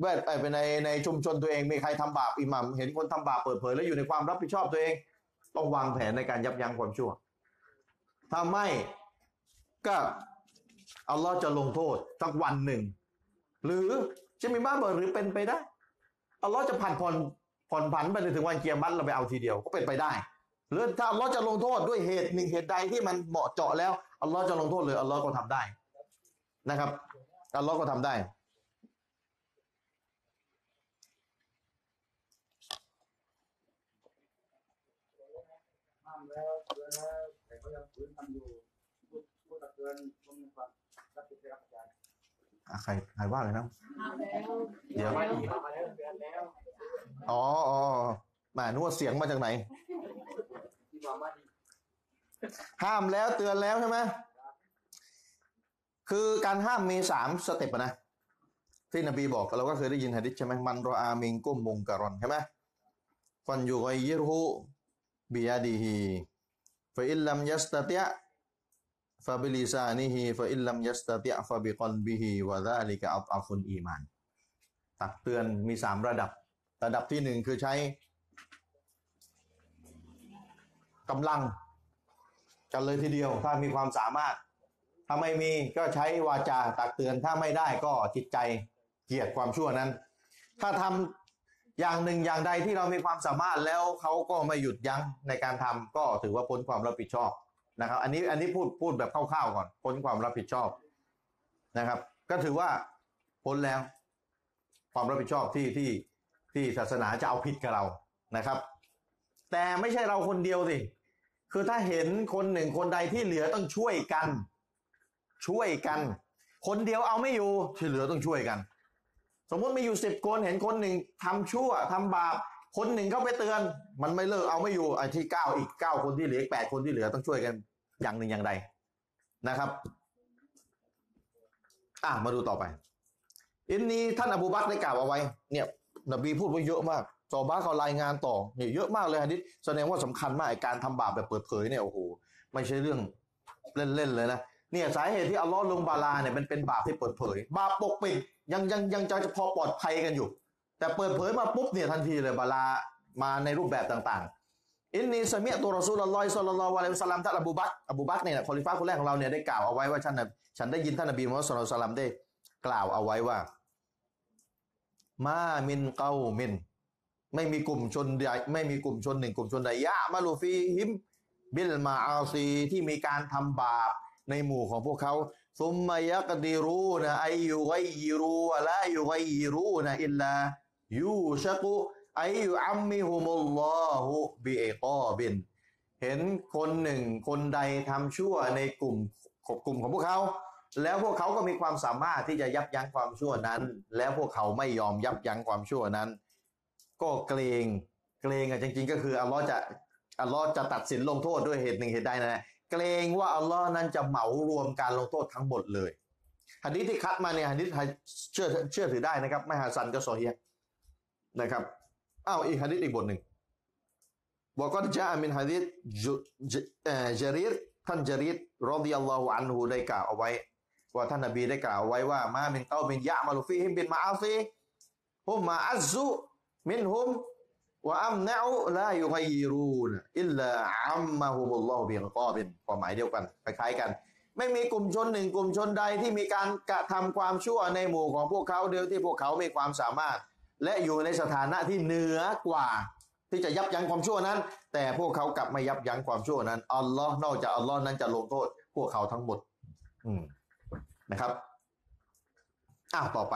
แวดไปในในชุมชนตัวเองมีใครทำบาปอิหมัมเห็นคนทำบาปเปิดเผยแล้วอยู่ในความรับผิดชอบตัวเอง ต้องวางแผนในการยับยั้งความชั่วถ้าไม่ก็อัลลอฮ์จะลงโทษสักวันหนึ่ง หรือจะมีบ้าเบิดหรือเป็นไปได้อัลลอฮ์จะผ่านผ่อนผ่อนผันไปถึงวันเกียรติเราไปเอาทีเดียวก็เป็นไปได้ หรือถ้าอัลลอฮ์จะลงโทษด้วยเหตุหนึ่งเหตุใดที่มันเหมาะเจาะแล้วอัลลอฮ์จะลงโทษเลยอัลลอฮ์ก็ทำได้นะครับอัลลอฮ์ก็ทำได้
ห้ามแล้วเตือนแล้วแต่เขายังฝืนทำอยู่พูดพูดตักเตือนคนมีความรับผิดชอบใจ
อะ ใครใครว่าเลยนะ เดี๋ยว
มาดีมาแล้วเตือนแล้ว
อ๋ออ๋อแหมนึกว่าเสียงมาจากไหน
ที่บอกมาดี
ห้ามแล้วเตือนแล้วใช่ไหมคือการห้ามมีสามสเต็ปอะนะ ที่นบีบอกเราก็เคยได้ยินหะดิษใช่ไหมمن رأى منكم منكرا ใช่ไหม فليغيره بيده فإن لم يستطع فبلسانه فإن لم يستطع فبقلبه وذلك أضعف الإيمان ตักเตือนมีสามระดับ ระดับที่หนึ่งคือใช้กำลังกันเลยทีเดียว ถ้ามีความสามารถ ถ้าไม่มีก็ใช้วาจาตักเตือนถ้าไม่ได้ก็จิตใจเกลียดความชั่วนั้น ถ้าทำอย่างหนึ่งอย่างใดที่เรามีความสามารถแล้วเขาก็ไม่หยุดยั้งในการทำก็ถือว่าพ้นความรับผิดชอบ นะครับ อันนี้อันนี้พูดพูดแบบคร่าวๆก่อนพ้นความรับผิดชอบนะครับ ก็ถือว่าพ้นแล้วความรับผิดชอบที่ที่ที่ศาสนาจะเอาผิดกับเรานะครับ แต่ไม่ใช่เราคนเดียวสิคือถ้าเห็นคนหนึ่งคนใดที่เหลือต้องช่วยกัน ช่วยกัน คนเดียวเอาไม่อยู่ที่เหลือต้องช่วยกัน สมมติมีอยู่สิบคนเห็นคนหนึ่งทำชั่วทำบาป คนหนึ่งเข้าไปเตือน มันไม่เลิกเอาไม่อยู่ไอ้ที่เก้าอีกเก้าคนที่เหลืออีกแปดคนที่เหลือต้องช่วยกันอย่างหนึ่งอย่างใดนะครับ อะมาดูต่อไป อินนี้ท่านอบูบักได้กล่าวเอาไว้ เนี่ยนบีพูดไว้เยอะมากซอบาเขารายงานต่อเนี่ยเยอะมากเลยฮะดิษแสดงว่าสำคัญมากไอ้การทำบาปแบบเปิดเผยเนี่ยโอ้โหไม่ใช่เรื่องเล่นๆเลยนะเนี่ยสาเหตุที่อัลลอฮ์ลงบาลาเนี่ยมันเป็นบาปที่เปิดเผย บาปปกปิดยังยังยังจะพอปลอดภัยกันอยู่ แต่เปิดเผยมาปุ๊บเนี่ยทันทีเลยบาลามาในรูปแบบต่างๆ إني سمعت رسول الله صلى الله عليه وسلم ท่านอบูบักอบูบักเนี่ยคอลิฟ้าคนแรกของเราเนี่ยได้กล่าวเอาไว้ว่าฉันนะฉันได้ยินท่านนบีมุฮัมมัดصلى الله عليه وسلم ได้กล่าวเอาไว้ว่า ما من قوم ไม่มีกลุ่มชนใดไม่มีกลุ่มชนหนึ่งกลุ่มชนใดيعمل فيهم بالمعاصي ที่มีการทำบาปในหมู่ของพวกเขาثم يقدرون أن يغيروا ولا يغيرون إلا يوشك أن يعمهم الله بعقاب เห็นคนหนึ่งคนใดทำชั่วในกลุ่มกลุ่มของพวกเขา แล้วพวกเขาก็มีความสามารถที่จะยับยั้งความชั่วนั้น แล้วพวกเขาไม่ยอมยับยั้งความชั่วนั้น ก็เกรงเกรงอะจริง ๆ ก็คืออัลลอฮ์จะอัลลอฮ์จะตัดสินลงโทษด้วยเหตุหนึ่งเหตุใดนะ เกรงว่าอัลลอฮ์นั้นจะเหมารวมการลงโทษทั้งหมดเลยฮัดดิษที่คัดมาเนี่ยฮัดดิษเชื่อเชื่อถือได้นะครับไม่ฮะซันก็โซเฮีย นะครับอ้าวอีกฮัดดิษอีกบทหนึ่งบอกก็จะมินฮัดดิษจารีรท่านจารีรรอดิยัลลอฮุอันฮูได้กล่าวเอาไว้ ว่าท่านนบีได้กล่าวไว้ว่ามามินเก้ามินยะมาลุฟีฮิมบินมาอาซีฮุมมาอัซซุมินฮุมวะอัมนะอุลายุกรูนอิลลาอัมมาฮุมุลลอฮฺบิอัลกอบินความหมายเดียวกันคล้ายๆกัน ไม่มีกลุ่มชนหนึ่งกลุ่มชนใดที่มีการกระทำความชั่วในหมู่ของพวกเขาเดียวที่พวกเขามีความสามารถ และอยู่ในสถานะที่เหนือกว่า ที่จะยับยั้งความชั่วนั้น แต่พวกเขากลับไม่ยับยั้งความชั่วนั้นอัลลอฮ์นอกจากอัลลอฮ์นั้นจะลงโทษ พวกเขาทั้งหมด อืมนะครับอ้าวต่อไป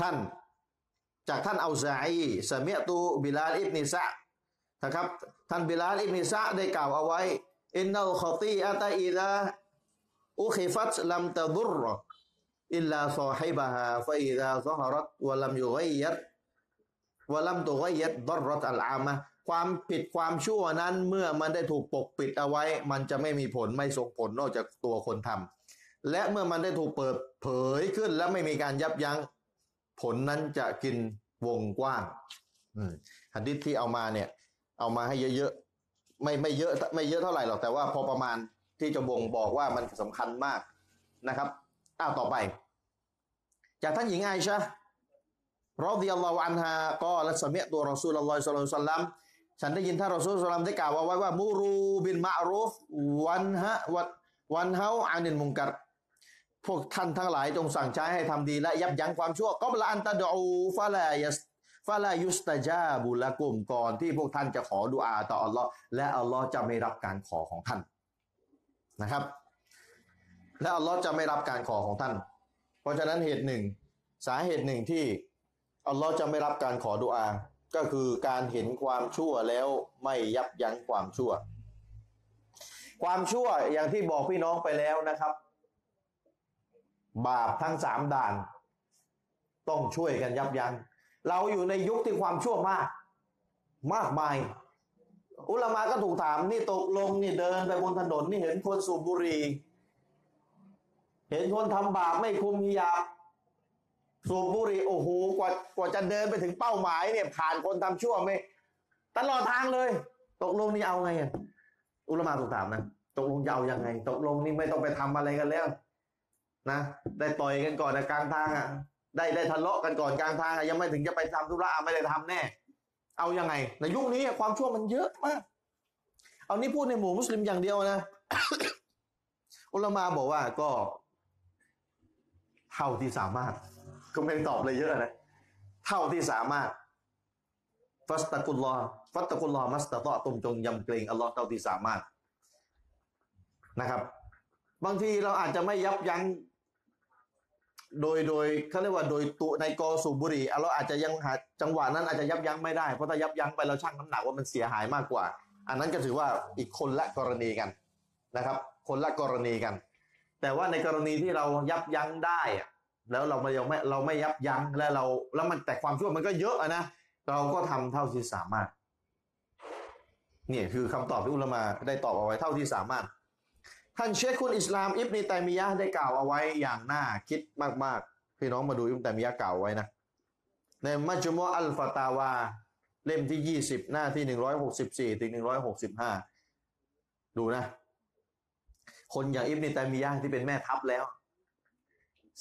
ท่าน จากท่านอัลซาอีสเมียตูบิลาลอิบนิซะนะครับ ท่านบิลาลอิบนิซะได้กล่าวเอาไว้อินนัลขอตีอัตอิดาอุคิฟัตลัมตะดุร อิลลาซอฮิบะฮาฟะอิดาซอฮารัตวะลัมยุกัยยัดวะลัมตุกัยยัดดรรตอัลอามะความผิดความชั่วนั้นเมื่อมันได้ถูกปกปิดเอาไว้ มันจะไม่มีผลไม่ส่งผลนอกจากตัวคนทำและเมื่อมันได้ถูกเปิดเผยขึ้นและไม่มีการยับยั้งผลนั้นจะกินวงกว้างอืมหัดดิษที่เอามาเนี่ย เอามาให้เยอะๆไม่ไม่เยอะไม่เยอะเท่าไหร่หรอกแต่ว่าพอประมาณที่จะบ่งบอกว่ามันสำคัญมากนะครับ อ้าวต่อไป จากท่านหญิงไอชะรอดิยัลลอฮุอันฮาก็ละสเมียตัวรอซูลลอฮ์สัลลัลลอฮุซัลลัมฉันได้ยินท่านรอซูลสัลลัลลัมได้กล่าวเอาไว้ว่ามูรูบินมะรูฟวันฮะวันวันเฮาอานินมุงกัรพวกท่านทั้งหลายจงสั่งใช้ให้ทำดีและยับยั้งความชั่วก็ละอันตะดอูฟาลายัสฟาลายุสตาจาบุละกุมก่อนที่พวกท่านจะขอดุอาต่ออัลลอฮ์และอัลลอฮ์จะไม่รับการขอของท่านนะครับ และอัลลอฮ์จะไม่รับการขอของท่าน เพราะฉะนั้นเหตุหนึ่ง สาเหตุหนึ่งที่อัลลอฮ์จะไม่รับการขอดุอา ก็คือการเห็นความชั่วแล้วไม่ยับยั้งความชั่ว ความชั่วอย่างที่บอกพี่น้องไปแล้วนะครับ บาปทั้งสามด่าน ต้องช่วยกันยับยัง้งเราอยู่ในยุคที่ความชั่วมาก มากมาย อุลามาก็ถูกถามนี่ตกลงนี่เดินไปบนถนนนี่เห็นคนสูบบุหรี่ เห็นคนทำบาปไม่คุมฮิญาบสูบบุหรี่โอ้โหกว่ากว่าจะเดินไปถึงเป้าหมายเนี่ย ผ่านคนทำชั่วไม่ตลอดทางเลย ตกลงนี่เอาไงอุลมาถูกถามนะตกลงจะเอายังไง ตกลงนี่ไม่ต้องไปทำอะไรกันแล้ว นะได้ต่อยกันก่อนนะกลางทางอะ ได้ได้ทะเลาะกันก่อนกลางทางอะยังไม่ถึงจะไปทำธุระไม่ได้ทำแน่ เอายังไงในยุคนี้ความชั่วมันเยอะมาก เอานี่พูดในหมู่มุสลิมอย่างเดียวนะอุลมาบอกว่าก็ ท่าที่สามารถ ก็ไม่ตอบเลยเยอะนะเท่าที่สามารถ ฟัสตะกุลลอฟัสตะกุลลอมัสตะตอตุมจงยำเกรงอัลลอฮ์เท่าที่สามารถนะครับ บางทีเราอาจจะไม่ยับยั้งโดยโดยเขาเรียกว่าโดยตัวในกอสูบุรีเราอาจจะยังหาจังหวะนั้นอาจจะยับยั้งไม่ได้เพราะถ้ายับยั้งไปเราชั่งน้ำหนักว่ามันเสียหายมากกว่า อันนั้นก็ถือว่าอีกคนละกรณีกันนะครับ คนละกรณีกัน แต่ว่าในกรณีที่เรายับยั้งได้อะ แล้วเราไม่ยังไม่เราไม่ยับยั้งแล้วเราแล้วมันแต่ความชั่วมันก็เยอะนะเราก็ทำเท่าที่สามารถเนี่ยคือคำตอบที่อุลมาได้ตอบเอาไว้เท่าที่สามารถ ท่านเชคคุณอิสลามอิบนีตัยมียะได้กล่าวเอาไว้อย่างน่าคิดมากๆพี่น้องมาดูอิบนีตัยมียะกล่าวไว้นะในมัจมุอัลฟาตาวา เล่มที่ 20 หน้าที่ 164 ถึง 165 ดูนะ คนอย่างอิบนีตัยมียะที่เป็นแม่ทัพแล้ว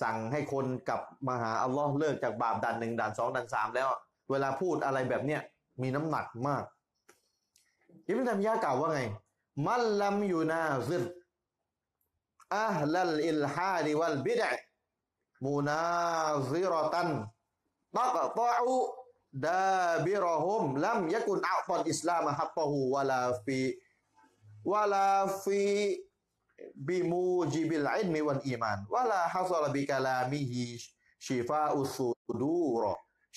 สั่งให้คนกลับมาหาอัลลอฮ์เลิกจากบาปด่านหนึ่งด่านสองด่านสามแล้ว เวลาพูดอะไรแบบเนี้ยมีน้ำหนักมากอิบนีตัมยะกล่าวว่าไง มันลัมยูนาซิรอัลลัลอิลฮาดิวัลบิดะมุนาซิรตันตักตะอูดาบิรหุมลัมยะกุนอัตัลอิสลามฮักกะฮูวะลาฟีวะลาฟี บิมูจิบิลอิลมิวัลอีมานวะลาฮัซลบิกะลามิฮิชิฟาอุสุดูร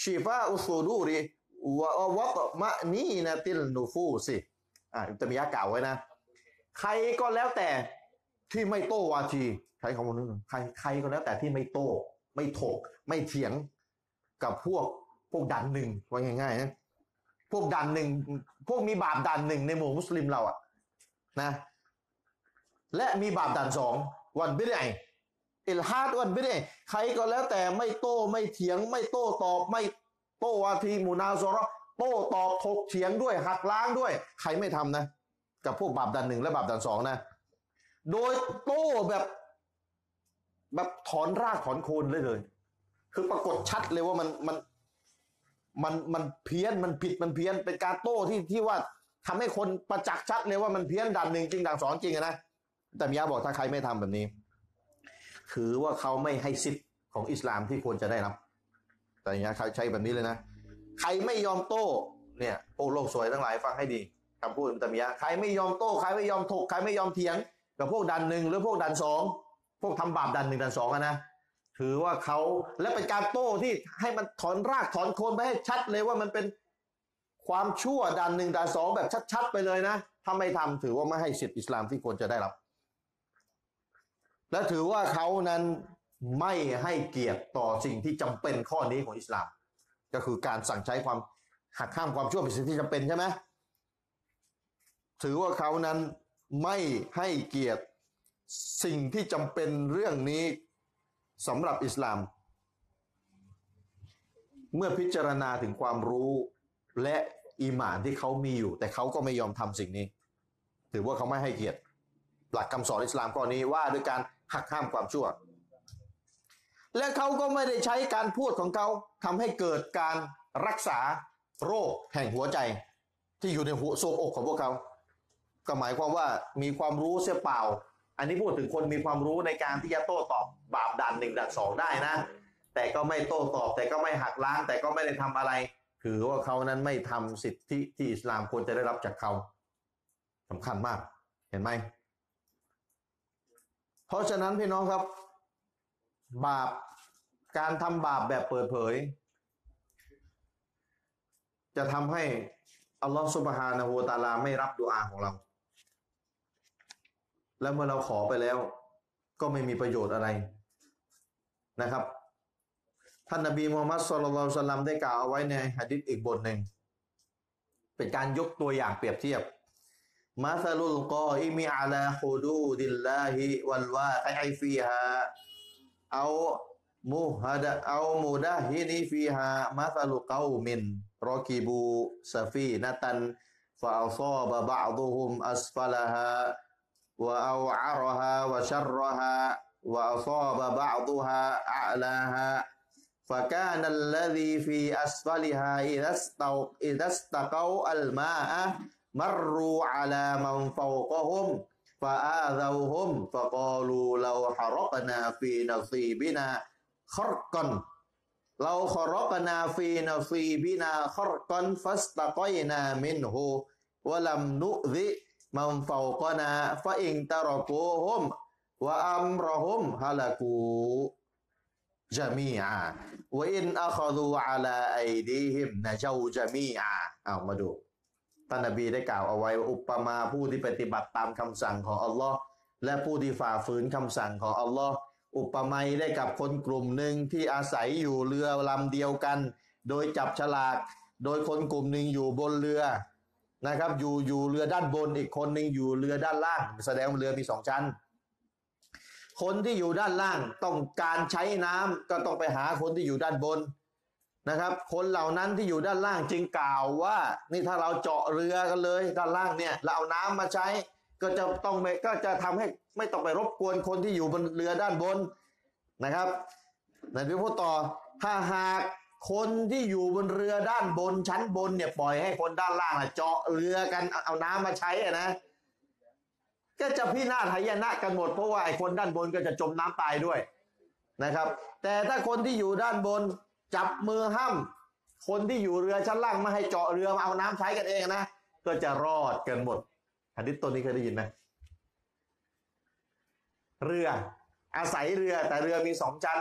ชิฟาอุสุดูริวะวะตมะนีนะติลนูฟูสิอ่าจะมียะกล่าวไว้นะ ใครก็แล้วแต่ที่ไม่โต้วาทีใช้คำว่านี้ใครใครก็แล้วแต่ที่ไม่โต้ ไม่ถก ไม่เถียงกับพวกพวกดันหนึ่งว่าง่ายๆนะพวกดันหนึ่งพวกมีบาปดันหนึ่งในหมู่มุสลิมเราอะนะ และมีบาปดันสองวันบิดไออิลฮาดวันบิดไอใครก็แล้วแต่ไม่โต้ไม่เถียง ไม่โต้ตอบไม่โต้วาทีมูนาซอรโต้ตอบถกเถียงด้วยหักล้างด้วย ใครไม่ทำนะ กับพวกบาปดันหนึ่งและบาปดันสองนะ โดยโต้แบบแบบถอนรากถอนโคนเลยเลย คือปรากฏชัดเลยว่ามันมันมันมันเพี้ยนมันผิดมันเพี้ยนเป็นการโต้ที่ที่ว่าทำให้คนประจักษ์ชัดเลยว่ามันเพี้ยนดันหนึ่งจริงดังสองจริงนะ แต่มียาบอกถ้าใครไม่ทำแบบนี้ ถือว่าเขาไม่ให้สิทธิ์ของอิสลามที่ควรจะได้รับ แต่อย่างนี้ใครใช้แบบนี้เลยนะ ใครไม่ยอมโต้เนี่ยพวกโลกสวยทั้งหลายฟังให้ดีคำพูดแต่มียาใครไม่ยอมโต้ใครไม่ยอมถกใครไม่ยอมเถียง กับพวกดันหนึ่งหรือพวกดันสองพวกทำบาปดันหนึ่งดันสองนะถือว่าเขาและเป็นการโต้ที่ให้มันถอนรากถอนโคนไปให้ชัดเลยว่ามันเป็นความชั่วดันหนึ่งดันสองแบบชัด ๆ ไปเลยนะถ้าไม่ทำถือว่าไม่ให้สิทธิอิสลามที่ควรจะได้รับ และถือว่าเขานั้นไม่ให้เกียรติต่อสิ่งที่จำเป็นข้อนี้ของอิสลาม ก็คือการสั่งใช้ความหักห้ามความชั่วเป็นสิ่งที่จำเป็นใช่ไหมถือว่าเขานั้นไม่ให้เกียรติสิ่งที่จำเป็นเรื่องนี้สำหรับอิสลาม เมื่อพิจารณาถึงความรู้และอีหมานที่เขามีอยู่ แต่เขาก็ไม่ยอมทำสิ่งนี้ ถือว่าเขาไม่ให้เกียรติ หลักคำสอนอิสลามข้อนี้ว่าด้วยการ หักห้ามความชั่ว และเขาก็ไม่ได้ใช้การพูดของเขาทำให้เกิดการรักษาโรคแห่งหัวใจ ที่อยู่ในหัวโซบอกของพวกเขา ก็หมายความว่ามีความรู้เสียเปล่า อันนี้พูดถึงคนมีความรู้ในการที่จะโต้ตอบบาปด่านหนึ่งด่านสองได้นะ แต่ก็ไม่โต้ตอบ แต่ก็ไม่หักล้าง แต่ก็ไม่ได้ทำอะไร ถือว่าเขานั้นไม่ทำสิทธิที่อิสลามควรจะได้รับจากเขาสำคัญมาก เห็นไหม เพราะฉะนั้นพี่น้องครับ บาปการทำบาปแบบเปิดเผย จะทำให้อัลลอฮฺสุบฮานะฮูวตาลาไม่รับดุอาของเรา แล้วเมื่อเราขอไปแล้ว ก็ไม่มีประโยชน์อะไรนะครับ ท่านนบีมูฮัมมัดสุลลัลสลัมได้กล่าวเอาไว้ในหะดิษอีกบทหนึ่ง เป็นการยกตัวอย่างเปรียบเทียบ مثل القائم على حدود الله والواقع فيها أو مهد أو مدهن فيها. مثل قوم ركبوا سفينة فأصاب بعضهم أسفلها وأوعرها وشرها وأصاب بعضها أعلاها. فكان الذي في أسفلها إذا استقوا الماء مروا على من فوقهم فآذوهم فقالوا لو حرقنا في نصيبنا خرقا. لو خرقنا في نصيبنا خرقا فاستقينا منه ولم نؤذ من فوقنا فإن تركوهم وأمرهم هلكوا جميعا. وإن أخذوا على أيديهم نجوا جميعا. أو مدوب ท่านนบีได้กล่าวเอาไว้ว่าอุปมาผู้ที่ปฏิบัติตามคำสั่งของอัลลอฮ์และผู้ที่ฝ่าฝืนคำสั่งของอัลลอฮ์อุปมาได้กับคนกลุ่มหนึ่งที่อาศัยอยู่เรือลำเดียวกัน โดยจับฉลาก โดยคนกลุ่มหนึ่งอยู่บนเรือนะครับ อยู่อยู่เรือด้านบนอีกคนหนึ่งอยู่เรือด้านล่าง แสดงว่าเรือมีสองชั้น คนที่อยู่ด้านล่างต้องการใช้น้ำก็ต้องไปหาคนที่อยู่ด้านบน นะครับ คนเหล่านั้นที่อยู่ด้านล่างจึงกล่าวว่า นี่ถ้าเราเจาะเรือกันเลย ด้านล่างเนี่ยเราเอาน้ำมาใช้ ก็จะต้องก็จะทำให้ไม่ต้องไปรบกวนคนที่อยู่บนเรือด้านบนนะครับนายพิพูดต่อถ้าหากคนที่อยู่บนเรือด้านบนชั้นบนเนี่ยปล่อยให้คนด้านล่างเจาะเรือกันเอาน้ำมาใช้อะนะก็จะพินาศหายนะกันหมดเพราะว่าไอ้คนด้านบนก็จะจมน้ำตายด้วยนะครับ แต่ถ้าคนที่อยู่ด้านบน จับมือห้ามคนที่อยู่เรือชั้นล่างไม่ให้เจาะเรือมาเอาน้ำใช้กันเองนะก็จะรอดกันหมดหะดิษตัวนี้เคยได้ยินไหมเรือ อาศัยเรือแต่เรือมีสองชั้น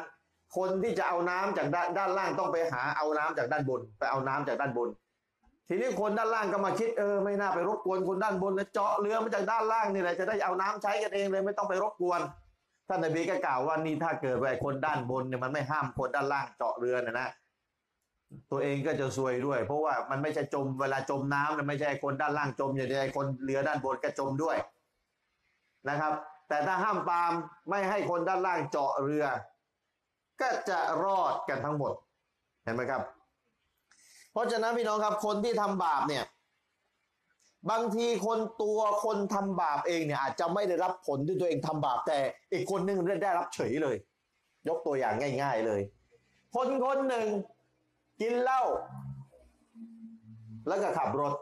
คนที่จะเอาน้ำจากด้านด้านล่างต้องไปหาเอาน้ำจากด้านบน ไปเอาน้ำจากด้านบน ทีนี้คนด้านล่างก็มาคิดเออไม่น่าไปรบกวนคนด้านบนนะเจาะเรือมาจากด้านล่างนี่แหละจะได้เอาน้ำใช้กันเองเลยไม่ต้องไปรบกวน ท่านนบีก็กล่าวว่านี่ถ้าเกิดว่าคนด้านบนเนี่ยมันไม่ห้ามคนด้านล่างเจาะเรือนะนะตัวเองก็จะซวยด้วย เพราะว่ามันไม่ใช่จมเวลาจมน้ำมันไม่ใช่คนด้านล่างจมอย่างเดียวคนเรือด้านบนก็จมด้วยนะครับ แต่ถ้าห้ามปามไม่ให้คนด้านล่างเจาะเรือ ก็จะรอดกันทั้งหมดเห็นไหมครับ เพราะฉะนั้นพี่น้องครับคนที่ทำบาปเนี่ย บางทีคนตัวคนทำบาปเองเนี่ยอาจจะไม่ได้รับผลที่ตัวเองทำบาปแต่อีกคนหนึงได้รับเฉยเลย ยกตัวอย่างง่าย ๆเลย คนคนหนึ่งกินเหล้าแล้วก็ขับรถ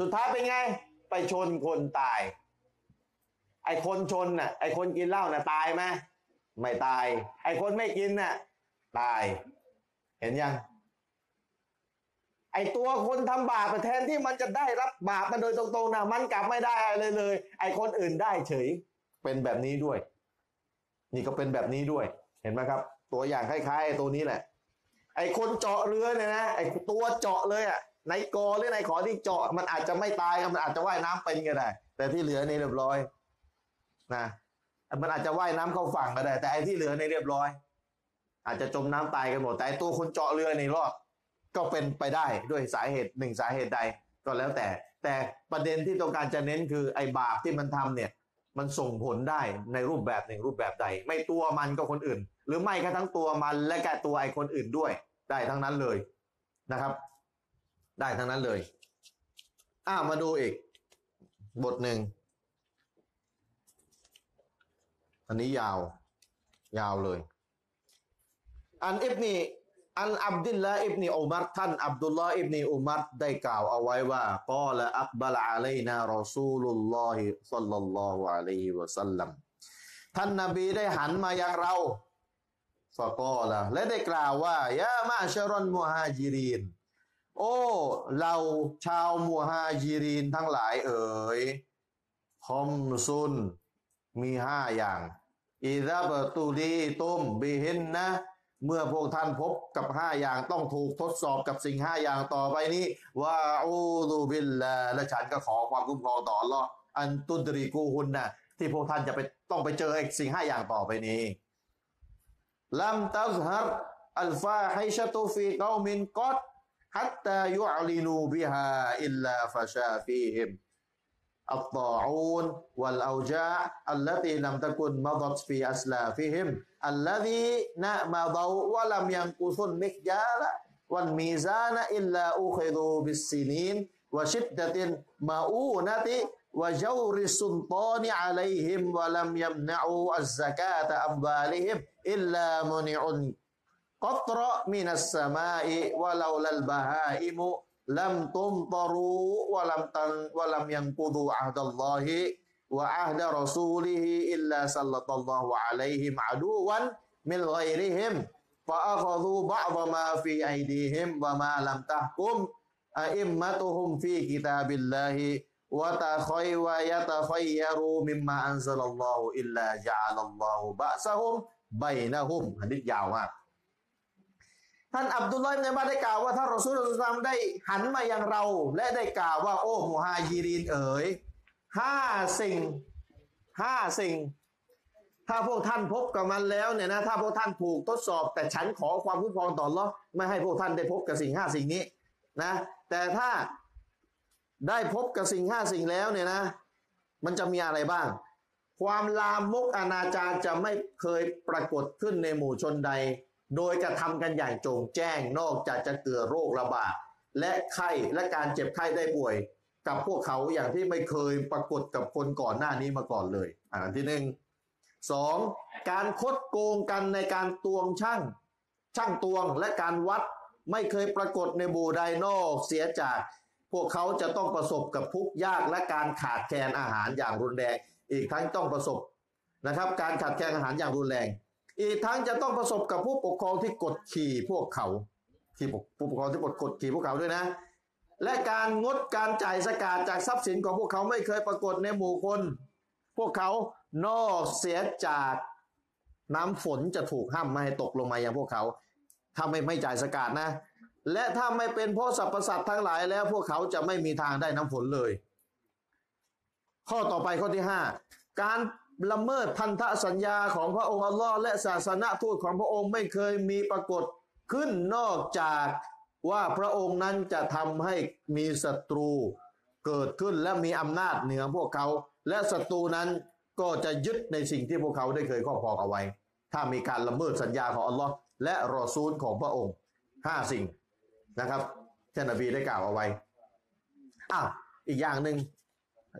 สุดท้ายเป็นไง ไปชนคนตาย ไอ้คนชนน่ะไอ้คนกินเหล้าน่ะตายไหมไม่ตาย ไอ้คนไม่กินน่ะตาย เห็นยัง ไอตัวคนทำบาปแทนที่มันจะได้รับบาปมาโดยตรงๆนะมันกลับไม่ได้อะไรเลย ไอคนอื่นได้เฉย เป็นแบบนี้ด้วย นี่ก็เป็นแบบนี้ด้วย เห็นไหมครับ ตัวอย่างคล้ายๆไอตัวนี้แหละ ไอคนเจาะเรือเนี่ยนะไอตัวเจาะเลยอะในกอหรือในขอที่เจาะ มันอาจจะไม่ตายมันอาจจะว่ายน้ำเป็นก็ได้ แต่ที่เหลือนี่เรียบร้อย นะมันอาจจะว่ายน้ำเข้าฝั่งก็ได้ แต่ไอที่เหลือในเรียบร้อย อาจจะจมน้ำตายกันหมดแต่ตัวคนเจาะเรือในรอด ก็เป็นไปได้ด้วยสาเหตุหนึ่งสาเหตุใดก็แล้วแต่ แต่ประเด็นที่ต้องการจะเน้นคือไอ้บาปที่มันทำเนี่ย มันส่งผลได้ในรูปแบบหนึ่งรูปแบบใด ไม่ตัวมันก็คนอื่น หรือไม่ก็ทั้งตัวมันและแกตัวไอ้คนอื่นด้วย ได้ทั้งนั้นเลยนะครับ ได้ทั้งนั้นเลยอ้ามาดูอีก บทหนึ่งอันนี้ยาว ยาวเลย อันอิบนี อันอับดุลละอิบนีอุมัรท่านอับดุลละอิบนีอุมัรได้กล่าวเอาไว้ว่ากอละอักบะลอะลัยนารอซูลุลลอฮิซัลลัลลอฮุอะลัยฮิวะสัลลัมท่านนบีได้หันมายังเราฟะกอละและได้กล่าวว่ายามาชรอนมุฮาจิรินโอ้เราชาวมุฮาจิรินทั้งหลายเอ๋ยคอมซุนมีห้าอย่างإذا ابتليتم بهن เมื่อพวกท่านพบกับห้าอย่างต้องถูกทดสอบกับสิ่งห้าอย่างต่อไปนี้وأعوذ بالله และฉันก็ขอความคุ้มครองต่อลลอฮ์อันตุดริกูฮุนนะที่พวกท่านจะไปต้องไปเจอไอ้สิ่งห้าอย่างต่อไปนี้لم تظهر الفاحشة في قوم قط حتى يعلنوا بها إلا فشا فيهم الطاعون والأوجاع التي لم تكن مضت في أسلافهم الذين مضوا ولم ينقصوا المكيال والميزان إلا أخذوا بالسنين وشدة المؤونة وجور السلطان عليهم ولم يمنعوا الزكاة أموالهم إلا منعوا القطر من السماء ولولا البهائم lam tumtaru wa lam tan wa lam yanqudu ahdallahi wa ahda rasulih illa sallallahu alaihim aduwan min ghairihim fa akhadhu ba'dha ma fi aydihim wa ma lam tahkum a'immatuhum fi kitabillahi wa takhay wa yatakhayyaru mimma anzalallahu illa ja'alallahu ba'sahum bainahum hadis ยาวมาก ท่านอับดุลลอฮ์ในบ้านได้กล่าวว่าท่านรอซูลสุลตามได้หันมายังเรา และได้กล่าวว่า โอ้มุฮาญิรินเอ๋ยห้าสิ่งห้าสิ่ง ถ้าพวกท่านพบกับมันแล้วเนี่ยนะถ้าพวกท่านถูกทดสอบ แต่ฉันขอความคุ้มครองต่อ Allah ไม่ให้พวกท่านได้พบกับสิ่งห้าสิ่งนี้นะแต่ถ้าได้พบกับสิ่งห้าสิ่งแล้วเนี่ยนะ มันจะมีอะไรบ้าง ความลามกอนาจารจะไม่เคยปรากฏขึ้นในหมู่ชนใด โดยกระทำกันอย่างโจงแจ้งนอกจากจะเกิดโรคระบาดและไข้และการเจ็บไข้ได้ป่วย กับพวกเขาอย่างที่ไม่เคยปรากฏกับคนก่อนหน้านี้มาก่อนเลย อันที่หนึ่งสองการคดโกงกันในการตวงช่าง ช่างตวงและการวัดไม่เคยปรากฏในบูไดนอกเสียจาก พวกเขาจะต้องประสบกับทุกข์ยากและการขาดแคลนอาหารอย่างรุนแรง อีกทั้งต้องประสบนะครับ การขาดแคลนอาหารอย่างรุนแรง อีกทั้งจะต้องประสบกับผู้ปกครองที่กดขี่พวกเขาที่ผู้ปกครองที่กดกดขี่พวกเขาด้วยนะ และการงดการจ่ายสกาดจากทรัพย์สินของพวกเขาไม่เคยปรากฏในหมู่คน พวกเขานอกเสียจากน้ำฝนจะถูกห้ามไม่ให้ตกลงมาอย่างพวกเขา ถ้าไม่ไม่จ่ายสกาดนะ และถ้าไม่เป็นเพราะสรรพสัตว์ทั้งหลายแล้วพวกเขาจะไม่มีทางได้น้ำฝนเลย ข้อต่อไปข้อที่ห้าการ ละเมิดพันธสัญญาของพระองค์อัลลอฮ์และศาสนาทูตของพระองค์ไม่เคยมีปรากฏขึ้นนอกจากว่าพระองค์นั้นจะทำให้มีศัตรูเกิดขึ้นและมีอำนาจเหนือพวกเขา และศัตรูนั้นก็จะยึดในสิ่งที่พวกเขาได้เคยครอบครองเอาไว้ ถ้ามีการละเมิดสัญญาของอัลลอฮ์และรอซูลของพระองค์ห้าสิ่งนะครับท่านนบีได้กล่าวเอาไว้อ้าวอีกอย่างหนึ่ง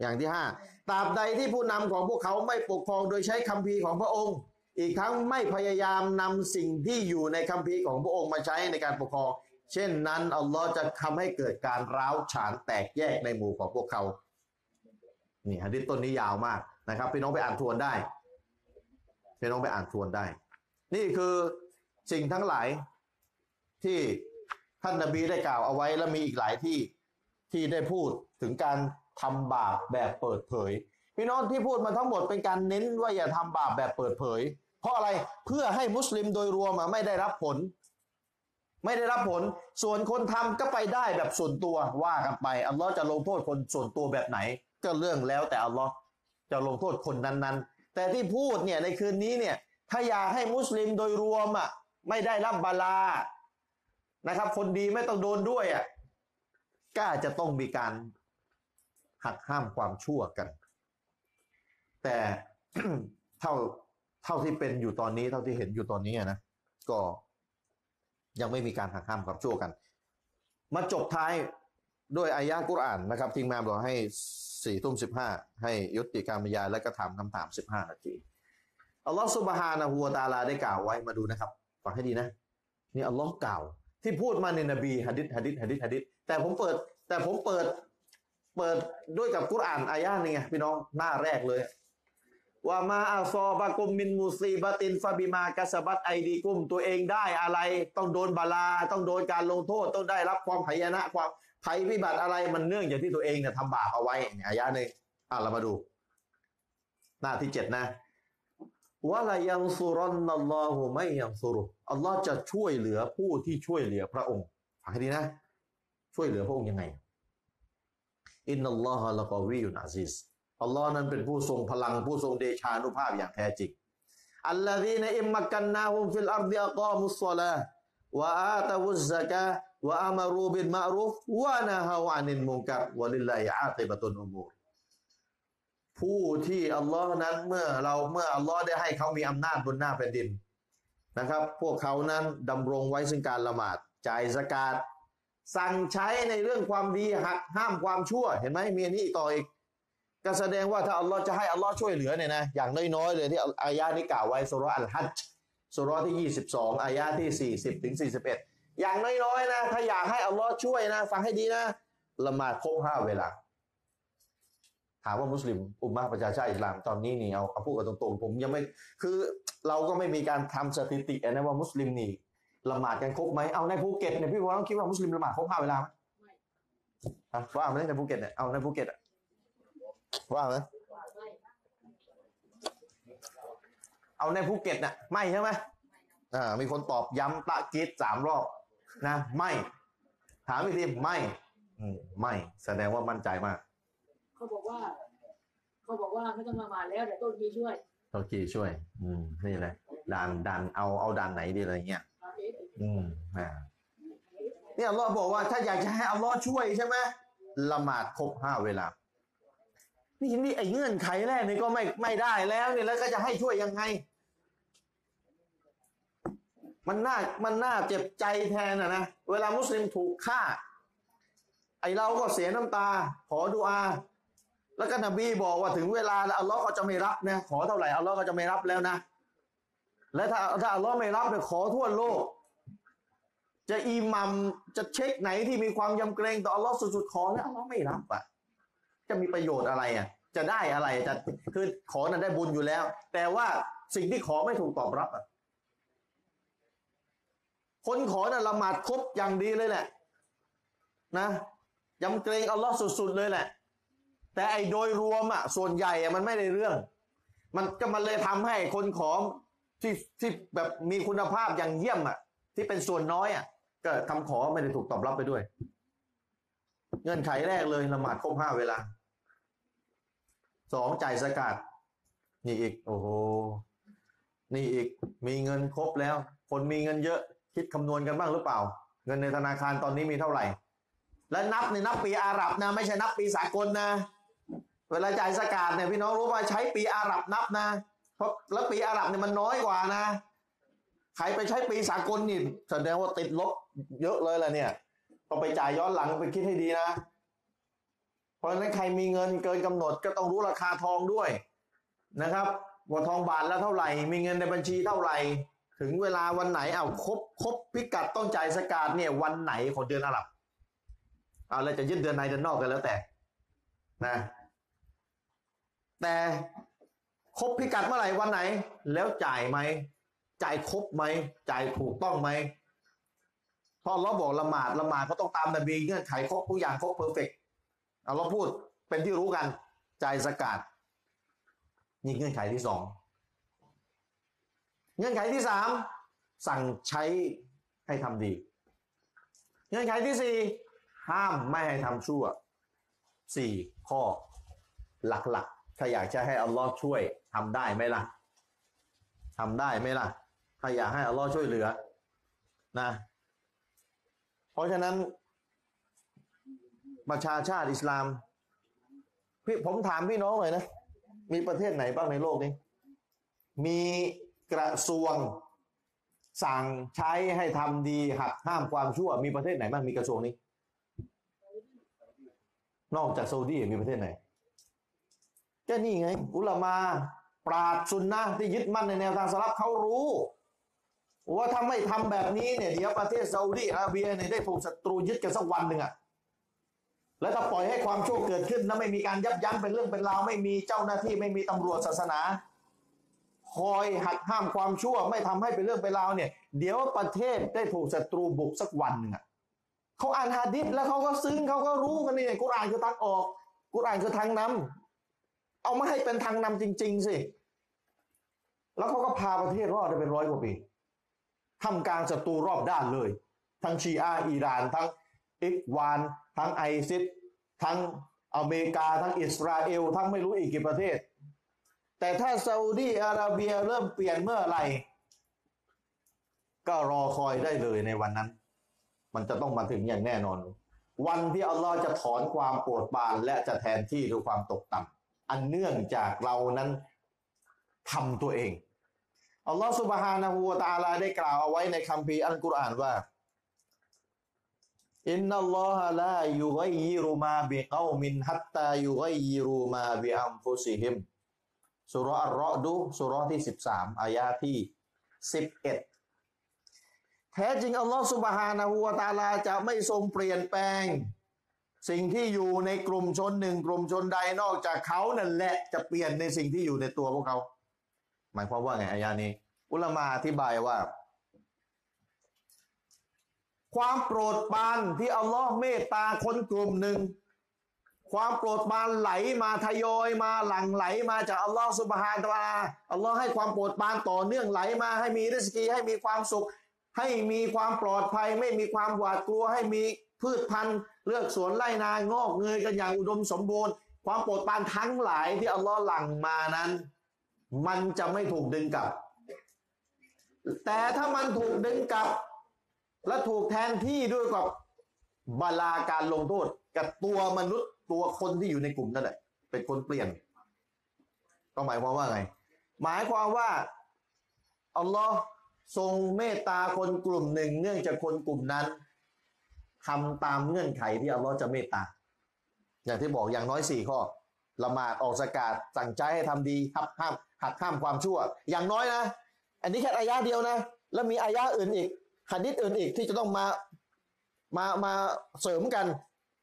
อย่างที่ห้าตราบใดที่ผู้นำของพวกเขาไม่ปกครองโดยใช้คัมภีร์ของพระองค์ อีกทั้งไม่พยายามนำสิ่งที่อยู่ในคัมภีร์ของพระองค์มาใช้ในการปกครอง เช่นนั้นอัลลอฮ์จะทำให้เกิดการร้าวฉานแตกแยกในหมู่ของพวกเขา นี่ฮะดิษต้นนี้ยาวมากนะครับพี่น้องไปอ่านทวนได้พี่น้องไปอ่านทวนได้ นี่คือสิ่งทั้งหลายที่ท่านนบีได้กล่าวเอาไว้และมีอีกหลายที่ที่ได้พูดถึงการ ทำบาปแบบเปิดเผย พี่น้องที่พูดมาทั้งหมดเป็นการเน้นว่าอย่าทำบาปแบบเปิดเผย เพราะอะไรเพื่อให้มุสลิมโดยรวมไม่ได้รับผล ไม่ได้รับผล ส่วนคนทำก็ไปได้แบบส่วนตัวว่ากันไปอัลลอฮ์จะลงโทษคนส่วนตัวแบบไหน ก็เรื่องแล้วแต่อัลลอฮ์จะลงโทษคนนั้นๆ แต่ที่พูดเนี่ยในคืนนี้เนี่ยถ้าอยากให้มุสลิมโดยรวมอะไม่ได้รับบาลานะครับ คนดีไม่ต้องโดนด้วยอะก็อาจจะต้องมีการ หักห้ามความชั่วกัน แต่เท่าเท่าที่เป็นอยู่ตอนนี้ เท่าที่เห็นอยู่ตอนนี้นะก็ยังไม่มีการหักห้ามความชั่วกัน มาจบท้ายด้วยอายะกุรอานนะครับทีมงานบอกให้สี่ทุ่มสิบห้าให้ยุติการบรรยายและก็ถามคำถามสิบห้านาทีอัลลอฮฺสุบฮานะฮูวตาลาได้กล่าวไว้มาดูนะครับฟังให้ดีนะนี่อัลลอฮ์กล่าว ที่พูดมาในนบีฮะดิษฮะดิษฮะดิษฮะดิษแต่ผมเปิด แต่ผมเปิด เปิดด้วยกับกุรอานอายะนี่ไงพี่น้องหน้าแรกเลยว่ามาอาซอบะกุมมินมุซีบะตินฟาบิมากะสบัตไอดีกุม ตัวเองได้อะไร ต้องโดนบาลา ต้องโดนการลงโทษ ต้องได้รับความหายนะความภัยพิบัติอะไรมันเนื่องจากที่ตัวเองเนี่ยทำบาปเอาไว้อายะหนึ่งอะเรามาดู หน้าที่เจ็ดนะولينصرن الله من ينصره อัลลอฮ์จะช่วยเหลือผู้ที่ช่วยเหลือพระองค์ฟังให้ดีนะ ช่วยเหลือพระองค์ยังไง إن الله لقوي عزيز อัลลอฮ์นั้นเป็นผู้ทรงพลังผู้ทรงเดชานุภาพอย่างแท้จริงالذين إن مكناهم في الأرض أقاموا الصلاةวะอาตาวุซะกะวะอามารูบินมะรุฟวะนะฮาวานินมุงกัรวะลิลลาฮิอาติบะตุนอุมูรผู้ที่อัลลอฮ์นั้นเมื่อเราเมื่ออัลลอฮ์ได้ให้เขามีอำนาจบนหน้าแผ่นดินนะครับ พวกเขานั้นดำรงไว้ซึ่งการละหมาดจ่ายสกาด สั่งใช้ในเรื่องความดีหักห้ามความชั่ว เห็นไหมมีอันนี้ต่ออีกก็แสดงว่าถ้าอัลลอฮ์จะให้อัลลอฮ์ช่วยเหลือเนี่ยนะอย่างน้อยๆเลยที่อายานี้กล่าวไว้สุรอัลฮัจซูเราะห์ที่ 22 อายาที่ 40 ถึง 41 อย่างน้อยๆนะถ้าอยากให้อัลลอฮ์ช่วยนะ ฟังให้ดีนะละหมาดครบห้าเวลาถามว่ามุสลิมอุมมะประชาชาติอิสลามตอนนี้นี่เอาเอาพูดกันตรงๆ ผมยังไม่คือเราก็ไม่มีการทำสถิตินะว่ามุสลิมนี่ ละหมาดกันครบไหมเอาในภูเก็ตเนี่ยพี่ว่าต้องคิดว่ามุสลิมละหมาดครบห้าเวลาไหมอะว่าไหมในภูเก็ตเนี่ยเอาในภูเก็ตอะว่าไหมเอาในภูเก็ตน่ะไม่ใช่ไหมอ่า มีคนตอบย้ำตะกีดสามรอบนะไม่ ถามอีกทีไม่อืมไม่แสดงว่ามั่นใจมาก
เขาบอกว่า เขาบอกว่าไม่ต้องละหมาดแล้วแต่ต้นกีช่วย
โอเคช่วย อืมนี่เลยด่านด่านเอาเอาด่านไหนดีอะไรเงี้ย อืมอ่าเนี่อัลลอฮ์บอกว่าถ้าอยากจะให้อัลลอฮ์ช่วยใช่ไหมละหมาดครบห้าเวลา นี่นี่ไอ้เงื่อนไขแรกนี่ก็ไม่ไม่ได้แล้วนี่แล้วก็จะให้ช่วยยังไง มันน่ามันน่าเจ็บใจแทนนะนะเวลามุสลิมถูกฆ่า ไอเราก็เสียน้ำตา ขอดุอา แล้วก็นบีบอกว่าถึงเวลาแล้วอัลลอฮ์ก็จะไม่รับนะขอเท่าไหร่อัลลอฮ์ก็จะไม่รับแล้วนะ และถ้าถ้าอัลลอฮ์ไม่รับเนี่ยขอทั่วโลก จะอิหมัมจะเช็คไหนที่มีความยำเกรงต่ออัลลอฮ์สุดๆขอแล้วอัลลอฮ์ไม่รับอะ จะมีประโยชน์อะไรอะ จะได้อะไรจะคือขอนั้นได้บุญอยู่แล้ว แต่ว่าสิ่งที่ขอไม่ถูกตอบรับอะคนขอน่ะละหมาดครบอย่างดีเลยแหละ นะยำเกรงอัลลอฮ์สุดๆเลยแหละ แต่ไอ้โดยรวมอะ ส่วนใหญ่อะมันไม่ได้เรื่อง มันก็มันเลยทำให้คนขอ ที่ที่แบบมีคุณภาพอย่างเยี่ยมอะ ที่เป็นส่วนน้อยอะก็คำขอไม่ได้ถูกตอบรับไปด้วย เงื่อนไขแรกเลยละหมาดครบห้าเวลาสองจ่ายสกาดนี่อีก โอ้โหนี่อีกมีเงินครบแล้ว คนมีเงินเยอะ คิดคำนวณกันบ้างหรือเปล่า เงินในธนาคารตอนนี้มีเท่าไหร่ และนับในนับปีอาหรับนะ ไม่ใช่นับปีสากลนะ เวลาจ่ายสกาดเนี่ยพี่น้องรู้ว่าใช้ปีอาหรับนับนะ ราะแล้วปีอาหรับเนี่ยมันน้อยกว่านะ ใครไปใช้ปีสากลนี่แสดงว่าติดลบเยอะเลยแหละเนี่ยต้องไปจ่ายย้อนหลังไปคิดให้ดีนะ เพราะฉะนั้นใครมีเงินเกินกำหนดก็ต้องรู้ราคาทองด้วยนะครับว่าทองบาทและเท่าไหร่ มีเงินในบัญชีเท่าไหร่ ถึงเวลาวันไหนเอาครบครบพิกัดต้องจ่ายสกาดเนี่ยวันไหนของเดือนอาหรับเอาแล้วจะยึดเดือนในเดือนนอกกันแล้วแต่นะ แต่ ครบพิกัดเมื่อไหร่วันไหน แล้วจ่ายไหมจ่ายครบไหมจ่ายถูกต้องไหมพอเราบอกละหมาดละหมาดก็ต้องตามนบีเงื่อนไขครบทุกอย่างครบเพอร์เฟกเอาเราพูดเป็นที่รู้กันจ่ายสกาดนี่เงื่อนไขที่สองเงื่อนไขที่สามสั่งใช้ให้ทำดี เงื่อนไขที่สี่ห้ามไม่ให้ทำชั่วสี่ข้อหลักๆ ถ้าอยากจะให้อัลลอฮ์ช่วยทำได้ไหมล่ะทำได้ไหมล่ะ ถ้าอยากให้อัลลอฮ์ช่วยเหลือ นะ เพราะฉะนั้น ประชาชาติอิสลาม พี่ผมถามพี่น้องหน่อยนะ มีประเทศไหนบ้างในโลกนี้ มีกระทรวงสั่งใช้ให้ทำดีหักห้ามความชั่ว มีประเทศไหนบ้างมีกระทรวงนี้ นอกจากซาอุดีมีประเทศไหน ก็นี่ไง อุลามา ปราดซุนนะที่ยึดมั่นในแนวทางสลับเขารู้ว่าถ้าไม่ทำแบบนี้เนี่ยเดี๋ยวประเทศซาอุดีอาระเบียเนี่ยได้ถูกศัตรูยึดกันสักวันหนึ่งอะแล้วถ้าปล่อยให้ความชั่วเกิดขึ้นแล้วไม่มีการยับยั้งเป็นเรื่องเป็นราวไม่มีเจ้าหน้าที่ไม่มีตำรวจศาสนา คอยหักห้ามความชั่วไม่ทำให้เป็นเรื่องเป็นราวเนี่ย เดี๋ยวประเทศได้ถูกศัตรูบุกสักวันหนึ่งอะเขาอ่านฮะดิษแล้วเขาก็ซึ้งเขาก็รู้กันนี่กุรอานคือทางออก กุรอานคือทางนำ เอามาให้เป็นทางนำจริง ๆ สิ แล้วเขาก็พาประเทศรอดได้เป็นร้อยกว่าปีทำกลางศัตรูรอบด้านเลย ทั้งชีอาอิหร่าน ทั้งอิกวาน ทั้งไอซิสทั้งอเมริกา ทั้งอิสราเอล ทั้งไม่รู้อีกกี่ประเทศ แต่ถ้าซาอุดีอาระเบียเริ่มเปลี่ยนเมื่อไหร่ ก็รอคอยได้เลยในวันนั้น มันจะต้องมาถึงอย่างแน่นอน วันที่อัลลอฮ์จะถอนความโปรดปานและจะแทนที่ด้วยความตกต่ำ อันเนื่องจากเรานั้นทำตัวเอง อัลลอฮฺสุบฮานะฮูวะตาลาได้กล่าวเอาไว้ในคัมภีร์อัลกุรอานว่าอินนัลลอฮะลายุไกยิรุมาบิกอมินฮัตตายุไกยิรุมาบิอัมฟุซิฮิมสุรอัลรอดูสุรที่13อายาที่11แท้จริงอัลลอฮฺสุบฮานะฮูวะตาลาจะไม่ทรงเปลี่ยนแปลง สิ่งที่อยู่ในกลุ่มชนหนึ่งกลุ่มชนใดนอกจากเขานั่นแหละจะเปลี่ยนในสิ่งที่อยู่ในตัวพวกเขา หมายความว่าไงอายานี้ อุลามาอธิบายว่า ความโปรดปรานที่อัลลอฮ์เมตตาคนกลุ่มหนึ่งความโปรดปรานไหลมาทยอยมาหลั่งไหลมาจากอัลลอฮ์สุบฮานตะวาลาอัลลอฮ์ให้ความโปรดปรานต่อเนื่องไหลมาให้มีริสกีให้มีความสุข ให้มีความปลอดภัย ไม่มีความหวาดกลัวให้มี พืชพันธุ์เลือกสวนไร่นางอกเงยกันอย่างอุดมสมบูรณ์ ความโปรดปรานทั้งหลายที่อัลลอฮ์หลั่งมานั้น มันจะไม่ถูกดึงกลับ แต่ถ้ามันถูกดึงกลับ และถูกแทนที่ด้วยกับบาลาการลงโทษกับตัวมนุษย์ตัวคนที่อยู่ในกลุ่มนั่นแหละเป็นคนเปลี่ยน ก็หมายความว่าไง หมายความว่าอัลลอฮ์ทรงเมตตาคนกลุ่มหนึ่ง เนื่องจากคนกลุ่มนั้น ทำตามเงื่อนไขที่อัลลอฮ์จะเมตตา อย่างที่บอกอย่างน้อยสี่ข้อ ละหมาดออกสกาดสั่งใจให้ทำดีหักห้ามหักห้ามความชั่ว อย่างน้อยนะ อันนี้แค่อายะเดียวนะ แล้วมีอายะอื่นอีกหะดิษอื่นอีกที่จะต้องมามามาเสริมกัน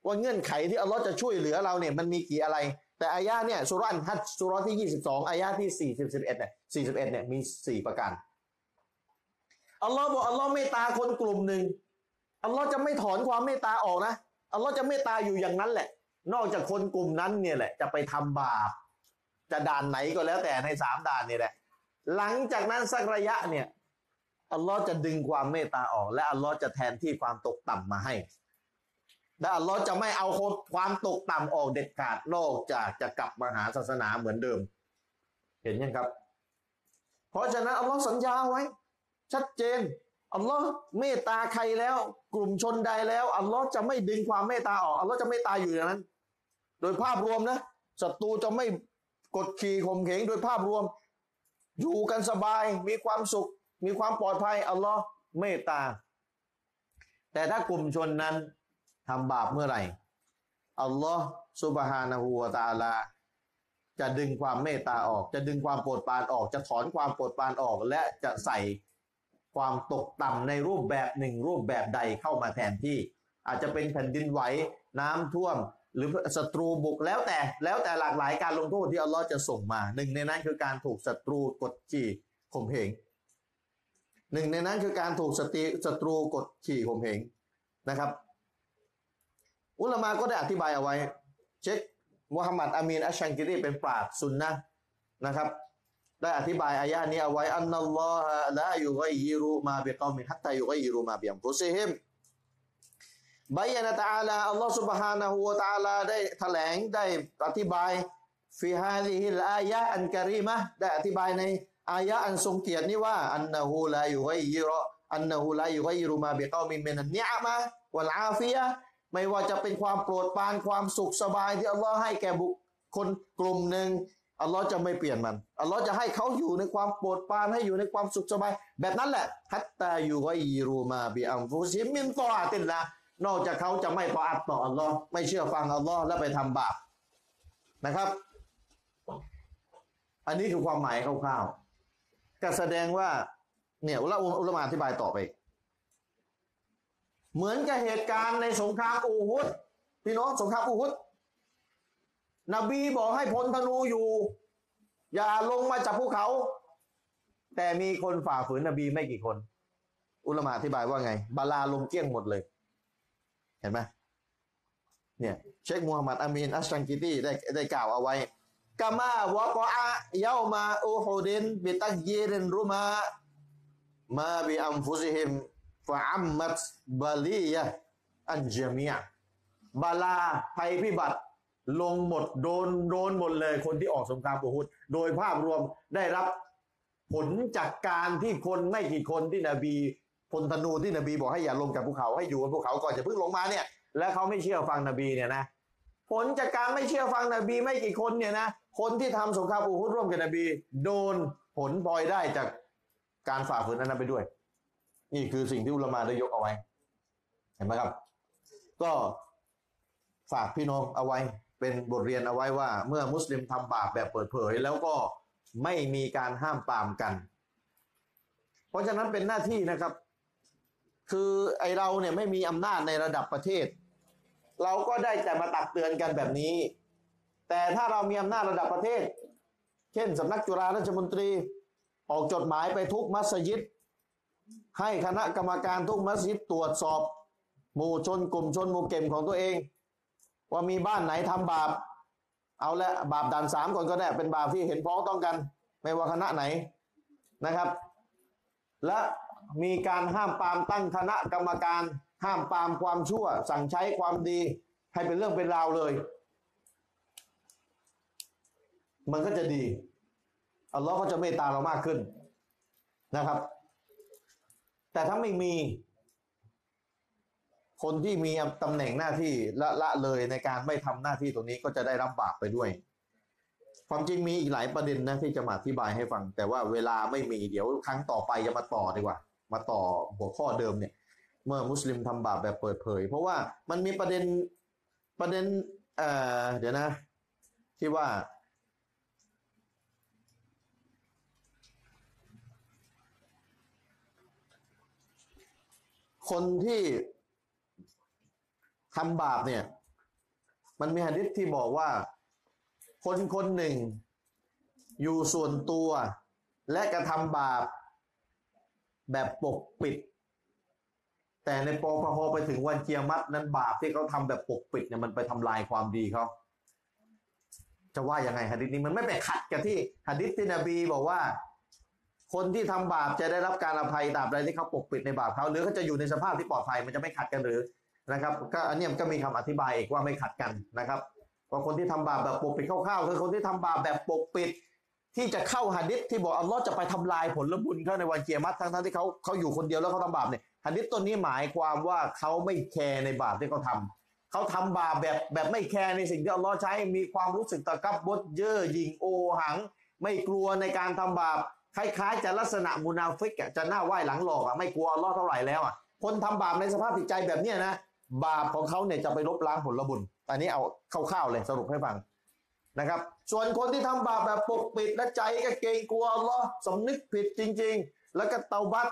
ว่าเงื่อนไขที่อัลลอฮ์จะช่วยเหลือเราเนี่ยมันมีกี่อะไร แต่อายะเนี่ยสุรันฮัดสุรที่22องอายะที่40 11เอ็ดเนี่ย41เอ็ดเนี่ยมี4ประการอัลลอฮ์บอกอัลลอฮ์เมตตาคนกลุ่มหนึ่ง อัลลอฮ์จะไม่ถอนความเมตตาออกนะอัลลอฮ์จะเมตตาอยู่อย่างนั้นแหละ นอกจากคนกลุ่มนั้นเนี่ยแหละ จะไปทำบาป จะด่านไหนก็แล้วแต่ในสามด่านนี่แหละ หลังจากนั้นสักระยะเนี่ยอัลลอฮ์จะดึงความเมตตาออก และอัลลอฮ์จะแทนที่ความตกต่ำมาให้และอัลลอฮ์จะไม่เอาความตกต่ำออกเด็ดขาดนอกจากจะกลับมาหาศาสนาเหมือนเดิม เห็นยังครับ เพราะฉะนั้นอัลลอฮ์สัญญาไว้ ชัดเจน อัลลอฮ์เมตตาใครแล้ว กลุ่มชนใดแล้วอัลลอฮ์จะไม่ดึงความเมตตาออกอัลลอฮ์จะเมตตายอยู่อย่างนั้น โดยภาพรวมนะศัตรูจะไม่กดขี่ข่มเหงโดยภาพรวม อยู่กันสบายมีความสุข มีความปลอดภัยอัลลอฮ์เมตตา แต่ถ้ากลุ่มชนนั้นทำบาปเมื่อไหร่อัลลอฮ์ซุบฮานะฮูวะตาลา จะดึงความเมตตาออก จะดึงความโปรดปรานออก จะถอนความโปรดปรานออก และจะใส่ ความตกต่ำในรูปแบบหนึ่งรูปแบบใดเข้ามาแทนที่ อาจจะเป็นแผ่นดินไหวน้ำท่วม หรือศัตรูบุกแล้วแต่แล้วแต่หลากหลายการลงโทษที่อัลลอฮ์จะส่งมาหนึ่งในนั้นคือการถูกศัตรูกดขี่ข่มเหงหนึ่งในนั้นคือการถูกสติศัตรูกดขี่ข่มเหงนะครับ อุลามาก็ได้อธิบายเอาไว้ เช็คมุฮัมมัดอามีนอัชชังกิรีเป็นปราชญ์ซุนนะนะครับ ได้อธิบายอายะนี้เอาไว้อันนัลลอฮะลายุกัยยิรุมาบิกอมินฮัตตายุกัยยิรุมาบิอัมฟุซิฮิมบายนะตะอาลาอัลลอฮ์ سبحانه และ تعالى ได้แถลงได้อธิบายฟิฮาลิฮิลอายะอันกะรีมะห์ได้อธิบายในอายะอันทรงเกียรตินี้ว่าอันนะฮูลายุกัยยิรอันนะฮูลายุกัยยิรุมาบิกอมินมินันนิอะมะฮ์วัลอาฟิยะห์ไม่ว่าจะเป็นความโปรดปรานความสุขสบายที่อัลลอฮ์ให้แก่บุคคลกลุ่มหนึ่ง อัลลอฮ์จะไม่เปลี่ยนมัน อัลลอฮ์จะให้เขาอยู่ในความโปรดปรานให้อยู่ในความสุขสบาย แบบนั้นแหละฮัตตายุกัยยิรุมาบิอัมฟุซิมินตออาติลละนอกจากเขาจะไม่ต่ออัตต่ออัลลอฮ์ไม่เชื่อฟังอัลลอฮ์และไปทำบาปนะครับ อันนี้คือความหมายคร่าวๆก็แสดงว่าเนี่ยอุลาอุลมาอธิบายต่อไป เหมือนกับเหตุการณ์ในสงครามอูฮุดพี่น้องสงครามอูฮุด นบีบอกให้พลธนูอยู่ อย่าลงมาจากภูเขา แต่มีคนฝ่าฝืนนบีไม่กี่คน อุลามาอธิบายว่าไง บาลาลงเกี้ยงหมดเลย เห็นไหมเนี่ยเชคมูฮัมหมัดอามีนอัชชังกิตีได้ได้กล่าวเอาไว้กามาวะกอะเยามาอูฮุดินบิตักยีรินรุมามาบิอัมฟุซิฮิมฟะอัมมัตบาลียะอันเจมียบาลาภัยพิบัติ ลงหมดโดนโดนหมดเลยคนที่ออกสงครามอูฮุดโดยภาพรวมได้รับผลจากการที่คนไม่กี่คนที่นบีพลธนูที่นบีบอกให้อย่าลงจากภูเขาให้อยู่บนภูเขาก่อนจะเพิ่งลงมาเนี่ย และเขาไม่เชื่อฟังนบีเนี่ยนะผลจากการไม่เชื่อฟังนบีไม่กี่คนเนี่ยนะคนที่ทำสงครามอูฮุดร่วมกับนบี โดนผลพลอยได้จากการฝ่าฝืนนั้นไปด้วย นี่คือสิ่งที่อุลามาได้ยกเอาไว้ เห็นไหมครับ ก็ฝากพี่น้องเอาไว้ เป็นบทเรียนเอาไว้ว่า เมื่อมุสลิมทำบาปแบบเปิดเผย แล้วก็ไม่มีการห้ามปามกัน เพราะฉะนั้นเป็นหน้าที่นะครับ คือไอเราเนี่ยไม่มีอำนาจในระดับประเทศ เราก็ได้แต่มาตักเตือนกันแบบนี้ แต่ถ้าเรามีอำนาจระดับประเทศ เช่นสำนักจุฬาราชมนตรี ออกจดหมายไปทุกมัสยิดให้คณะกรรมการทุกมัสยิดตรวจสอบ หมู่ชนกลุ่มชนหมู่เก็มของตัวเอง ว่ามีบ้านไหนทำบาป เอาละบาปด่านสามก่อนก็ได้เป็นบาปที่เห็นพ้องต้องกัน ไม่ว่าคณะไหนนะครับ และมีการห้ามปามตั้งคณะกรรมการ ห้ามปามความชั่ว สั่งใช้ความดี ให้เป็นเรื่องเป็นราวเลย มันก็จะดีอัลลอฮ์ก็จะเมตตาเรามากขึ้นนะครับ แต่ถ้าไม่มี คนที่มีตำแหน่งหน้าที่ละละเลยในการไม่ทำหน้าที่ตรงนี้ก็จะได้รับบาปไปด้วย ความจริงมีอีกหลายประเด็นนะที่จะมาอธิบายให้ฟัง แต่ว่าเวลาไม่มีเดี๋ยวครั้งต่อไปจะมาต่อดีกว่า มาต่อหัวข้อเดิมเนี่ย เมื่อมุสลิมทำบาปแบบเปิดเผย เพราะว่ามันมีประเด็นประเด็นเอ่อเดี๋ยวนะ ที่ว่าคนที่ ทำบาปเนี่ย มันมีหะดิษที่บอกว่า คนคนหนึ่ง อยู่ส่วนตัว และกระทำบาป แบบปกปิด แต่ในปอพอไปถึงวันเกียรมัดนั้นบาปที่เขาทำแบบปกปิดเนี่ยมันไปทำลายความดีเขาจะว่ายังไงหะดิษนี้มันไม่ไปขัดกับที่หะดิษที่นบีบอกว่าคนที่ทำบาปจะได้รับการอภัยตราบใดที่เขาปกปิดในบาปเขาหรือเขาจะอยู่ในสภาพที่ปลอดภัยมันจะไม่ขัดกันหรือ นะครับก็อันนี้มันก็มีคำอธิบายอีกว่าไม่ขัดกันนะครับว่าคนที่ทำบาปแบบปกปิดคร่าวๆคือคนที่ทำบาปแบบปกปิด ที่จะเข้าหะดิษที่บอกอัลลอฮ์จะไปทำลายผลบุญเขาในวันเกียรติทั้งๆที่เขาเขาอยู่คนเดียวแล้วเขาทำบาปเนี่ยหะดิษตัวนี้หมายความว่าเขาไม่แคร์ในบาปที่เขาทำเขาทำบาปแบบแบบไม่แคร์ในสิ่งที่อัลลอฮ์ใช้มีความรู้สึกตะกับบดเย่อหยิงโอหัง ไม่กลัวในการทำบาปคล้ายๆ จะลักษณะมุนาฟิกจะหน้าไหว้หลังหลอกอะไม่กลัวอัลลอฮ์เท่าไหร่แล้วอะคนทำบาปในสภาพจิตใจแบบเนี้ยนะ บาปของเขาเนี่ยจะไปลบล้างผลบุญ อันนี้เอาคร่าวๆเลยสรุปให้ฟังนะครับ ส่วนคนที่ทำบาปแบบปกปิดและใจก็เกรงกลัวอัลลอฮ์สำนึกผิดจริง ๆ แล้วก็เตาบัต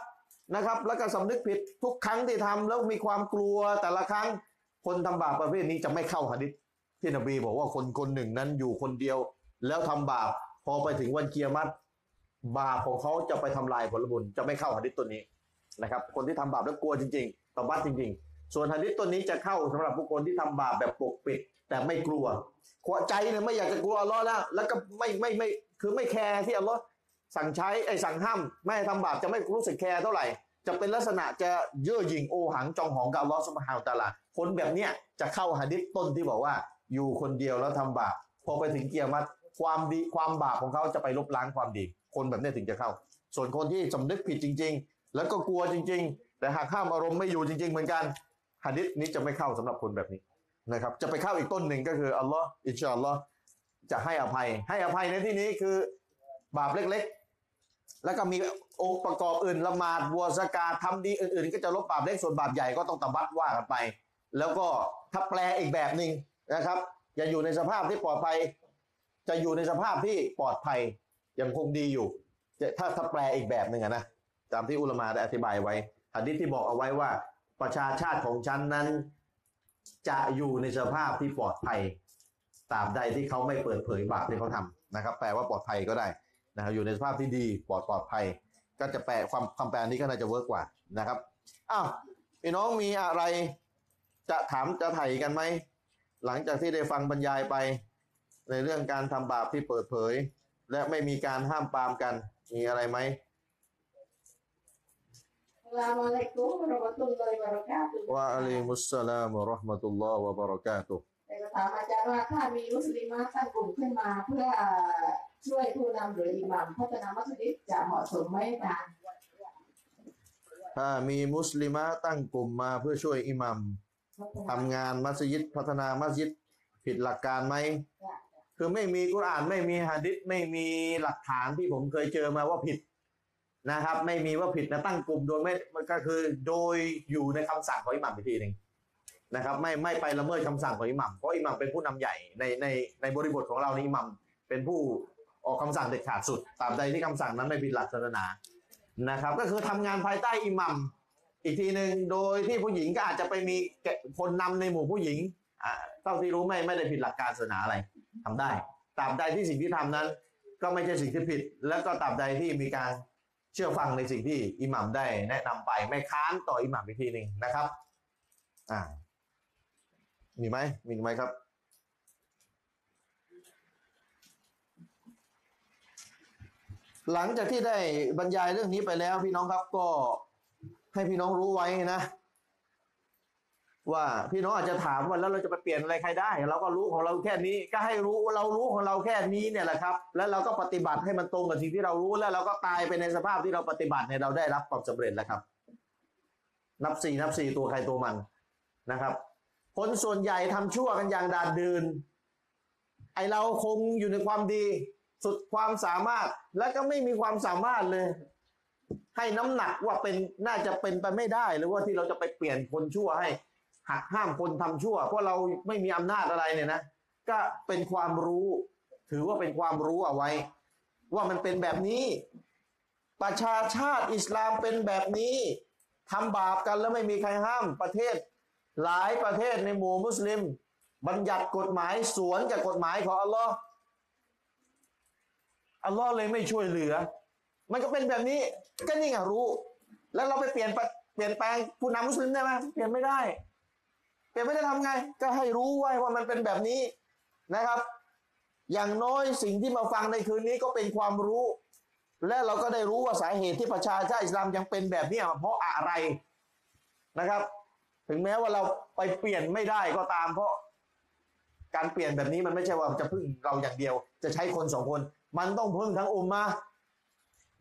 นะครับ แล้วก็สำนึกผิดทุกครั้งที่ทำแล้วมีความกลัวแต่ละครั้งคนทำบาปประเภทนี้จะไม่เข้าหะดิษที่นบีบอกว่าคนคนหนึ่งนั้นอยู่คนเดียว แล้วทำบาปพอไปถึงวันเกียรติบาปของเขาจะไปทำลายผลบุญจะไม่เข้าหะดิษตัวนี้นะครับ คนที่ทำบาปแล้วกลัวจริงๆตบัตจริง ๆ ส่วนหะดิษตัวนี้จะเข้าสำหรับผู้คนที่ทำบาปแบบปกปิด แต่ไม่กลัวขวใจเนี่ยไม่อยากจะกลัวอัลลอฮ์แล้วแล้วก็ไม่ไม่ไม่คือไม่แคร์ที่อัลลอฮ์สั่งใช้ไอ้สั่งห้ามไม่ให้ทำบาปจะไม่รู้สึกแคร์เท่าไหร่ จะเป็นลักษณะจะเย่อหยิ่งโอหังจองหองกับอัลลอฮ์สุบฮานตาลาคนแบบเนี้ยจะเข้าหะดิษต้นที่บอกว่าอยู่คนเดียวแล้วทำบาปพอไปถึงเกียรติความดีความบาปของเขาจะไปลบล้างความดี คนแบบนี้ถึงจะเข้า ส่วนคนที่สำนึกผิดจริง ๆ แล้วก็กลัวจริง ๆ แต่หากห้ามอารมณ์ไม่อยู่จริง ๆ เหมือนกัน หะดิษนี้จะไม่เข้าสำหรับคนแบบนี้นะครับ จะไปเข้าอีกต้นหนึ่งก็คืออัลลอฮ์อินชาอัลลอฮ์จะให้อภัย ให้อภัยในที่นี้คือบาปเล็กๆ แล้วก็มีองค์ประกอบอื่นละหมาดบัวสกาทำดีอื่นๆ ก็จะลบบาปเล็กส่วนบาปใหญ่ก็ต้องตบัดว่ากันไป แล้วก็ถ้าแปลอีกแบบหนึ่งนะครับจะอยู่ในสภาพที่ปลอดภัย จะอยู่ในสภาพที่ปลอดภัยยังคงดีอยู่ถ้าถ้าแปลอีกแบบหนึ่งนะตามที่อุลามาได้อธิบายไว้หะดิษที่บอกเอาไว้ว่า ประชาชาติของฉันนั้น จะอยู่ในสภาพที่ปลอดภัยตราบใดที่เขาไม่เปิดเผยบาปที่เขาทำนะครับ แปลว่าปลอดภัยก็ได้นะครับอยู่ในสภาพที่ดีปลอดปลอดภัย ก็จะแปลความคำแปลนี้ก็น่าจะเวิร์กกว่านะครับอ้าวพี่น้องมีอะไรจะถามจะไถ่กันไหมหลังจากที่ได้ฟังบรรยายไป ในเรื่องการทำบาปที่เปิดเผย และไม่มีการห้ามปามกันมีอะไรไหม
Assalamualaikum warahmatullahi wabarakatuh
ว่าอะลัยมุสสลามวะเราะห์มะตุลลอฮ์วะบะเราะกาตุฮ์
แต่ก็ถามอาจารย์ว่าถ้ามีมุสลิมะตั้งกลุ่มขึ้นมาเพื่อช่วยผู้นำหรืออิหมัมพัฒนามัสยิดจะเหมาะสมไหมอาจารย์
ถ้ามีมุสลิมะตั้งกลุ่มมาเพื่อช่วยอิหมัมทำงานมัสยิดพัฒนามัสยิดผิดหลักการไหมคือไม่มีกุรอานไม่มีหะดิษไม่มีหลักฐานที่ผมเคยเจอมาว่าผิด นะครับ ไม่มีว่าผิดนะตั้งกลุ่มโดยไม่ก็คือโดยอยู่ในคำสั่งของอิหมัมอีกทีหนึ่งนะครับ ไม่ไม่ไปละเมิดคำสั่งของอิหมัมเพราะอิหมัมเป็นผู้นำใหญ่ในในในบริบทของเราในอิหมัมเป็นผู้ออกคำสั่งเด็ดขาดสุดตาบใดที่คำสั่งนั้นไม่ผิดหลักศาสนานะครับ ก็คือทำงานภายใต้อิหมัมอีกทีหนึ่งโดยที่ผู้หญิงก็อาจจะไปมีคนนำในหมู่ผู้หญิงอ่าเท่าที่รู้ไม่ไม่ได้ผิดหลักการศาสนาอะไรทำได้ตาบใดที่สิ่งที่ทำนั้น ก็ไม่ใช่สิ่งที่ผิด แล้วก็ตาบใดที่มีการ ชื่อฟังในสิ่งที่อิหมัมได้แนะนำไปไม่ค้านต่ออิหมัมอีกทีหนึ่งนะครับ อ่า มีไหมมีไหมครับ หลังจากที่ได้บรรยายเรื่องนี้ไปแล้วพี่น้องครับก็ให้พี่น้องรู้ไว้นะ ว่าพี่น้องอาจจะถามว่าแล้วเราจะไปเปลี่ยนอะไรใครได้ เราก็รู้ของเราแค่นี้ ก็ให้รู้เรารู้ของเราแค่นี้เนี่ยแหละครับ แล้วเราก็ปฏิบัติให้มันตรงกับสิ่งที่เรารู้แล้วเราก็ตายไปในสภาพที่เราปฏิบัติเนี่ยเราได้รับความสำเร็จแล้วครับ นับสี่นับสี่ตัวใครตัวมันนะครับ คนส่วนใหญ่ทำชั่วกันอย่างดาดดืนไอเราคงอยู่ในความดีสุดความสามารถและก็ไม่มีความสามารถเลย ให้น้ำหนักว่าเป็นน่าจะเป็นไปไม่ได้หรือว่าที่เราจะไปเปลี่ยนคนชั่วให้ หักห้ามคนทำชั่ว เพราะเราไม่มีอำนาจอะไรเนี่ยนะก็เป็นความรู้ ถือว่าเป็นความรู้เอาไว้ ว่ามันเป็นแบบนี้ ประชาชาติอิสลามเป็นแบบนี้ทำบาปกันแล้วไม่มีใครห้ามประเทศ หลายประเทศในหมู่มุสลิม บัญญัติกฎหมายสวนกับกฎหมายของอัลลอฮ์อัลลอฮ์เลยไม่ช่วยเหลือ มันก็เป็นแบบนี้ ก็นี่ไงรู้ แล้วเราไปเปลี่ยนเปลี่ยนแปลงผู้นำมุสลิมได้ไหมเปลี่ยนไม่ได้ เปลี่ยนไม่ได้ทำไง ก็ให้รู้ไว้ว่ามันเป็นแบบนี้นะครับ อย่างน้อยสิ่งที่มาฟังในคืนนี้ก็เป็นความรู้ และเราก็ได้รู้ว่าสาเหตุที่ประชาชาติอิสลามยังเป็นแบบนี้เพราะอะไรนะครับ ถึงแม้ว่าเราไปเปลี่ยนไม่ได้ก็ตาม เพราะการเปลี่ยนแบบนี้มันไม่ใช่ว่าจะพึ่งเราอย่างเดียว จะใช้คนสองคน มันต้องพึ่งทั้งอุมมา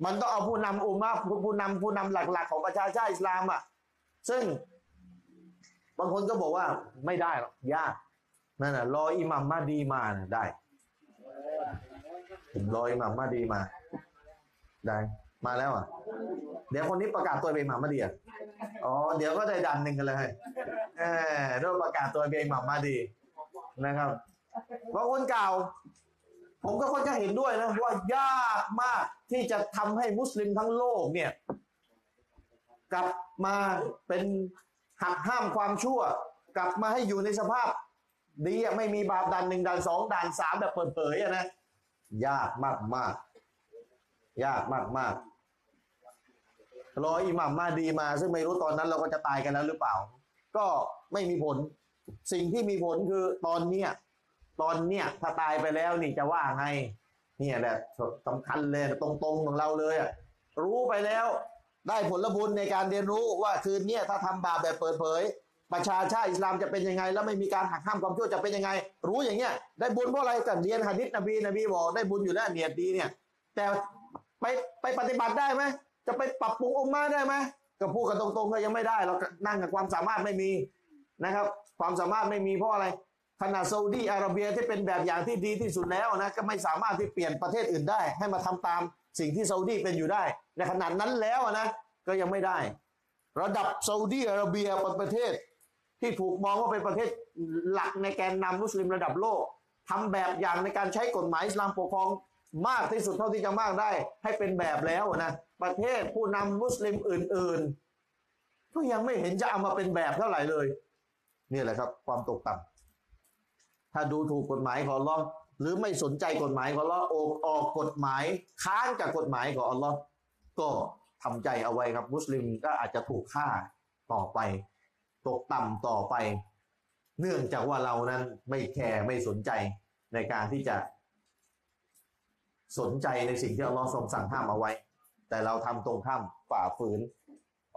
มันต้องเอาผู้นำอุมมาผู้นำผู้นำหลัก ๆ ของประชาชาติอิสลามอะซึ่ง บางคนก็บอกว่าไม่ได้หรอกยากนั่นน่ะรออิหมัมมาดีมานะได้ผมรออิหมัมมาดีมา ได้ มาแล้วอะ เดี๋ยวคนนี้ประกาศตัวเป็นอิหมัมมาดีอะอ๋อเดี๋ยวก็ได้ดันหนึ่งกันเลยเออโดนประกาศตัวเป็นอิหมัมมาดีนะครับบางคนกล่าวผมก็ค่อนข้างเห็นด้วยนะว่ายากมากที่จะทำให้มุสลิมทั้งโลกเนี่ย กลับมาเป็น หักห้ามความชั่ว กลับมาให้อยู่ในสภาพ ดีอะไม่มีบาปด่านหนึ่งด่านสองด่านสามแบบเปิดเผยอะนะยากมากมากยากมากมากรออิหมัมมาดีมา ซึ่งไม่รู้ตอนนั้นเราก็จะตายกันแล้วหรือเปล่า ก็ไม่มีผล สิ่งที่มีผลคือตอนเนี้ยตอนเนี้ยถ้าตายไปแล้วนี่จะว่าไงเนี่ยแหละสำคัญเลยตรงๆของเราเลยอะรู้ไปแล้ว ได้ผลบุญในการเรียนรู้ว่าคืนเนี้ยถ้าทำบาปแบบเปิดเผย ประชาชาติอิสลามจะเป็นยังไง แล้วไม่มีการหักห้ามความชั่วจะเป็นยังไง รู้อย่างเงี้ยได้บุญเพราะอะไรกันเรียนหะดิษนบีนบีบอกได้บุญอยู่แล้วเนียดดีเนี่ย แต่ไปไปปฏิบัติได้ไหมจะไปปรับปรุงองค์มาได้ไหมก็พูดกันตรงๆก็ยังไม่ได้เรานั่งกับความสามารถไม่มีนะครับ ความสามารถไม่มีเพราะอะไรขนาดซาอุดีอาระเบียที่เป็นแบบอย่างที่ดีที่สุดแล้วนะก็ไม่สามารถที่เปลี่ยนประเทศอื่นได้ ให้มาทำตาม สิ่งที่ซาอุดีเป็นอยู่ได้ ในขนาดนั้นแล้วนะก็ยังไม่ได้ ระดับซาอุดีอาระเบียเป็นประเทศ ที่ถูกมองว่าเป็นประเทศหลักในแกนนำมุสลิมระดับโลกทำแบบอย่างในการใช้กฎหมายอิสลามปกครองมากที่สุดเท่าที่จะมากได้ ให้เป็นแบบแล้วนะประเทศผู้นำมุสลิมอื่น ๆ ก็ยังไม่เห็นจะเอามาเป็นแบบเท่าไหร่เลยนี่แหละครับ ความตกต่ำถ้าดูถูกกฎหมายของอัลอ หรือไม่สนใจกฎหมายของอัลลอฮ์ออกออกกฎหมายค้านกับกฎหมายของอัลลอฮ์ก็ทำใจเอาไว้ครับ มุสลิมก็อาจจะถูกฆ่าต่อไป ตกต่ำต่อไป เนื่องจากว่าเรานั้นไม่แคร์ไม่สนใจในการที่จะ สนใจในสิ่งที่อัลลอฮ์ทรงสั่งห้ามเอาไว้ แต่เราทำตรงข้ามฝ่าฝืน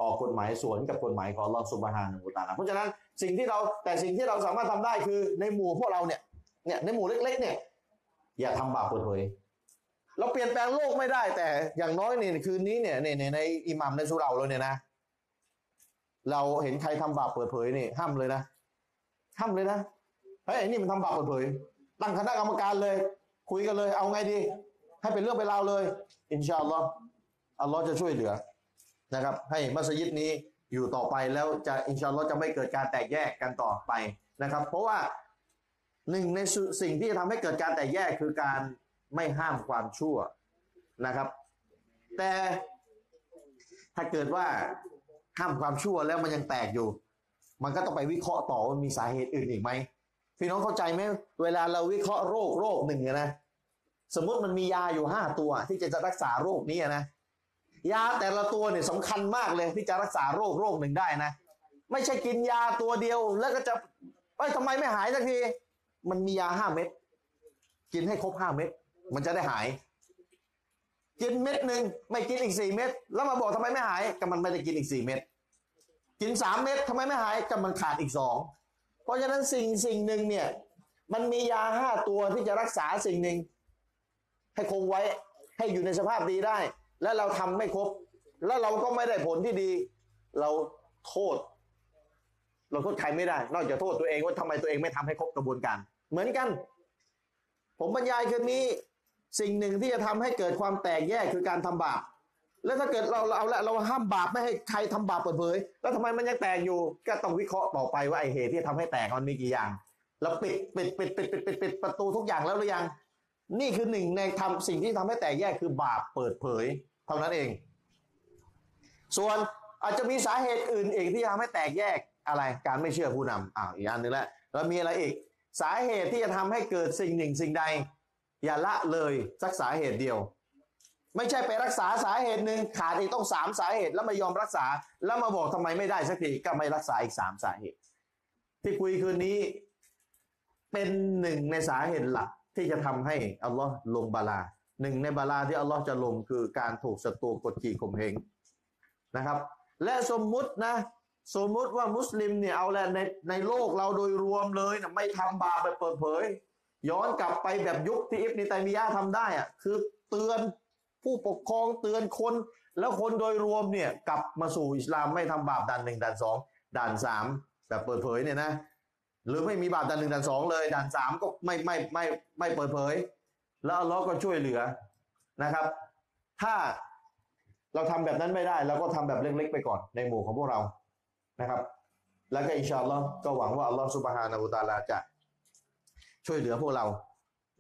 ออกกฎหมายสวนกับกฎหมายของอัลลอฮ์สุบฮานะฮูตาลาเพราะฉะนั้นสิ่งที่เราแต่สิ่งที่เราสามารถทำได้คือในหมู่พวกเราเนี่ยเนี่ยในหมู่เล็ก ๆ เนี่ย อย่าทำบาปเปิดเผยเราเปลี่ยนแปลงโลกไม่ได้ แต่อย่างน้อยเนี่ยคืนนี้เนี่ยในในในอิหมัมในสุเราเราเนี่ยนะ เราเห็นใครทำบาปเปิดเผยนี่ห้ามเลยนะห้ามเลยนะเฮ้ยไอ้นี่มันทำบาปเปิดเผย ตั้งคณะกรรมการเลย คุยกันเลย เอาไงดี ให้เป็นเรื่องเป็นราวเลย อินชาอัลลอฮ์อัลลอฮ์จะช่วยเหลือนะครับ ให้มัสยิดนี้อยู่ต่อไปแล้วจะอินชาอัลลอฮ์จะไม่เกิดการแตกแยกกันต่อไปนะครับ เพราะว่า หนึ่งในสิ่งที่จะทำให้เกิดการแตกแยกคือการไม่ห้ามความชั่วนะครับ แต่ถ้าเกิดว่าห้ามความชั่วแล้วมันยังแตกอยู่ มันก็ต้องไปวิเคราะห์ต่อว่ามีสาเหตุอื่นอีกไหมพี่น้องเข้าใจไหมเวลาเราวิเคราะห์โรคโรคหนึ่งเนี่ยนะสมมติมันมียาอยู่ห้าตัว ที่จะรักษาโรคนี้นะยาแต่ละตัวเนี่ยสำคัญมากเลยที่จะรักษาโรคโรคหนึ่งได้นะ ไม่ใช่กินยาตัวเดียวแล้วก็จะเอ้ยทำไมไม่หายสักที มันมียาห้าเม็ดกินให้ครบห้าเม็ดมันจะได้หาย กินเม็ดหนึ่งไม่กินอีกสี่เม็ดแล้วมาบอกทำไมไม่หายก็มันไม่ได้กินอีกสี่เม็ดกินสามเม็ดทำไมไม่หายก็มันขาดอีกสองเพราะฉะนั้นสิ่งสิ่งหนึ่งเนี่ย มันมียาห้าตัวที่จะรักษาสิ่งหนึ่งให้คงไว้ให้อยู่ในสภาพดีได้ และเราทำไม่ครบ แล้วเราก็ไม่ได้ผลที่ดี เราโทษ เราโทษใครไม่ได้ นอกจากโทษตัวเองว่าทำไมตัวเองไม่ทำให้ครบกระบวนการ เหมือนกัน ผมบรรยายคืนนี้สิ่งหนึ่งที่จะทำให้เกิดความแตกแยกคือการทำบาป แล้วถ้าเกิดเราเอาละเราห้ามบาปไม่ให้ใครทำบาปเปิดเผย แล้วทำไมมันยังแตกอยู่ ก็ต้องวิเคราะห์ต่อไปว่าไอเหตุที่ทำให้แตกมันมีกี่อย่างเราปิดปิดปิดปิดปิดปิดปิดประตูทุกอย่างแล้วหรือยัง นี่คือหนึ่งในทำสิ่งที่ทำให้แตกแยกคือบาปเปิดเผยเท่านั้นเอง ส่วนอาจจะมีสาเหตุอื่นอีกที่ทำให้แตกแยก อะไรการไม่เชื่อผู้นำอ้าวอีกอันหนึ่งแล้วแล้วมีอะไรอีก สาเหตุที่จะทำให้เกิดสิ่งหนึ่งสิ่งใด อย่าละเลยสักสาเหตุเดียว ไม่ใช่ไปรักษาสาเหตุหนึ่งขาดอีกต้องสามสาเหตุแล้วไม่ยอมรักษา แล้วมาบอกทำไมไม่ได้สักทีก็ไม่รักษาอีกสามสาเหตุ ที่คุยคืนนี้เป็นหนึ่งในสาเหตุหลักที่จะทำให้อัลลอฮ์ลงบาลาหนึ่งในบาลาที่อัลลอฮ์จะลงคือการถูกศัตรูกดขี่ข่มเหงนะครับ และสมมุตินะ สมมติว่ามุสลิมเนี่ยเอาแหละในในโลกเราโดยรวมเลยนะไม่ทำบาปแบบเปิดเผย ย้อนกลับไปแบบยุคที่อิบนิตัยมียะห์ทำได้อะคือเตือนผู้ปกครองเตือนคน แล้วคนโดยรวมเนี่ยกลับมาสู่อิสลามไม่ทำบาปด่านหนึ่งด่านสองด่านสามแบบเปิดเผยเนี่ยนะหรือไม่มีบาปด่านหนึ่งด่านสองเลยด่านสามก็ไม่ไม่ไม่ไม่เปิดเผย แล้วอัลเลอฮ์ก็ช่วยเหลือนะครับ ถ้าเราทำแบบนั้นไม่ได้เราก็ทำแบบเล็กๆไปก่อนในหมู่ของพวกเรา นะครับ แล้วก็อินชาอัลลอฮ์ก็หวังว่าอัลลอฮ์สุบฮานาอูตาลาจะช่วยเหลือพวกเรา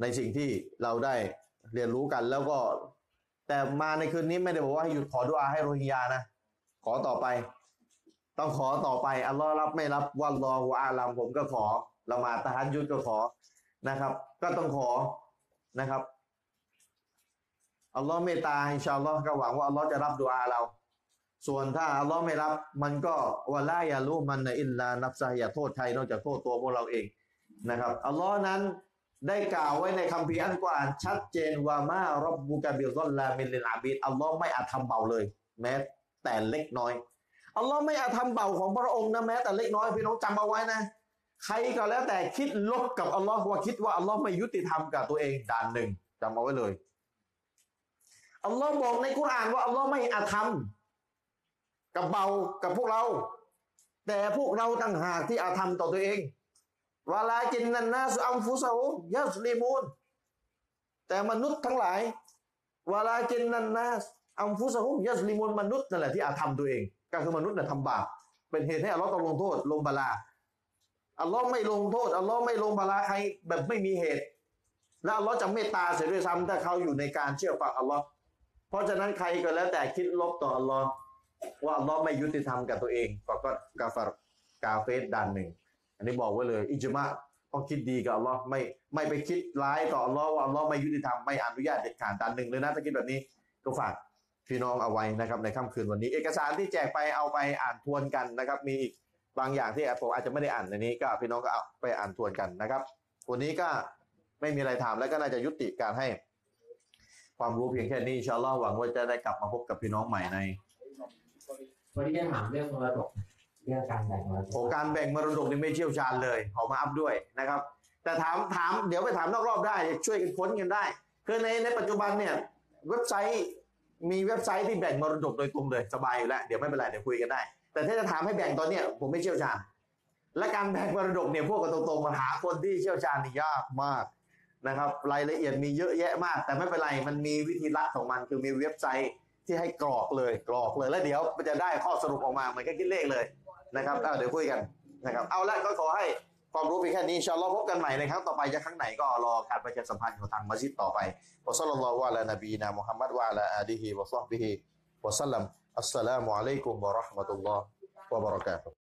ในสิ่งที่เราได้เรียนรู้กัน แล้วก็แต่มาในคืนนี้ไม่ได้บอกว่าให้หยุดขอดุอาให้โรฮิงญานะขอต่อไป ต้องขอต่อไปอัลลอฮ์รับไม่รับวันรอหัวอาลามผมก็ขอละหมาดตะฮันยุดก็ขอนะครับ ก็ต้องขอนะครับอัลลอฮ์เมตตาอินชาอัลลอฮ์ก็หวังว่าอัลลอฮ์จะรับดุอาเรา ส่วนถ้าอัลลอฮ์ไม่รับ มันก็วะลาอยารู้มันนะอิลลานับซะอย่าโทษใครนอกจากโทษตัวพวกเราเองนะครับอัลลอฮ์นั้นได้กล่าวไว้ในคัมภีร์อันกวานชัดเจนว่ามารับบุกะบิลซอลลามินลินอาบิดอัลลอฮ์ไม่อาจทำเบาเลย แม้ แต่เล็กน้อยอัลลอฮ์ไม่อาจทำเบาของพระองค์นะแม้แต่เล็กน้อยพี่น้องจำเอาไว้นะใครก็แล้วแต่คิดลบกับอัลลอฮ์ว่าคิดว่าอัลลอฮ์ไม่ยุติธรรมกับตัวเองด่านหนึ่งจำเอาไว้เลยอัลลอฮ์บอกในกุรอานว่าอัลลอฮ์ไม่อาจทำ กับเบากับพวกเรา แต่พวกเราต่างหากที่อาจทำต่อตัวเองวาลาจินนันนาสุอัมฟุซาอุยัสลิมูนแต่มนุษย์ทั้งหลายวาลาจินนันนาสอัมฟุซาอุยัสลิมูนมนุษย์นั่นแหละที่อาจทำตัวเอง ก็คือมนุษย์น่ะทำบาปเป็นเหตุให้อัลลอฮ์ต้องลงโทษลงบาลาอัลลอฮ์ไม่ลงโทษอัลลอฮ์ไม่ลงบาลาใครแบบไม่มีเหตุ และอัลลอฮ์จะเมตตาเสียด้วยซ้ำถ้าเขาอยู่ในการเชื่อฟังอัลลอฮ์เพราะฉะนั้นใครก็แล้วแต่คิดลบต่ออัลลอฮ์ ว่าอัลลอฮ์ไม่ยุติธรรมกับตัวเองก็ก็กาฟารกาเฟสด้านหนึ่ง อันนี้บอกไว้เลย อิจมะต้องคิดดีกับอัลลอฮ์ไม่ไม่ไปคิดร้ายต่ออัลลอฮ์ว่าอัลลอฮ์ไม่ยุติธรรมไม่อนุญาตเด็ดขาดด้านหนึ่งเลยนะถ้าคิดแบบนี้ก็ฝากพี่น้องเอาไว้นะครับในค่ำคืนวันนี้ เอกสารที่แจกไปเอาไปอ่านทวนกันนะครับ มีอีกบางอย่างที่ผมอาจจะไม่ได้อ่านในนี้ ก็พี่น้องก็เอาไปอ่านทวนกันนะครับ วันนี้ก็ไม่มีอะไรถามแล้วก็น่าจะยุติการให้ ความรู้เพียงแค่นี้ชาลลอฮ์หวังว่าจะได้กลับมาพบกับพี่น้องใหม่ใน
วันนี้จะถามเรื่องมรดกเรื่องการแบ่งมรดก
โอ้
ก
การแบ่งมรดกนี่ไม่เชี่ยวชาญเลยขอมาอัพด้วยนะครับ แต่ถามถามเดี๋ยวไปถามนอกรอบได้ช่วยกันค้นกันได้คือในในปัจจุบันเนี่ยเว็บไซต์มีเว็บไซต์ที่แบ่งมรดกโดยตรงเลยสบายอยู่แล้วเดี๋ยวไม่เป็นไรเดี๋ยวคุยกันได้ แต่ถ้าจะถามให้แบ่งตอนเนี้ยผมไม่เชี่ยวชาญและการแบ่งมรดกเนี่ยพวกกันตรงๆมาหาคนที่เชี่ยวชาญนี่ยากมากนะครับ รายละเอียดมีเยอะแยะมาก แต่ไม่เป็นไรมันมีวิธีละของมันคือมีเว็บไซต์ ที่ให้กรอกเลยกรอกเลยแล้วเดี๋ยวมันจะได้ข้อสรุปออกมาเหมือนกับคิดเลขเลยนะครับเเดี๋ยวคุยกันนะครับ เอาละก็ขอให้ความรู้เพียงแค่นี้ชาอัลอพบกันใหม่ในครั้งต่อไปจะครั้งไหนก็รอการประชาสัมพันธ์ของทางมัสยิดต่อไปวะซัลลัลลอฮุอะลานบีนะมุฮัมมัดวะอะลาอาลีฮิวะซอฮบิฮิวะสัลลัมอัสสลามุอะลัยกุมวะเราะห์มะตุลลอฮ์วะบะเราะกาตุฮ์